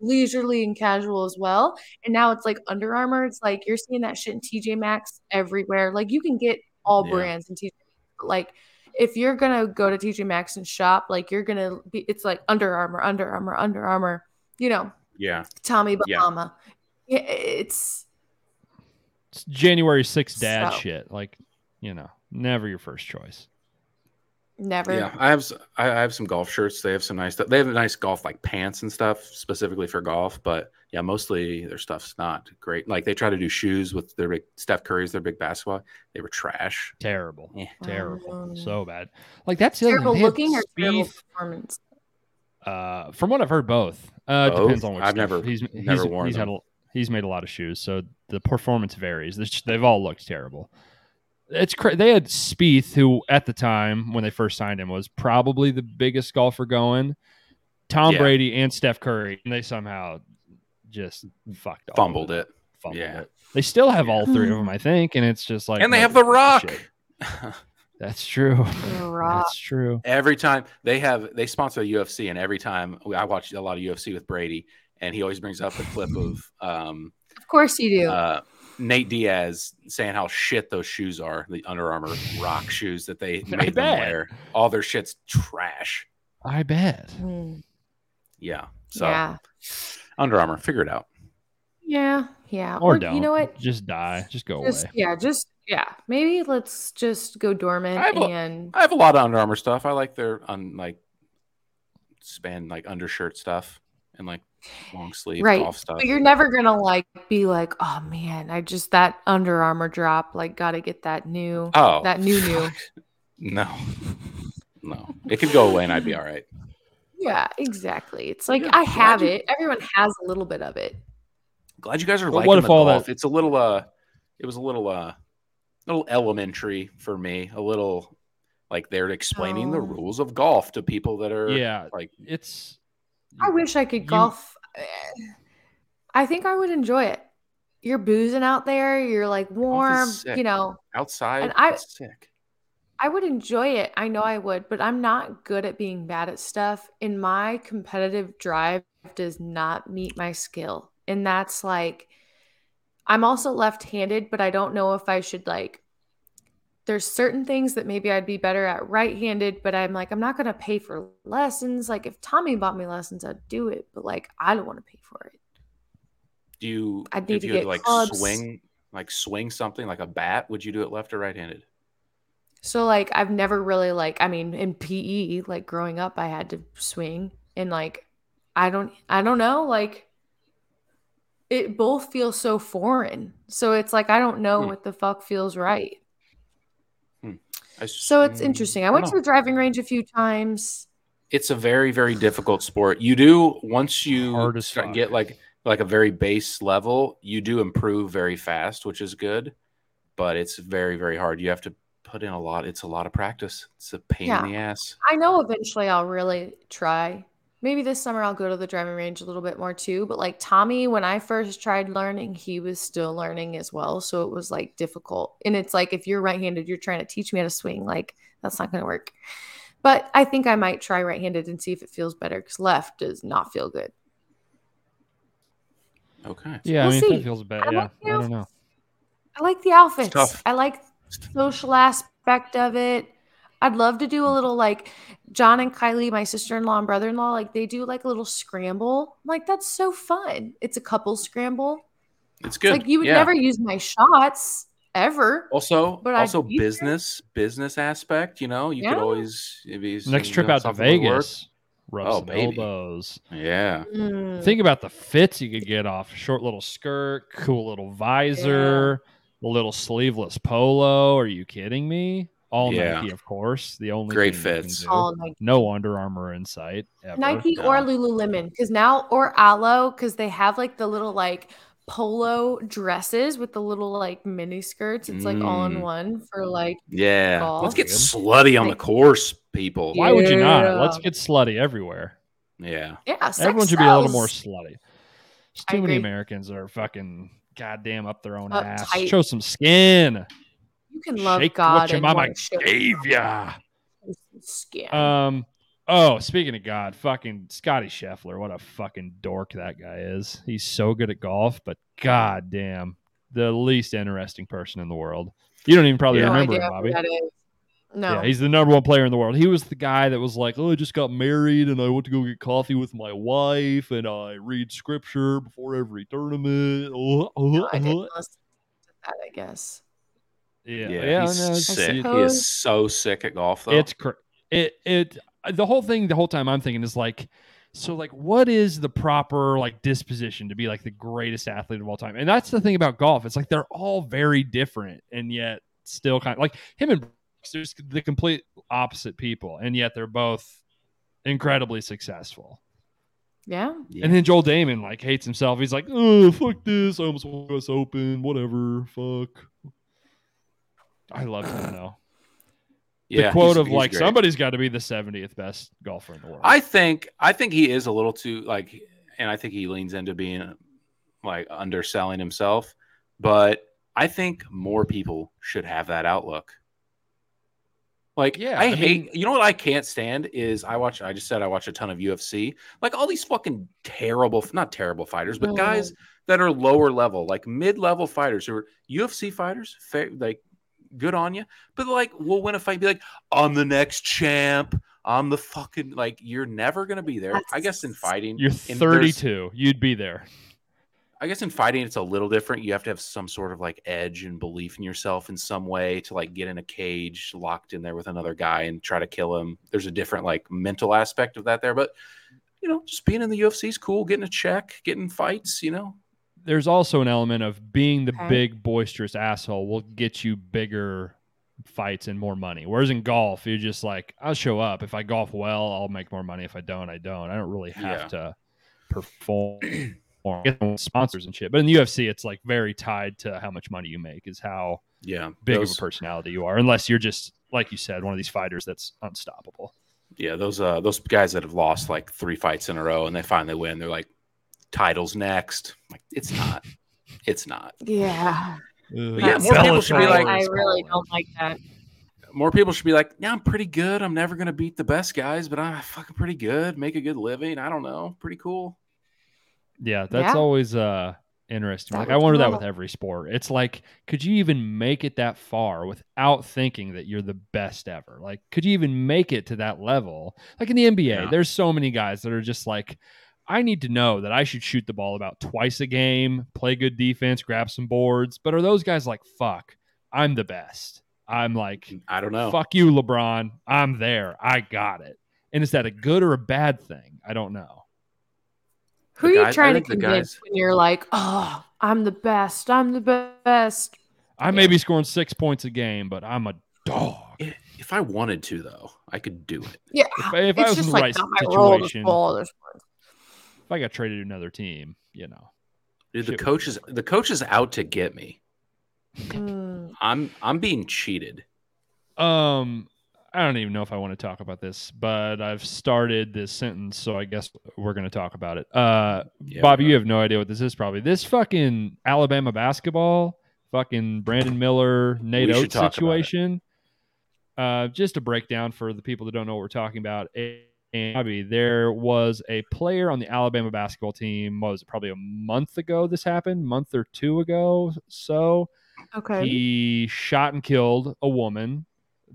Speaker 3: leisurely and casual as well. And now it's like Under Armour, it's like you're seeing that shit in TJ Maxx everywhere. Like you can get all
Speaker 2: Yeah.
Speaker 3: brands in TJ but like if you're gonna go to TJ Maxx and shop, like you're gonna be it's like Under Armour, Under Armour, Under Armour, you know,
Speaker 2: Yeah,
Speaker 3: Tommy. Bahama. Yeah, it's
Speaker 1: It's January 6th dad
Speaker 3: So-
Speaker 1: shit. Like, you know, never your first choice.
Speaker 3: never
Speaker 2: Yeah, I have s- I I have some golf shirts. They have some nice stuff. They have nice golf like pants and stuff specifically for golf. But yeah, mostly their stuff's not great. Like they try to do shoes with their big Steph Curry's their big basketball. They were trash.
Speaker 1: Terrible.
Speaker 2: Yeah.
Speaker 1: Terrible.
Speaker 3: Um,
Speaker 1: so bad. Like that's the
Speaker 3: terrible
Speaker 1: thing.
Speaker 3: Looking or terrible performance.
Speaker 1: Uh, from what I've heard, both. Uh,
Speaker 2: Both?
Speaker 1: depends on which.
Speaker 2: I've
Speaker 1: stuff.
Speaker 2: never-
Speaker 1: he's
Speaker 2: never
Speaker 1: he's,
Speaker 2: worn
Speaker 1: he's had a, he's made a lot of shoes, so the performance varies. They're- They've all looked terrible. It's cra- they had Spieth, who at the time when they first signed him was probably the biggest golfer going. Tom
Speaker 2: Yeah.
Speaker 1: Brady and Steph Curry, and they somehow just fucked all
Speaker 2: Fumbled
Speaker 1: of
Speaker 2: it.
Speaker 1: Fumbled
Speaker 2: Yeah.
Speaker 1: it. They still have all three of them, I think, and it's just like
Speaker 2: and they
Speaker 1: no,
Speaker 2: have the. Rock.
Speaker 1: That's true.
Speaker 3: Rock.
Speaker 1: That's true.
Speaker 2: every time they have they sponsor the UFC, and every time I watch a lot of UFC with Brady, and he always brings up the clip of um,
Speaker 3: Of course you do.
Speaker 2: uh, Nate Diaz saying how shit those shoes are, the Under Armour Rock shoes that they
Speaker 1: I
Speaker 2: made them
Speaker 1: bet.
Speaker 2: wear. All their shit's trash.
Speaker 1: I bet.
Speaker 3: Hmm.
Speaker 2: Yeah. So
Speaker 3: yeah.
Speaker 2: Under Armour, figure it out.
Speaker 3: Yeah. Yeah.
Speaker 1: Or don't.
Speaker 3: you know what?
Speaker 1: Just die. Just go
Speaker 3: Just
Speaker 1: away.
Speaker 3: yeah, just yeah. Maybe let's just go dormant
Speaker 2: I have a-
Speaker 3: and
Speaker 2: I have a lot of Under Armour stuff. I like their on like span like undershirt stuff and like long sleeve
Speaker 3: right.
Speaker 2: golf stuff.
Speaker 3: But you're never gonna like be like, oh man, I just that Under Armour drop. Like, gotta get that new.
Speaker 2: oh,
Speaker 3: that new new.
Speaker 2: No, no, it could go away and I'd be all right.
Speaker 3: Yeah, exactly. It's like
Speaker 2: Yeah,
Speaker 3: I have
Speaker 2: you-
Speaker 3: it. Everyone has a little bit of it.
Speaker 2: Glad you guys are
Speaker 1: But
Speaker 2: liking
Speaker 1: what if
Speaker 2: the
Speaker 1: all
Speaker 2: golf.
Speaker 1: that-
Speaker 2: It's a little uh, it was a little uh, little elementary for me. A little like they're explaining the
Speaker 3: Oh.
Speaker 2: rules of golf to people that are
Speaker 1: Yeah.
Speaker 2: like
Speaker 1: It's.
Speaker 3: I wish I could
Speaker 1: You-
Speaker 3: golf. I think I would enjoy it. You're boozing out there. You're like warm. You know,
Speaker 2: outside.
Speaker 3: And I-
Speaker 2: sick.
Speaker 3: I would enjoy it. I know I would, but I'm not good at being bad at stuff. And my competitive drive does not meet my skill. And that's like, I'm also left handed, but I don't know if I should like, there's certain things that maybe I'd be better at right handed, but I'm like, I'm not going to pay for lessons. Like, if Tommy bought me lessons, I'd do it, but like, I don't want to pay for it.
Speaker 2: Do you?
Speaker 3: I'd need
Speaker 2: if
Speaker 3: to
Speaker 2: you had
Speaker 3: get
Speaker 2: like
Speaker 3: clubs.
Speaker 2: swing, like swing something like a bat, would you do it left or right handed?
Speaker 3: So like I've never really like I mean in PE like growing up I had to swing and like I don't I don't know like it both feels so foreign. So it's like I don't know
Speaker 2: Hmm.
Speaker 3: what the fuck feels right.
Speaker 2: I
Speaker 3: So it's
Speaker 2: mm,
Speaker 3: interesting. I
Speaker 2: don't
Speaker 3: went to the driving range a few times.
Speaker 2: it's a very very difficult sport. You do once you start, get like like a very base level, you do improve very fast, which is good. But it's very very hard. You have to put in a lot. It's a lot of practice. It's a pain in the ass.
Speaker 3: I know eventually I'll really try. Maybe this summer I'll go to the driving range a little bit more too. But like Tommy, when I first tried learning, he was still learning as well. So it was like difficult. And it's like if you're right handed, you're trying to teach me how to swing. Like that's not going to work. But I think I might try right handed and see if it feels better because left does not feel good.
Speaker 2: Okay.
Speaker 1: Yeah,
Speaker 3: We'll
Speaker 1: I mean, if
Speaker 3: see.
Speaker 1: that feels bad.
Speaker 3: I
Speaker 1: Yeah,
Speaker 3: like the
Speaker 1: I don't know.
Speaker 3: I like the outfits.
Speaker 2: tough.
Speaker 3: I like the social aspect of it. I'd love to do a little like John and Kylie, my sister in law and brother in law, like they do like a little scramble. I'm like, that's so fun. It's a couple scramble.
Speaker 2: It's
Speaker 3: It's
Speaker 2: good.
Speaker 3: like you would
Speaker 2: yeah.
Speaker 3: never use my shots ever.
Speaker 2: Also,
Speaker 3: But
Speaker 2: also
Speaker 3: be there.
Speaker 2: business business aspect. You know, you could always if he's
Speaker 1: Next trip out to
Speaker 2: something with work-
Speaker 1: Vegas, rub
Speaker 2: Oh,
Speaker 1: some
Speaker 2: baby.
Speaker 1: elbows.
Speaker 2: Yeah.
Speaker 3: Mm.
Speaker 1: Think about the fits you could get off. Short little skirt, cool little visor, a little sleeveless polo. Are you kidding me? All
Speaker 2: Yeah.
Speaker 1: Nike, of course. The only
Speaker 2: Great
Speaker 1: thing you can
Speaker 2: fits.
Speaker 3: All Nike.
Speaker 1: No Under Armour in sight. Ever.
Speaker 3: Nike
Speaker 2: No.
Speaker 3: or Lululemon because now or Alo because they have like the little like polo dresses with the little like mini skirts. It's like all in
Speaker 2: Mm.
Speaker 3: one for like
Speaker 2: Yeah.
Speaker 3: Golf.
Speaker 2: Let's get slutty on the course, people.
Speaker 1: Why would you not? Let's get slutty everywhere.
Speaker 2: Yeah.
Speaker 3: yeah. sex
Speaker 1: Everyone should be a little more slutty. There's
Speaker 3: I
Speaker 1: too many
Speaker 3: agree.
Speaker 1: Americans that are fucking goddamn up their own
Speaker 3: Uptight.
Speaker 1: ass. Show some skin.
Speaker 3: You can love
Speaker 1: Shake
Speaker 3: God
Speaker 1: what your
Speaker 3: and
Speaker 1: mama gave ya. Um. Oh, speaking of God, fucking Scotty Scheffler, what a fucking dork that guy is. He's so good at golf, but god damn, the least interesting person in the world. You don't even probably
Speaker 2: Yeah.
Speaker 1: remember him, Bobby.
Speaker 3: No.
Speaker 1: Yeah, he's the number one player in the world. He was the guy that was like, "Oh, I just got married and I went to go get coffee with my wife and I read scripture before every tournament." Oh, oh,
Speaker 3: No, I didn't
Speaker 1: oh.
Speaker 3: listen to that. I guess.
Speaker 1: Yeah,
Speaker 2: Yeah.
Speaker 1: yeah,
Speaker 2: he's
Speaker 1: no, it's-
Speaker 2: sick. He is so sick at golf, though.
Speaker 1: It's cr- it it the whole thing. The whole time I'm thinking is like, so like, what is the proper like disposition to be like the greatest athlete of all time? And that's the thing about golf. It's like they're all very different, and yet still kind of like him and Brooks, they're the complete opposite people, and yet they're both incredibly successful.
Speaker 3: Yeah.
Speaker 2: Yeah.
Speaker 1: And then Joel Dahmen like hates himself. He's like, oh fuck this, I almost won US Open, whatever, fuck. I love him though. The
Speaker 2: Yeah,
Speaker 1: quote
Speaker 2: he's-
Speaker 1: of
Speaker 2: he's
Speaker 1: like
Speaker 2: great.
Speaker 1: somebody's got to be the 70th best golfer in the world.
Speaker 2: I think I think he is a little too like, and I think he leans into being like underselling himself. But I think more people should have that outlook. Like,
Speaker 1: Yeah,
Speaker 2: I,
Speaker 1: I
Speaker 2: hate.
Speaker 1: mean-
Speaker 2: you know what I can't stand is I watch. I just said I watch a ton of UFC. Like all these fucking terrible, not terrible fighters, but guys that are lower level, like mid level fighters who are UFC fighters. Fair, like, good on you. But like, we'll win a fight. Be like, I'm the next champ. I'm the fucking like. You're never gonna be there. I guess in fighting,
Speaker 1: You're
Speaker 2: and
Speaker 1: 32. You'd be there.
Speaker 2: I guess in fighting it's a little different. You have to have some sort of like edge and belief in yourself in some way to like get in a cage locked in there with another guy and try to kill him. There's a different like mental aspect of that there, but you know, just being in the UFC is cool, getting a check, getting fights, you know.
Speaker 1: There's also an element of being the
Speaker 3: Okay.
Speaker 1: big boisterous asshole will get you bigger fights and more money. Whereas in golf, you're just like, I'll show up. If I golf well, I'll make more money. If I don't, I don't. I don't really have
Speaker 2: Yeah.
Speaker 1: to perform or get sponsors and shit. But in the UFC, it's like very tied to how much money you make, is how
Speaker 2: Yeah.
Speaker 1: big
Speaker 2: those,
Speaker 1: of a personality you are. Unless you're just like you said, one of these fighters that's unstoppable.
Speaker 2: Yeah, those uh those guys that have lost like three fights in a row and they finally win, they're like titles next. Like it's not. It's not.
Speaker 3: Yeah.
Speaker 2: yeah,
Speaker 3: That's
Speaker 2: more people should be like-
Speaker 3: I really don't like that.
Speaker 2: More people should be like, yeah, I'm pretty good. I'm never gonna beat the best guys, but I'm fucking pretty good. Make a good living. I don't know. Pretty cool.
Speaker 1: Yeah, that's
Speaker 3: Yeah.
Speaker 1: always uh interesting.
Speaker 3: That
Speaker 1: Like I wonder that with every sport. It's like, could you even make it that far without thinking that you're the best ever? Like, could you even make it to that level? Like in the NBA,
Speaker 2: Yeah.
Speaker 1: there's so many guys that are just like, I need to know that I should shoot the ball about twice a game, play good defense, grab some boards. But are those guys like, fuck, I'm the best? I'm like,
Speaker 2: I don't know.
Speaker 1: fuck you, LeBron. I'm there. I got it. And is that a good or a bad thing? I don't know.
Speaker 3: Who
Speaker 2: The
Speaker 3: are you
Speaker 2: guys- I
Speaker 3: trying to convince
Speaker 2: guys-
Speaker 3: when you're like, oh, I'm the best. I'm the best.
Speaker 1: I may be scoring six points a game, but I'm a dog.
Speaker 2: If I wanted to, though, I could do it.
Speaker 3: Yeah,
Speaker 1: If I, if I
Speaker 3: it's
Speaker 1: was in the
Speaker 3: like
Speaker 1: right
Speaker 3: not my role to
Speaker 1: situation,
Speaker 3: spoil other sports.
Speaker 1: If I got traded to another team, you know,
Speaker 2: Dude, the
Speaker 1: Shit
Speaker 2: coach is the coach is out to get me.
Speaker 3: Mm.
Speaker 2: I'm I'm being cheated.
Speaker 1: Um, I don't even know if I want to talk about this, but I've started this sentence, so I guess we're going to talk about it. Uh,
Speaker 2: Yeah,
Speaker 1: Bobby, you have no idea what this is. Probably this fucking Alabama basketball, fucking Brandon Miller, Nate
Speaker 2: We
Speaker 1: Oats
Speaker 2: talk about it.
Speaker 1: situation. Uh, just a breakdown for the people that don't know what we're talking about. And Bobby, there was a player on the Alabama basketball team. What was it? Probably a month ago. This happened, month or two ago. So
Speaker 3: Okay.
Speaker 1: he shot and killed a woman.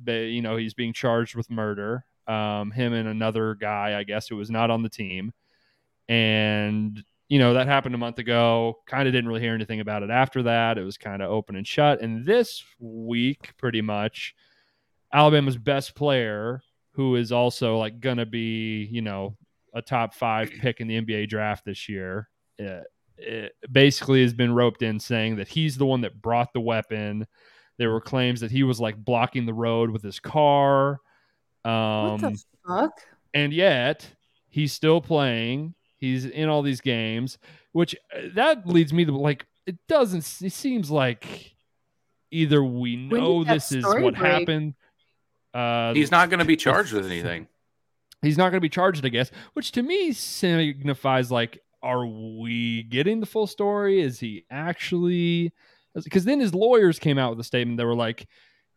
Speaker 1: They, you know, he's being charged with murder. Um, him and another guy, I guess, who was not on the team. And, you know, that happened a month ago. Kind of didn't really hear anything about it after that. It was kind of open and shut. And this week, pretty much, Alabama's best player, who is also like going to be, you know, a top five pick in the NBA draft this year, uh, it basically has been roped in saying that he's the one that brought the weapon. There were claims that he was like blocking the road with his car. Um,
Speaker 3: what the fuck?
Speaker 1: and yet he's still playing. He's in all these games, which uh, that leads me to like it doesn't. It seems like either we know this is what
Speaker 3: break?
Speaker 1: happened. Uh,
Speaker 2: He's not going to be charged with anything.
Speaker 1: he's not going to be charged, I guess, which to me signifies like, are we getting the full story? Is he actually? Because then his lawyers came out with a statement. They were like,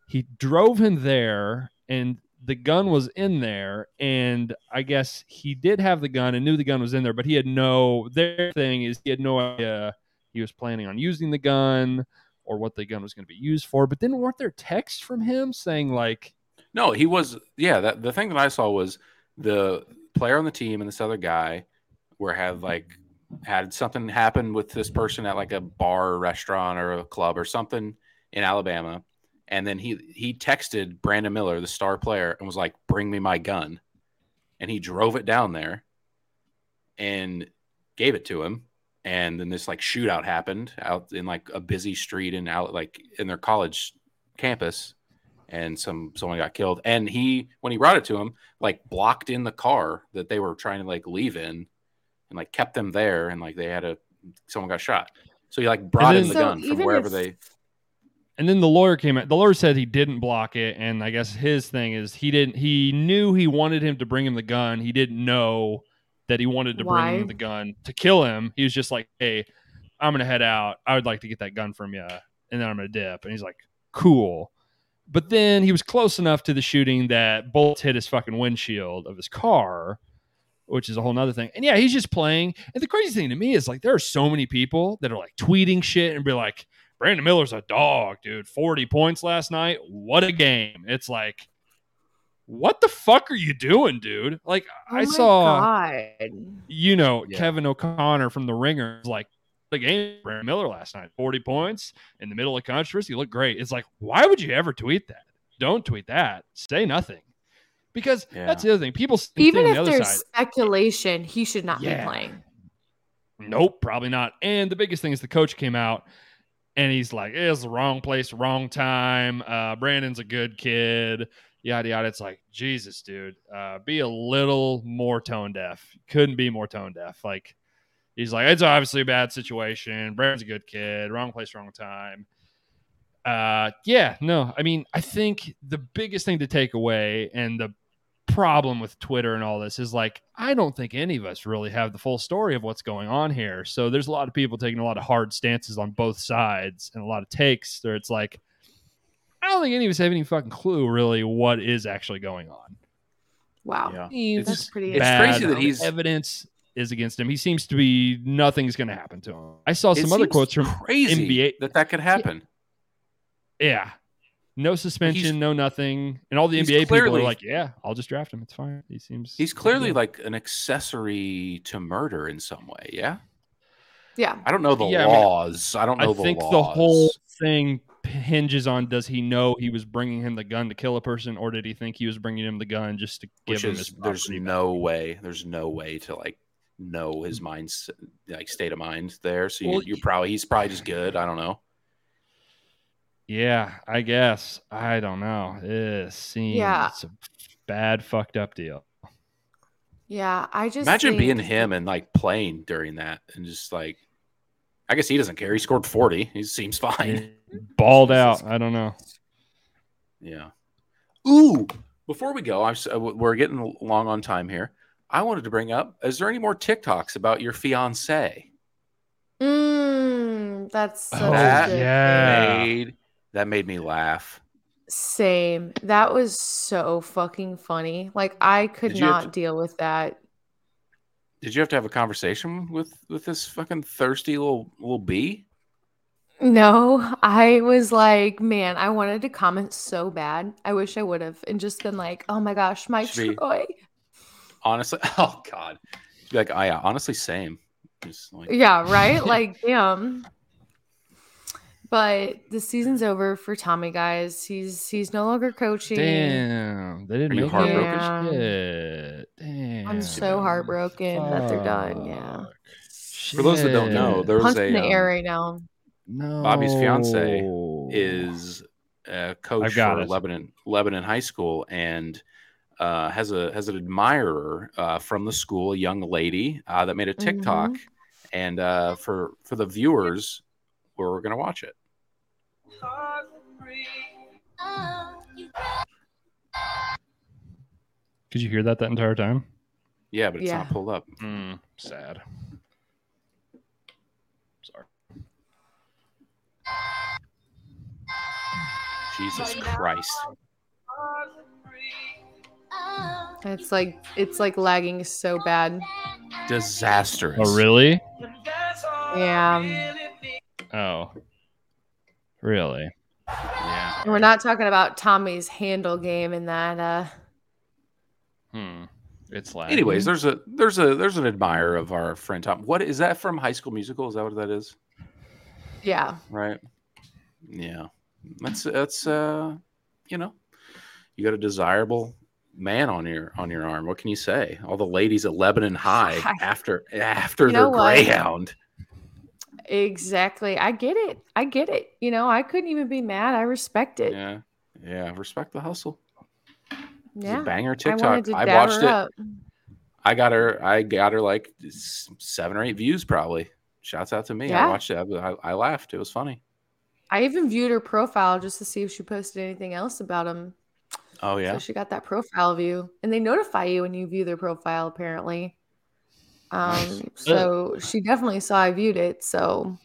Speaker 1: he drove him there, and the gun was in there, and I guess he did have the gun and knew the gun was in there, but he had no. Their thing is he had no idea he was planning on using the gun or what the gun was going to be used for. But then weren't there texts from him saying like?
Speaker 2: No, he was. Yeah, that the thing that I saw was the player on the team and this other guy were had like had something happen with this person at like a bar, or restaurant, or a club or something in Alabama, and then he he texted Brandon Miller, the star player, and was like, "Bring me my gun," and he drove it down there and gave it to him. And then this like shootout happened out in like a busy street in out like in their college campus and some someone got killed. And he when he brought it to him, like blocked in the car that they were trying to like leave in, and like kept them there, and like they had a someone got shot. So he like brought in the
Speaker 3: So
Speaker 2: gun from wherever
Speaker 3: if-
Speaker 2: they.
Speaker 1: and then the lawyer came out. The lawyer said he didn't block it, and I guess his thing is he didn't. He knew he wanted him to bring him the gun. He didn't know that he wanted to bring him the gun to kill him. He was just like, "Hey, I'm gonna head out. I would like to get that gun from you, and then I'm gonna dip." And he's like, "Cool." But then he was close enough to the shooting that bullets hit his fucking windshield of his car, which is a whole nother thing. And yeah, he's just playing. And the crazy thing to me is like there are so many people that are like tweeting shit and be like, Brandon Miller's a dog, dude. 40 points last night. What a game. It's like, what the fuck are you doing, dude? Like,
Speaker 3: Oh
Speaker 1: I saw,
Speaker 3: God.
Speaker 1: you know,
Speaker 2: Yeah.
Speaker 1: Kevin O'Connor from The Ringer like, the game, Brandon Miller last night, 40 points in the middle of controversy. Looked great. It's like, why would you ever tweet that? Don't tweet that. Say nothing. Because
Speaker 2: Yeah.
Speaker 1: that's the other thing. People
Speaker 3: Even if
Speaker 1: the other
Speaker 3: there's
Speaker 1: side,
Speaker 3: speculation, he should not
Speaker 1: Yeah.
Speaker 3: be playing.
Speaker 1: Nope, probably not. And the biggest thing is the coach came out and he's like, it's the wrong place, wrong time. Uh, Brandon's a good kid, yada yada. It's like, Jesus, dude, uh, be a little more tone deaf. Couldn't be more tone deaf. Like, he's like, it's obviously a bad situation. Brandon's a good kid, wrong place, wrong time. Uh, yeah, no, I mean, I think the biggest thing to take away and the problem with Twitter and all this is like I don't think any of us really have the full story of what's going on here. So there's a lot of people taking a lot of hard stances on both sides and a lot of takes where it's like I don't think any of us have any fucking clue really what is actually going on.
Speaker 3: Wow.
Speaker 2: Yeah.
Speaker 1: It's
Speaker 3: That's pretty
Speaker 2: It's crazy that he's-
Speaker 1: evidence is against him. He seems to be nothing's going to happen to him. I saw
Speaker 2: It
Speaker 1: some other quotes from
Speaker 2: crazy
Speaker 1: NBA
Speaker 2: that that could happen.
Speaker 1: yeah. No suspension, no nothing. And all the
Speaker 2: he's
Speaker 1: NBA people are like, yeah, I'll just draft him. It's fine. He seems
Speaker 2: He's clearly
Speaker 1: good."
Speaker 2: like an accessory to murder in some way. Yeah,
Speaker 3: Yeah.
Speaker 2: I don't know the
Speaker 1: Yeah, I mean,
Speaker 2: laws. I don't know
Speaker 1: I
Speaker 2: the
Speaker 1: think
Speaker 2: laws.
Speaker 1: the whole thing hinges on does he know he was bringing him the gun to kill a person, or did he think he was bringing him the gun just to give
Speaker 2: which
Speaker 1: him
Speaker 2: is
Speaker 1: his
Speaker 2: there's
Speaker 1: property back?
Speaker 2: no way. There's no way to like know his mind's like state of mind there. So
Speaker 1: Well,
Speaker 2: you, you probably he's probably just good. I don't know.
Speaker 1: Yeah, I guess. I don't know. It seems
Speaker 3: Yeah.
Speaker 1: it's a bad fucked up deal.
Speaker 3: Yeah, I just
Speaker 2: Imagine being him and like playing during that and just like, I guess he doesn't care. He scored 40. He seems fine.
Speaker 1: Balled out. I don't know.
Speaker 2: Yeah. Ooh, before we go, I'm, uh, we're getting long on time here. I wanted to bring up is there any more TikToks about your fiance?
Speaker 3: Mm, that's such
Speaker 1: Oh,
Speaker 3: a
Speaker 2: That
Speaker 3: good
Speaker 1: yeah.
Speaker 2: made that made me laugh.
Speaker 3: Same. That was so fucking funny. Like I could
Speaker 2: Did you have
Speaker 3: not
Speaker 2: to-
Speaker 3: deal with that.
Speaker 2: Did you have to have a conversation with with this fucking thirsty little little bee?
Speaker 3: No, I was like, man, I wanted to comment so bad. I wish I would have and just been like, oh my gosh, my
Speaker 2: Should be-
Speaker 3: Troy.
Speaker 2: Honestly, oh god, Be like, I honestly same. Just like,
Speaker 3: Yeah, right? Like, damn. But the season's over for Tommy, guys. He's he's no longer coaching.
Speaker 1: Damn. They didn't
Speaker 2: Are you
Speaker 1: make
Speaker 2: heartbroken?
Speaker 3: Yeah.
Speaker 1: Shit. Damn.
Speaker 3: I'm so heartbroken that they're done. Yeah.
Speaker 1: Fuck.
Speaker 2: For those that don't know,
Speaker 1: Shit.
Speaker 2: there was
Speaker 3: Punch
Speaker 2: a
Speaker 3: in the air
Speaker 2: um,
Speaker 3: right now.
Speaker 1: no.
Speaker 2: Bobby's fiance is a coach
Speaker 1: I've
Speaker 2: for
Speaker 1: it.
Speaker 2: Lebanon Lebanon High School and uh, has a has an admirer uh, from the school, a young lady uh, that made a TikTok,
Speaker 3: Mhm.
Speaker 2: and uh, for for the viewers, we're gonna watch it.
Speaker 1: Could you hear that that entire time?
Speaker 2: Yeah, but it's
Speaker 3: Yeah.
Speaker 2: not pulled up.
Speaker 1: Mm, sad. Sorry.
Speaker 2: Jesus Christ!
Speaker 3: It's like it's like lagging so bad.
Speaker 2: Disastrous.
Speaker 1: Oh, really?
Speaker 3: Yeah.
Speaker 1: Oh. Really?
Speaker 2: Yeah.
Speaker 3: And we're not talking about Tommy's handle game in that uh
Speaker 1: Hmm. It's like.
Speaker 2: Anyways, there's a there's a there's an admirer of our friend Tom. What is that from High School Musical? Is that what that is?
Speaker 3: yeah.
Speaker 2: Right. Yeah. That's that's uh you know, you got a desirable man on your on your arm. What can you say? All the ladies at Lebanon High
Speaker 3: I-
Speaker 2: after after their greyhound.
Speaker 3: Exactly. I get it. I get it. You know, I couldn't even be mad. I respect it.
Speaker 2: Yeah. Yeah. Respect the hustle.
Speaker 3: Yeah.
Speaker 2: a banger
Speaker 3: I
Speaker 2: TikTok.
Speaker 3: to
Speaker 2: I, watched it.
Speaker 3: up.
Speaker 2: I got her. I got her like seven or eight views probably. Shouts out to me. I watched it. I, I, I laughed. It was funny.
Speaker 3: I even viewed her profile just to see if she posted anything else about him.
Speaker 2: Oh yeah.
Speaker 3: So she got that profile view, and they notify you when you view their profile. Apparently, um, so she definitely saw I viewed it. So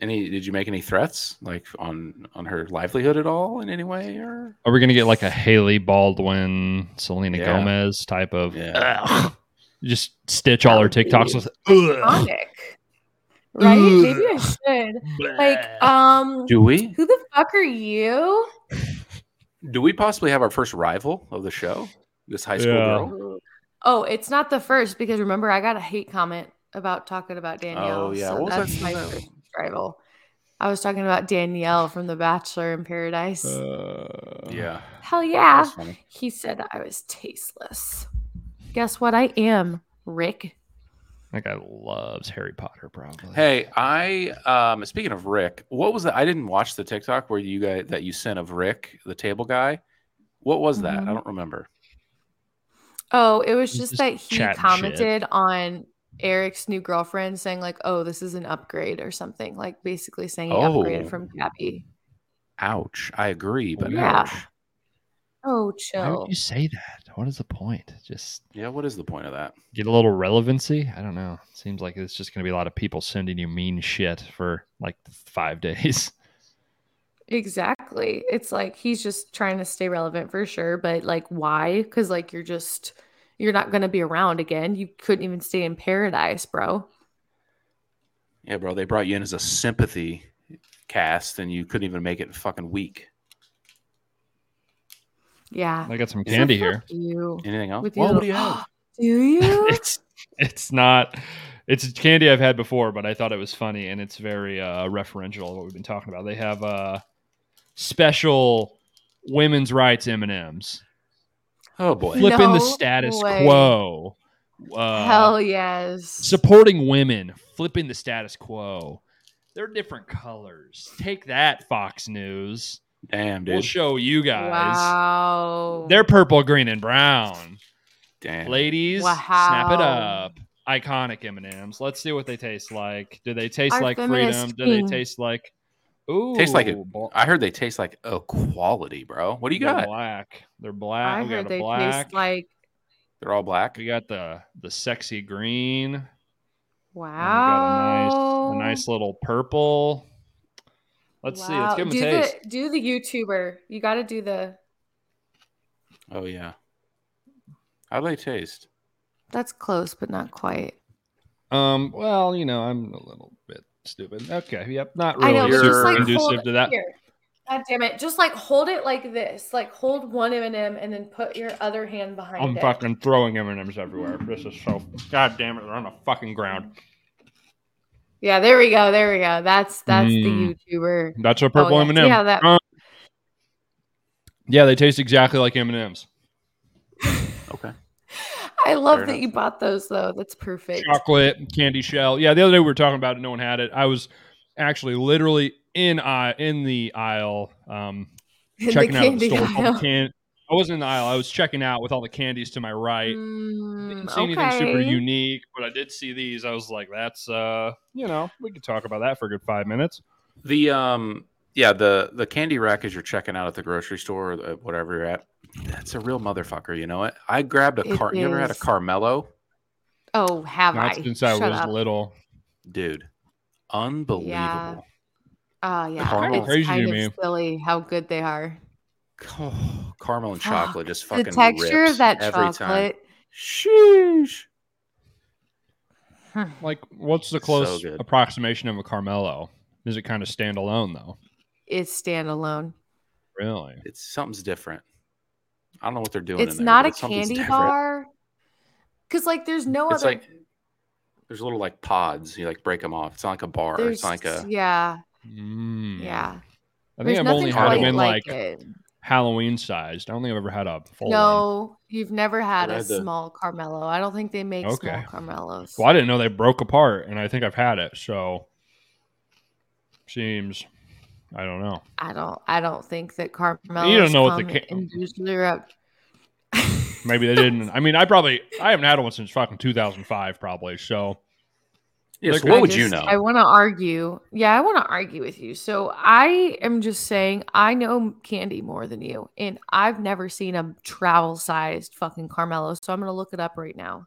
Speaker 2: Any? Did you make any threats like on on her livelihood at all in any way or?
Speaker 1: Are we gonna get like a Hailey Baldwin, Selena
Speaker 2: Yeah.
Speaker 1: Gomez type of?
Speaker 2: Yeah.
Speaker 1: Ugh. just stitch all her
Speaker 3: That would be
Speaker 1: TikToks with. Ugh.
Speaker 3: Sonic, right? Maybe I should. Like, um,
Speaker 2: Do we?
Speaker 3: who the fuck are you?
Speaker 2: Do we possibly have our first rival of the show? This high school
Speaker 1: Yeah.
Speaker 2: girl.
Speaker 3: Oh, it's not the first because remember I got a hate comment about talking about Danielle.
Speaker 2: Oh yeah.
Speaker 3: so
Speaker 2: What
Speaker 3: that's
Speaker 2: that-
Speaker 3: my
Speaker 2: was that-
Speaker 3: first rival. I was talking about Danielle from The Bachelor in Paradise.
Speaker 1: Uh,
Speaker 2: Yeah.
Speaker 3: Hell yeah. He said I was tasteless. Guess what? I am, Rick.
Speaker 1: That guy loves Harry Potter, probably.
Speaker 2: Hey, I um speaking of Rick, what was that? I didn't watch the TikTok where you guys that you sent of Rick, the table guy. What was that?
Speaker 3: Mhm.
Speaker 2: I don't remember.
Speaker 3: Oh, it was just
Speaker 1: just
Speaker 3: that he
Speaker 1: chatting shit.
Speaker 3: commented on Eric's new girlfriend saying like, "Oh, this is an upgrade" or something. Like basically saying he
Speaker 2: Oh.
Speaker 3: upgraded from Gabby.
Speaker 2: Ouch. I agree, but
Speaker 3: Yeah.
Speaker 2: ouch.
Speaker 3: Oh,
Speaker 1: Why
Speaker 3: chill.
Speaker 1: would you say that? What is the point? Just
Speaker 2: Yeah, what is the point of that?
Speaker 1: get a little relevancy. I don't know. Seems like it's just going to be a lot of people sending you mean shit for like five days.
Speaker 3: Exactly. It's like he's just trying to stay relevant for sure, but like why? Cuz like you're just you're not going to be around again. You couldn't even stay in paradise, bro.
Speaker 2: Yeah, bro, they brought you in as a sympathy cast and you couldn't even make it a fucking week.
Speaker 3: Yeah.
Speaker 1: I got some candy
Speaker 3: fuck
Speaker 1: here.
Speaker 3: You.
Speaker 2: Anything else?
Speaker 3: With
Speaker 2: Well,
Speaker 3: you.
Speaker 2: what do you have?
Speaker 3: Do you?
Speaker 1: it's it's not it's candy I've had before, but I thought it was funny and it's very uh referential to what we've been talking about. They have uh special women's rights M&Ms.
Speaker 2: Oh boy.
Speaker 1: Flipping the status
Speaker 3: way.
Speaker 1: quo. Uh,
Speaker 3: Hell yes.
Speaker 1: supporting women, flipping the status quo. They're different colors. Take that, Fox News.
Speaker 2: Damn, dude.
Speaker 1: We'll show you guys.
Speaker 3: Wow.
Speaker 1: They're purple, green, and brown.
Speaker 2: Damn.
Speaker 1: Ladies, snap it up. Iconic M and M's. Let's see what they taste like. Do they taste
Speaker 3: Our
Speaker 1: like
Speaker 3: feminist
Speaker 1: freedom? Do they taste like? Ooh,
Speaker 2: Tastes like a-
Speaker 1: bl-
Speaker 2: I heard they taste like a quality, bro. What do you
Speaker 1: they're
Speaker 2: got?
Speaker 1: Black. They're black.
Speaker 3: I
Speaker 1: we
Speaker 3: heard
Speaker 1: got
Speaker 3: they
Speaker 1: black.
Speaker 3: taste like
Speaker 2: They're all black.
Speaker 1: we got the the sexy green. and we
Speaker 3: wow.
Speaker 1: got a nice a nice little purple. Let's see. Let's
Speaker 3: Wow.
Speaker 1: give them a
Speaker 3: do
Speaker 1: taste.
Speaker 3: The, do the YouTuber. You got to do the.
Speaker 2: Oh yeah. How do they taste?
Speaker 3: That's close, but not quite.
Speaker 1: Um. Well, you know, I'm a little bit stupid. Okay. Yep. Not
Speaker 3: I
Speaker 1: really
Speaker 3: know, but just like
Speaker 1: conducive
Speaker 3: hold
Speaker 1: to that.
Speaker 3: Here. God damn it! Just like hold it like this. Like hold one M and m and then put your other hand behind
Speaker 1: I'm
Speaker 3: it.
Speaker 1: fucking throwing M and M's everywhere. This is so. God damn it! They're on the fucking ground.
Speaker 3: Yeah, there we go. There we go. That's that's
Speaker 1: Mm.
Speaker 3: the YouTuber.
Speaker 1: That's a purple
Speaker 3: yeah.
Speaker 1: M and M.
Speaker 3: Yeah, that-
Speaker 1: Yeah, they taste exactly like M and M's.
Speaker 2: Okay.
Speaker 3: I love
Speaker 2: Fair
Speaker 3: that
Speaker 2: enough.
Speaker 3: you bought those though. That's perfect.
Speaker 1: Chocolate candy shell. Yeah, the other day we were talking about it. No one had it. I was actually literally in I in the aisle, um,
Speaker 3: In
Speaker 1: checking out the store. with all
Speaker 3: aisle.
Speaker 1: Can- I wasn't in the aisle. I was checking out with all the candies to my right.
Speaker 3: Mm,
Speaker 1: Didn't see anything super unique, but I did see these. I was like, "That's uh, you know, we could talk about that for a good five minutes."
Speaker 2: The um yeah, the the candy rack as you're checking out at the grocery store or the- whatever you're at. That's a real motherfucker, you know it. I grabbed a
Speaker 3: It
Speaker 2: car. You ever had a. Caramello?
Speaker 3: Oh, have
Speaker 1: Not
Speaker 3: I?
Speaker 1: since I
Speaker 3: Shut
Speaker 1: was
Speaker 3: up.
Speaker 1: little.
Speaker 2: Dude. Unbelievable. Yeah.
Speaker 3: Oh yeah,
Speaker 2: Caramel.
Speaker 3: it's
Speaker 1: Crazy to
Speaker 3: kind
Speaker 1: me.
Speaker 3: of silly how good they are.
Speaker 2: Oh, caramel and chocolate just fucking
Speaker 3: the texture
Speaker 2: rips
Speaker 3: of that
Speaker 2: every time.
Speaker 3: chocolate.
Speaker 2: Sheesh.
Speaker 1: Like, what's the
Speaker 2: So
Speaker 1: close
Speaker 2: good.
Speaker 1: approximation of a Caramello? Is it kind of standalone though?
Speaker 3: It's standalone.
Speaker 1: Really?
Speaker 2: It's something's different. I don't know what they're doing.
Speaker 3: It's
Speaker 2: in there,
Speaker 3: not a
Speaker 2: something's
Speaker 3: candy
Speaker 2: different.
Speaker 3: bar. Cause like there's no
Speaker 2: It's
Speaker 3: other.
Speaker 2: like there's little like pods. You like break them off. It's not like a bar.
Speaker 3: there's
Speaker 2: It's not like a
Speaker 3: yeah
Speaker 1: Mm.
Speaker 3: yeah.
Speaker 1: I
Speaker 3: There's
Speaker 1: think I've only had
Speaker 3: quite
Speaker 1: them in
Speaker 3: like,
Speaker 1: like
Speaker 3: it.
Speaker 1: Halloween sized. I don't think I've ever had a full one.
Speaker 3: No, you've never had
Speaker 2: I
Speaker 3: a
Speaker 2: had the-
Speaker 3: small Caramello. I don't think they make small
Speaker 1: Okay.
Speaker 3: Caramellos.
Speaker 1: Well, I didn't know they broke apart, and I think I've had it. So seems, I don't know.
Speaker 3: I don't. I don't think that Caramellos.
Speaker 1: You don't know what the
Speaker 3: come
Speaker 1: ca-
Speaker 3: individually wrapped.
Speaker 1: Maybe they didn't. I mean, I probably I haven't had one since fucking 2005, probably. So
Speaker 2: Yeah,
Speaker 1: Like,
Speaker 2: so what
Speaker 3: I
Speaker 2: would you know?
Speaker 3: I want to argue. Yeah, I want to argue with you. So I am just saying I know candy more than you, and I've never seen a travel sized fucking Caramello. So I'm gonna look it up right now.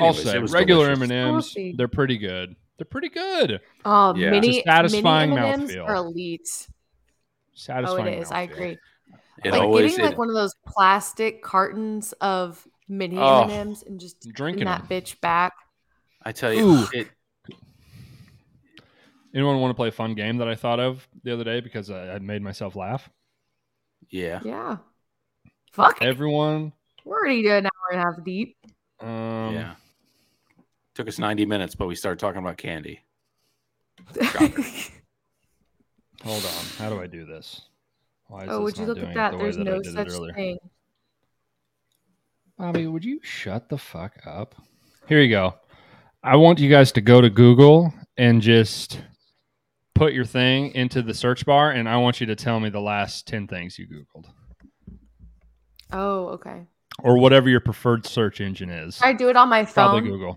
Speaker 1: I'll say regular. M and M's, they're pretty good. They're pretty good.
Speaker 3: Oh,
Speaker 2: Yeah.
Speaker 3: mini,
Speaker 1: satisfying
Speaker 3: mini M&Ms
Speaker 1: mouthfeel.
Speaker 3: are elite. Oh,
Speaker 1: Satisfying.
Speaker 3: it is. I agree.
Speaker 2: It
Speaker 3: like
Speaker 2: always
Speaker 3: getting like one of those plastic cartons of mini
Speaker 2: Oh.
Speaker 3: M&Ms and just
Speaker 1: Drinking
Speaker 3: that that
Speaker 1: 'em.
Speaker 3: bitch back.
Speaker 2: I tell you,
Speaker 1: Ooh.
Speaker 2: it,
Speaker 1: Anyone want to play a fun game that I thought of the other day because I, I made myself laugh?
Speaker 2: yeah.
Speaker 3: Yeah. Fuck.
Speaker 1: Everyone,
Speaker 3: We're already an hour and a half deep.
Speaker 1: um,
Speaker 2: yeah. Took us 90 minutes, but we started talking about candy.
Speaker 1: hold on. How do I do this? Why is
Speaker 3: oh,
Speaker 1: this
Speaker 3: would you look at that? There's
Speaker 1: that
Speaker 3: no such thing.
Speaker 1: Bobby, would you shut the fuck up? Here you go. I want you guys to go to Google and just put your thing into the search bar, and I want you to tell me the last 10 things you Googled
Speaker 3: Oh, okay.
Speaker 1: or whatever your preferred search engine is.
Speaker 3: I do it on my phone. Probably.
Speaker 1: Google.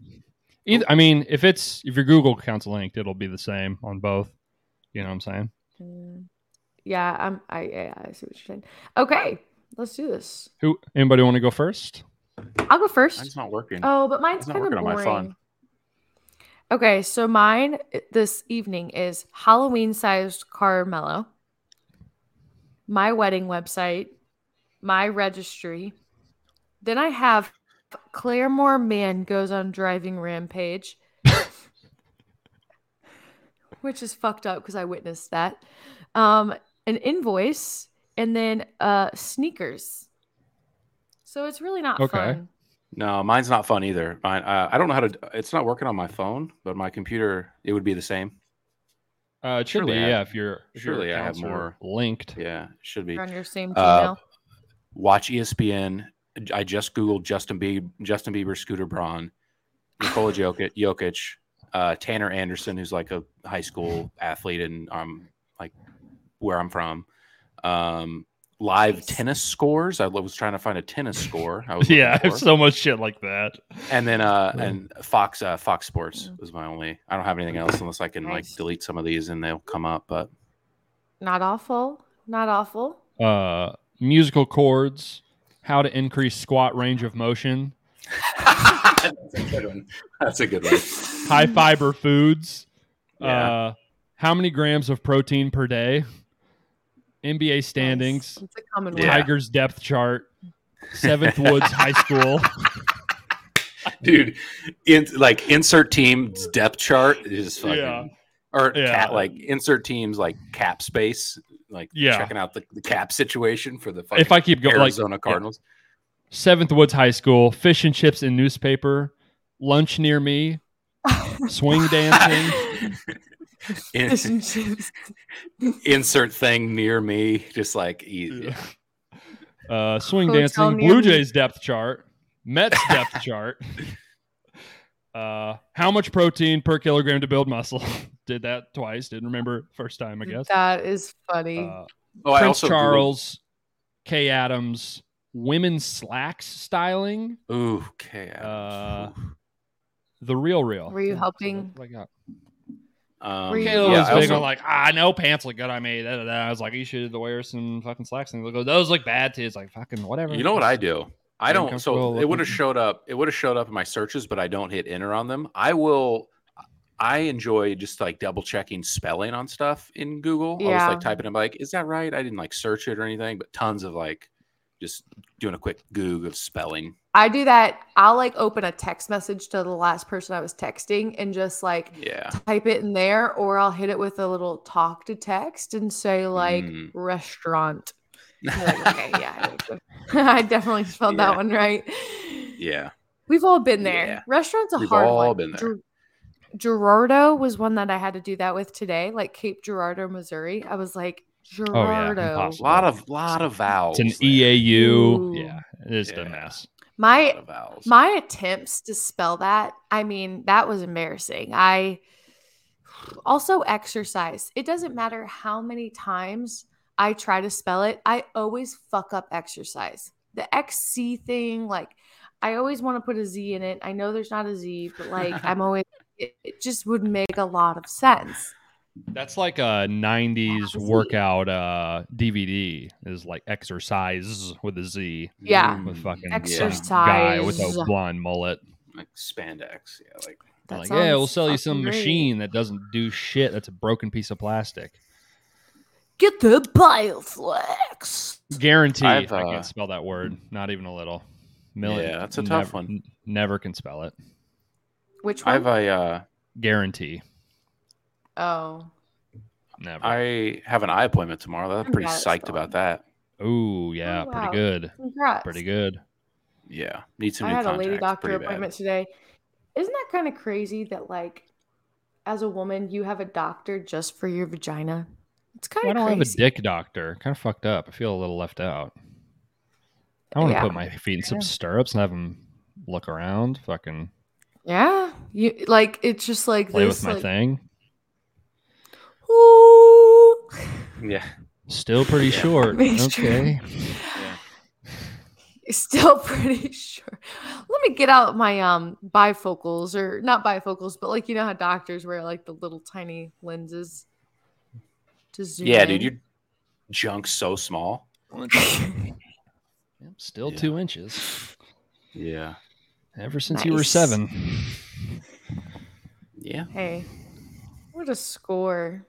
Speaker 1: Either, I mean, if it's if your Google account's linked, it'll be the same on both. You know what I'm saying?
Speaker 3: Mm, Yeah, I'm. I yeah, I see what you're saying. Okay, let's do this.
Speaker 1: Who? Anybody want to go first?
Speaker 3: I'll go first.
Speaker 2: Mine's not working.
Speaker 3: Oh, but mine's
Speaker 2: not
Speaker 3: kind of
Speaker 2: working on my phone.
Speaker 3: boring. Okay, so mine this evening is Halloween sized Caramello, my wedding website, my registry. Then I have Claremore man goes on driving rampage, which is fucked up because I witnessed that. Um, an invoice, and then uh sneakers. So it's really not
Speaker 1: Okay.
Speaker 3: fun.
Speaker 2: No, mine's not fun either. Mine, uh, I don't know how to. It's not working on my phone, but my computer, it would be the same.
Speaker 1: Uh, it should
Speaker 2: Surely
Speaker 1: be,
Speaker 2: I
Speaker 1: yeah. If you're if your
Speaker 2: surely I have more-
Speaker 1: linked.
Speaker 2: Yeah, it should be.
Speaker 3: On your same
Speaker 2: Uh, Watch E ESPN. I just googled Justin Bieber, Justin Bieber, Scooter Braun, Nikola Jokic, Jokic uh, Tanner Anderson, who's like a high school athlete and um like where I'm from. Um, live
Speaker 3: Nice.
Speaker 2: tennis scores. I was trying to find a tennis score. I was
Speaker 1: Yeah, I have so much shit like that.
Speaker 2: and then uh
Speaker 1: Yeah.
Speaker 2: and Fox uh Fox Sports
Speaker 3: Mm.
Speaker 2: was my only. I don't have anything else unless I can like delete some of these and they'll come up. But
Speaker 3: Not awful. Not awful.
Speaker 1: Uh, musical chords, how to increase squat range of motion,
Speaker 2: that's a good one. That's a good one.
Speaker 1: high fiber foods,
Speaker 2: Yeah.
Speaker 1: uh, how many grams of protein per day, NBA standings,
Speaker 3: Nice. It's a common
Speaker 2: Yeah.
Speaker 3: one.
Speaker 1: Tigers depth chart, Seventh Woods High School.
Speaker 2: dude in like insert teams depth chart is fucking
Speaker 1: Yeah.
Speaker 2: or
Speaker 1: Yeah.
Speaker 2: cat like insert teams like cap space like
Speaker 1: Yeah.
Speaker 2: checking out the, the cap situation for the fucking
Speaker 1: If I keep going, like
Speaker 2: Arizona Cardinals.
Speaker 1: Seventh Woods High School, fish and chips in newspaper, lunch near me, swing dancing.
Speaker 2: In-
Speaker 3: Fish and chips.
Speaker 2: insert thing near me, just like easy.
Speaker 1: Uh, swing
Speaker 3: Hotel
Speaker 1: dancing,
Speaker 3: near
Speaker 1: Blue
Speaker 3: me.
Speaker 1: Jays depth chart, Mets depth chart. Uh, how much protein per kilogram to build muscle? Did that twice. Didn't remember first time, I guess.
Speaker 3: That is funny.
Speaker 1: Uh,
Speaker 2: Oh, I
Speaker 1: Prince
Speaker 2: also
Speaker 1: Charles, Kay Adams, women's slacks styling,
Speaker 2: Googled- Ooh, okay.
Speaker 1: Uh, the real real.
Speaker 3: Were you
Speaker 1: Yeah,
Speaker 3: helping?
Speaker 1: so that's what I got.
Speaker 2: Um,
Speaker 1: Kayla
Speaker 2: yeah,
Speaker 1: was
Speaker 2: I
Speaker 1: big
Speaker 2: also-
Speaker 1: on like, ah, I know pants look good on me. Da, da, da. I was like, you should wear some fucking slacks. And they go, those look bad too. It's like fucking whatever.
Speaker 2: You know what I do? I don't. So
Speaker 1: comfortable
Speaker 2: it would have showed up. It would have showed up in my searches, but I don't hit enter on them. I will. I enjoy just like double checking spelling on stuff in Google. I'll just like typing it in, like, is that right? I didn't like search it or anything, but tons of like just doing a quick Google of spelling.
Speaker 3: I do that. I'll like open a text message to the last person I was texting and just like
Speaker 2: Yeah.
Speaker 3: type it in there, or I'll hit it with a little talk to text and say like
Speaker 2: Mm.
Speaker 3: restaurant. Like, okay, yeah, I- I definitely spelled
Speaker 2: Yeah.
Speaker 3: that one right.
Speaker 2: yeah.
Speaker 3: We've all been there.
Speaker 2: Yeah.
Speaker 3: Restaurant's a
Speaker 2: We've
Speaker 3: hard
Speaker 2: all
Speaker 3: one.
Speaker 2: been there.
Speaker 3: Ger- Girardeau was one that I had to do that with today, like Cape Girardeau, Missouri. I was like,
Speaker 1: Oh, yeah,
Speaker 3: Girardeau.
Speaker 2: A lot of lot of vowels.
Speaker 1: It's an
Speaker 2: there.
Speaker 1: EAU.
Speaker 3: Ooh.
Speaker 1: Yeah, it is a mess.
Speaker 3: My
Speaker 2: lot of vowels.
Speaker 3: my attempts to spell that, I mean, that was embarrassing. I also exercise. It doesn't matter how many times I try to spell it, I always fuck up exercise. The XC thing, like I always want to put a Z in it. I know there's not a Z, but like I'm always it, it just would make a lot of sense.
Speaker 1: That's like a '90s workout uh, DVD. Is like exercise with a Z
Speaker 3: Yeah.
Speaker 1: with fucking
Speaker 3: Exercise.
Speaker 1: guy with a blonde mullet.
Speaker 2: like spandex. Yeah, like
Speaker 3: That
Speaker 1: like, yeah, we'll sell you some
Speaker 3: great.
Speaker 1: machine that doesn't do shit. That's a broken piece of plastic.
Speaker 3: Get the Bioflex.
Speaker 1: Guarantee
Speaker 2: I've,
Speaker 1: I
Speaker 2: uh,
Speaker 1: can't spell that word. Not even a little. Million.
Speaker 2: Yeah, that's a tough
Speaker 1: never,
Speaker 2: one.
Speaker 1: n- Never can spell it.
Speaker 3: Which one?
Speaker 2: I have a uh,
Speaker 1: Guarantee.
Speaker 3: Oh,
Speaker 1: Never.
Speaker 2: I have an eye appointment tomorrow. I'm
Speaker 3: I'm
Speaker 2: pretty psyched
Speaker 3: spelling.
Speaker 2: about that.
Speaker 1: Ooh, oh, yeah,
Speaker 3: Oh, wow.
Speaker 1: pretty good.
Speaker 3: congrats.
Speaker 1: Pretty good.
Speaker 2: Yeah, need some
Speaker 3: I
Speaker 2: new
Speaker 3: had a lady doctor
Speaker 2: Pretty bad.
Speaker 3: appointment today. Isn't that kind of crazy that like as a woman you have a doctor just for your vagina? It's kind
Speaker 1: I
Speaker 3: of I
Speaker 1: don't
Speaker 3: crazy.
Speaker 1: have a dick doctor. Kind of fucked up. I feel a little left out. I want to
Speaker 3: Yeah.
Speaker 1: put my feet in some
Speaker 3: Yeah.
Speaker 1: stirrups and have them look around, fucking
Speaker 3: Yeah, you like it's just like
Speaker 1: play
Speaker 3: this.
Speaker 1: with my
Speaker 3: like,
Speaker 1: thing.
Speaker 3: Ooh.
Speaker 2: Yeah,
Speaker 1: Still pretty
Speaker 2: Yeah.
Speaker 1: short.
Speaker 3: Make
Speaker 1: Okay.
Speaker 2: yeah.
Speaker 3: Still pretty short. Let me get out my um bifocals or not bifocals, but like you know how doctors wear like the little tiny lenses to zoom.
Speaker 2: Yeah,
Speaker 3: in?
Speaker 2: dude, your junk's so small.
Speaker 1: Still
Speaker 2: Yeah.
Speaker 1: two inches.
Speaker 2: Yeah,
Speaker 1: Ever since you were seven.
Speaker 2: yeah,
Speaker 3: Hey, what a score!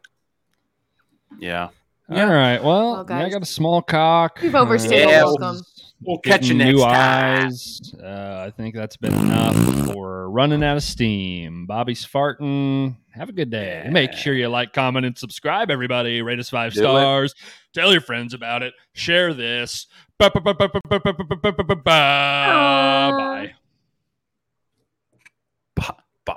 Speaker 2: Yeah. Yeah.
Speaker 1: All right. Well,
Speaker 3: well guys, I
Speaker 1: got a small cock.
Speaker 3: You've overstayed
Speaker 1: yeah,
Speaker 3: welcome.
Speaker 2: We'll catch you next
Speaker 1: new
Speaker 2: time.
Speaker 1: eyes. Uh, I think that's been enough for running out of steam. Bobby's farting. Have a good day.
Speaker 2: Yeah.
Speaker 1: Make sure you like, comment, and subscribe. Everybody, rate us five
Speaker 2: Do
Speaker 1: stars. It. Tell your friends about it. Share this. Bye.
Speaker 2: Bye.